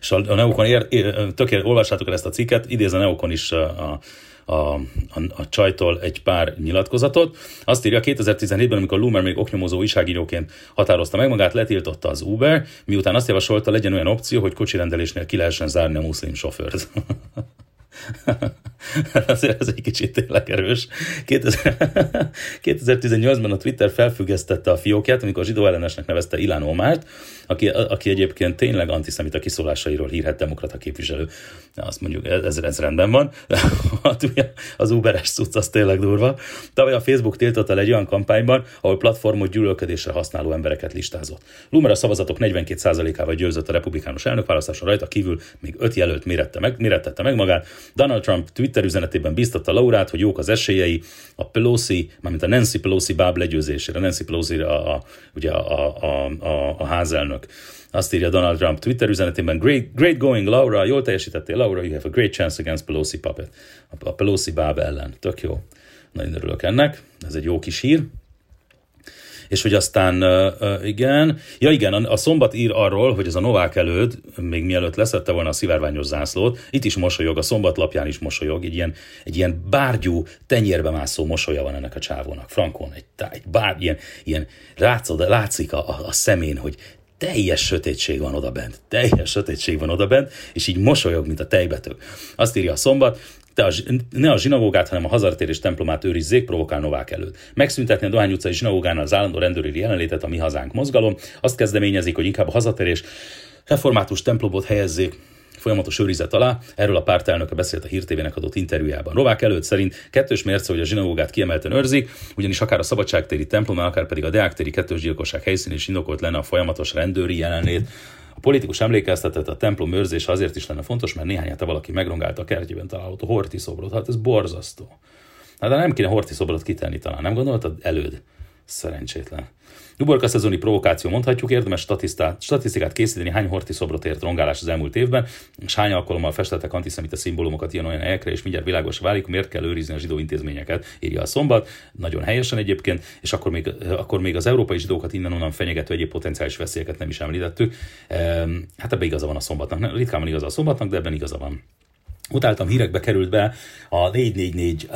és a, Neokon, ér, ér, olvassátok el ezt a cikket, idéz a Neokon is a, a, a, a csajtól egy pár nyilatkozatot. Azt írja, 2017-ben, amikor Lumer még oknyomozó újságíróként határozta meg magát, letiltotta az Uber, miután azt javasolta, legyen olyan opció, hogy kocsirendelésnél ki lehessen zárni a muszlim sofőrt. (laughs) (laughs) Azért ez egy kicsit tényleg erős. 2018-ban (laughs) a Twitter felfüggesztette a fiókját, amikor zsidó ellenesnek nevezte Ilán Omárt, aki, aki egyébként tényleg antiszemita kiszólásairól hírhet demokrata képviselő. Azt mondjuk, ez, ez rendben van. (laughs) Az Uberes cucc az tényleg durva. Tavaly a Facebook tiltotta el egy olyan kampányban, ahol platformot gyűlölködésre használó embereket listázott. Lumer a szavazatok 42%-ával győzött a republikánus elnökválasztáson, rajta kívül még öt jelölt mérette meg, mérettette meg magát. Donald Trump Twitter üzenetében biztatta Laurát, hogy jók az esélyei a Pelosi, mármint a Nancy Pelosi báb legyőzésére. Nancy Pelosi a, a, ugye a, a, a, a házelnök. Azt írja Donald Trump Twitter üzenetében, great, great going Laura, jól teljesítettél Laura, you have a great chance against Pelosi puppet. A Pelosi báb ellen. Tök jó. Nagyon örülök ennek. Ez egy jó kis hír és hogy aztán igen, ja igen, a szombat ír arról, hogy ez a Novák előd, még mielőtt leszette volna a szivárványos zászlót, itt is mosolyog, a szombatlapján is mosolyog, egy ilyen, egy ilyen bárgyú, tenyérbe mászó mosolya van ennek a csávónak, Frankon, egy, egy bár, ilyen, ilyen látszod, látszik a, a, a szemén, hogy teljes sötétség van oda bent, teljes sötétség van oda bent, és így mosolyog, mint a tejbetök. Azt írja a szombat, te a, ne a zsinagógát, hanem a hazatérés templomát őrizzék, provokál Novák előtt. Megszüntetni a Dohány utcai zsinagógánál az állandó rendőri jelenlétet a Mi Hazánk mozgalom. Azt kezdeményezik, hogy inkább a hazatérés református templomot helyezzék folyamatos őrizet alá. Erről a pártelnöke beszélt a hírtévének adott interjújában. Novák előtt szerint kettős mérce, hogy a zsinagógát kiemelten őrzik, ugyanis akár a szabadságtéri templom, akár pedig a deáktéri kettős gyilkosság helyszín is indokolt lenne a folyamatos rendőri jelenlét. A politikus emlékeztetett, a templom őrzése azért is lenne fontos, mert néhány hete valaki megrongálta a kertjében található horti szobrot. Hát ez borzasztó. Hát de nem kéne horti szobrot kitenni talán, nem gondoltad előd? Szerencsétlen. Uborka szezoni provokáció mondhatjuk, érdemes statisztikát készíteni, hány horti szobrot ért rongálás az elmúlt évben, és hány alkalommal festettek antiszemita szimbólumokat ilyen-olyan helyekre, és mindjárt világos válik, miért kell őrizni a zsidó intézményeket, írja a szombat, nagyon helyesen egyébként, és akkor még, akkor még az európai zsidókat innen-onnan fenyegető egyéb potenciális veszélyeket nem is említettük. Hát ebben igaza van a szombatnak. Ritkán van igaza a szombatnak, de ebben igaza van. Utáltam hírekbe került be a 444,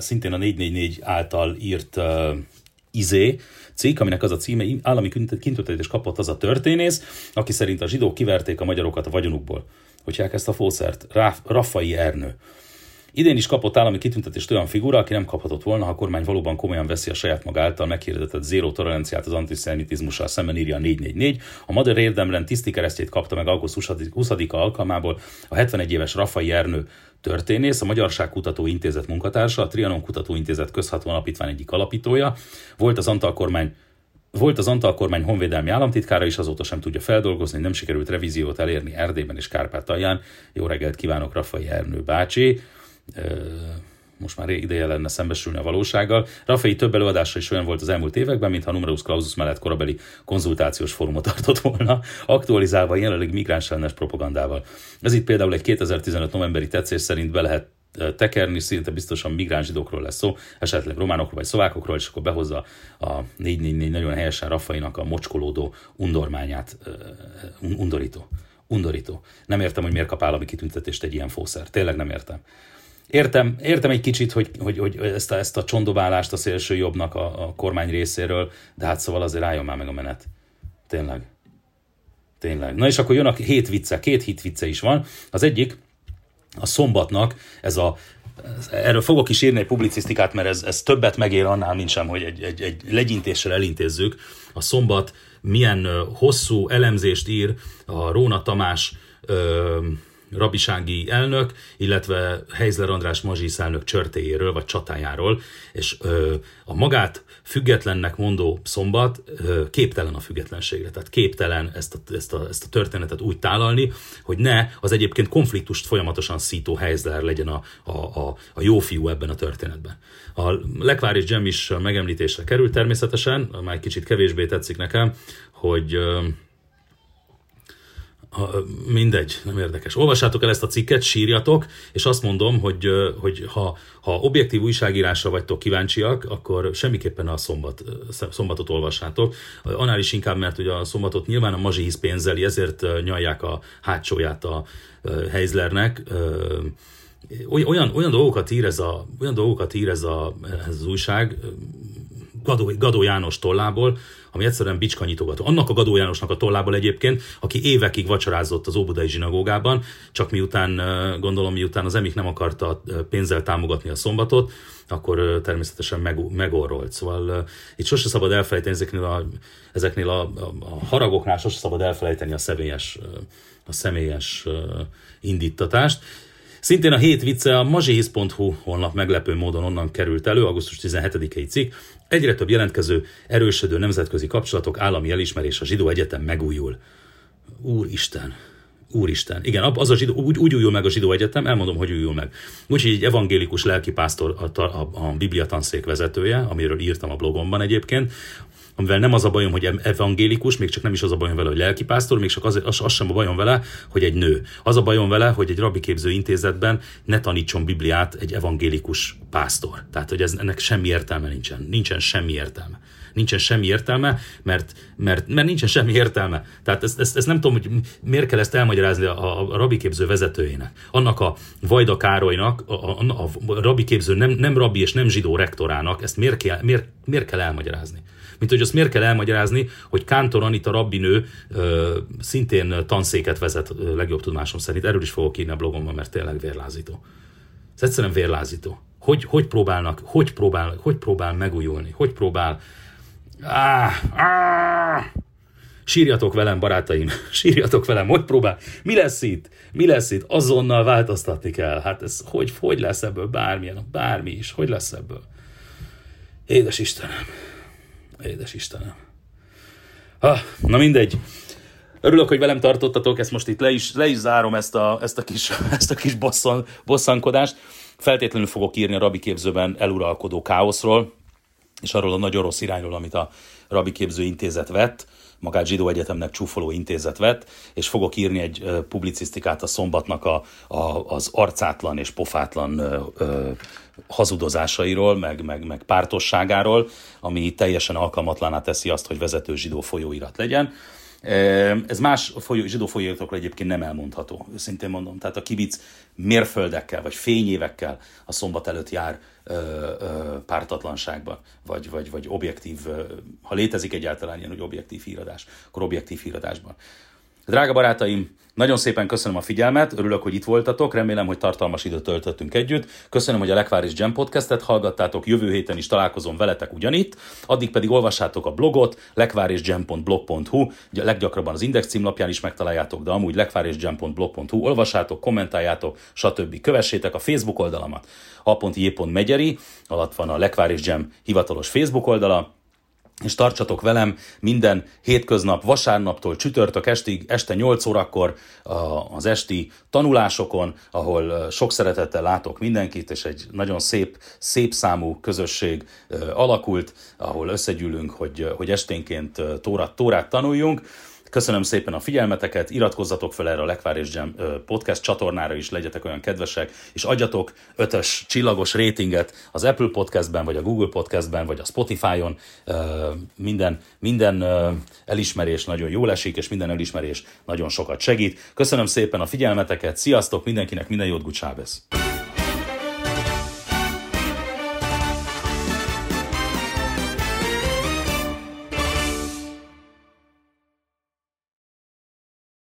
szintén a 444 által írt izé, cikk, aminek az a címe, állami kintüntetést kapott az a történész, aki szerint a zsidók kiverték a magyarokat a vagyonukból. Hogy ezt a fószert? Raffai Ernő. Idén is kapott állami kitüntetést olyan figura, aki nem kaphatott volna, ha a kormány valóban komolyan veszi a saját maga által meghirdetett zéró toleranciát az antiszemitizmussal szemben írja a 444. A Magyar Érdemlen tiszti keresztjét kapta meg augusztus 20-a alkalmából a 71 éves Raffai Ernő történész, a Magyarságkutató Intézet munkatársa, a Trianon Kutatóintézet közható alapítvány egyik alapítója, volt az Antal kormány volt az Antal kormány honvédelmi államtitkára is, azóta sem tudja feldolgozni, nem sikerült revíziót elérni Erdélyben és Kárpátalján. Jó reggelt kívánok, Raffai Ernő bácsi most már ideje lenne szembesülni a valósággal. Rafael több előadása is olyan volt az elmúlt években, mintha numerus clausus mellett korabeli konzultációs fórumot (laughs) tartott volna, aktualizálva jelenleg migráns propagandával. Ez itt például egy 2015 novemberi tetszés szerint be lehet tekerni, szinte biztosan migráns zsidókról lesz szó, esetleg románokról vagy szlovákokról, és akkor behozza a 444 nagyon helyesen Rafainak a mocskolódó undormányát, undorító. Undorító. Nem értem, hogy miért kap állami kitüntetést egy ilyen fószer. Tényleg nem értem. Értem, értem egy kicsit, hogy, hogy, hogy ezt, a, ezt a csondobálást a szélső jobbnak a, a kormány részéről, de hát szóval azért álljon már meg a menet. Tényleg. Tényleg. Na és akkor jön a hét vicce, két hit vicce is van. Az egyik, a szombatnak ez a erről fogok is írni egy publicisztikát, mert ez, ez többet megér annál, mint sem, hogy egy, egy, egy legyintéssel elintézzük. A szombat milyen hosszú elemzést ír a Róna Tamás rabisági elnök, illetve Heizler András mazsisz elnök csörtéjéről, vagy csatájáról, és ö, a magát függetlennek mondó szombat ö, képtelen a függetlenségre, tehát képtelen ezt a, ezt, a, ezt a történetet úgy tálalni, hogy ne az egyébként konfliktust folyamatosan szító Heizler legyen a, a, a, a jó fiú ebben a történetben. A Lekvár és Gem is megemlítésre került természetesen, már kicsit kevésbé tetszik nekem, hogy ö, ha, mindegy, nem érdekes. Olvassátok el ezt a cikket, sírjatok, és azt mondom, hogy, hogy ha, ha objektív újságírásra vagytok kíváncsiak, akkor semmiképpen a szombat, szombatot olvassátok. Annál is inkább, mert ugye a szombatot nyilván a mazsihisz pénzeli, ezért nyalják a hátsóját a Heizlernek. Olyan, olyan dolgokat ír ez, a, olyan dolgokat ír ez, a, ez az újság, Gadó, Gadó János tollából, ami egyszerűen bicskanyitogató. Annak a Gadó Jánosnak a tollából egyébként, aki évekig vacsorázott az Óbudai zsinagógában, csak miután, gondolom, miután az emik nem akarta pénzzel támogatni a szombatot, akkor természetesen meg, megorrolt. Szóval itt sose szabad elfelejteni ezeknél a, ezeknél a, a, haragoknál, sose szabad elfelejteni a személyes, a személyes indítatást. Szintén a hét vicce a mazsihisz.hu honlap meglepő módon onnan került elő, augusztus 17-i cikk. Egyre több jelentkező, erősödő nemzetközi kapcsolatok, állami elismerés, a zsidó egyetem megújul. Úristen, Úristen. Igen, az a zsidó, úgy, úgy újul meg a zsidó egyetem, elmondom, hogy újul meg. Úgyhogy egy evangélikus lelkipásztor a, a, a bibliatanszék vezetője, amiről írtam a blogomban egyébként, amivel nem az a bajom, hogy evangélikus, még csak nem is az a bajom vele, hogy lelkipásztor, még csak az, az, az sem a bajom vele, hogy egy nő. Az a bajom vele, hogy egy rabiképző intézetben ne tanítson Bibliát egy evangélikus pásztor. Tehát, hogy ez, ennek semmi értelme nincsen. Nincsen semmi értelme nincsen semmi értelme, mert, mert, mert nincsen semmi értelme. Tehát ezt, ezt, ezt nem tudom, hogy miért kell ezt elmagyarázni a, a rabiképző vezetőjének. Annak a Vajda Károlynak, a, a, a rabiképző nem, nem rabbi és nem zsidó rektorának ezt miért kell, miért, miért kell elmagyarázni? Mint hogy azt miért kell elmagyarázni, hogy Kántor Anita rabbinő szintén tanszéket vezet legjobb tudomásom szerint. Erről is fogok írni a blogomban, mert tényleg vérlázító. Ez egyszerűen vérlázító. Hogy, hogy próbálnak, hogy próbál, hogy próbál megújulni, hogy próbál? Á, á, sírjatok velem, barátaim, (laughs) sírjatok velem, hogy próbál, mi lesz itt, mi lesz itt, azonnal változtatni kell, hát ez hogy, hogy lesz ebből? Bármilyen, bármi is, hogy lesz ebből. Édes Istenem, édes Istenem. Ha, na mindegy, Örülök, hogy velem tartottatok, ezt most itt le is, le is zárom ezt a, ezt a kis, (laughs) ezt a kis bosszan, bosszankodást. Feltétlenül fogok írni a rabi képzőben eluralkodó káoszról, és arról a nagy orosz irányról, amit a Rabi Képző Intézet vett, magát Zsidó Egyetemnek csúfoló intézet vett, és fogok írni egy publicisztikát a szombatnak a, a, az arcátlan és pofátlan ö, ö, hazudozásairól, meg, meg, meg pártosságáról, ami teljesen alkalmatlaná teszi azt, hogy vezető zsidó folyóirat legyen. Ez más folyó, zsidó folyóiratokról egyébként nem elmondható, őszintén mondom. Tehát a kibic mérföldekkel, vagy fényévekkel a szombat előtt jár ö, ö, pártatlanságba, vagy, vagy, vagy objektív, ha létezik egyáltalán ilyen, hogy objektív híradás, akkor objektív híradásban. Drága barátaim, nagyon szépen köszönöm a figyelmet, örülök, hogy itt voltatok, remélem, hogy tartalmas időt töltöttünk együtt. Köszönöm, hogy a Lekváris Jam podcastet hallgattátok, jövő héten is találkozom veletek ugyanitt, addig pedig olvassátok a blogot, lekvárisjam.blog.hu, leggyakrabban az Index címlapján is megtaláljátok, de amúgy lekvárisjam.blog.hu, olvassátok, kommentáljátok, stb. Kövessétek a Facebook oldalamat, a.j.megyeri, alatt van a Lekváris Jam hivatalos Facebook oldala, és tartsatok velem minden hétköznap, vasárnaptól csütörtök estig, este 8 órakor az esti tanulásokon, ahol sok szeretettel látok mindenkit, és egy nagyon szép, szép számú közösség alakult, ahol összegyűlünk, hogy, hogy esténként tórát, tórát tanuljunk. Köszönöm szépen a figyelmeteket, iratkozzatok fel erre a Lekvár Jam podcast csatornára is, legyetek olyan kedvesek, és adjatok ötös csillagos rétinget az Apple podcastben, vagy a Google podcastben, vagy a Spotify-on. Minden, minden elismerés nagyon jól esik, és minden elismerés nagyon sokat segít. Köszönöm szépen a figyelmeteket, sziasztok mindenkinek, minden jót, Gucsábesz!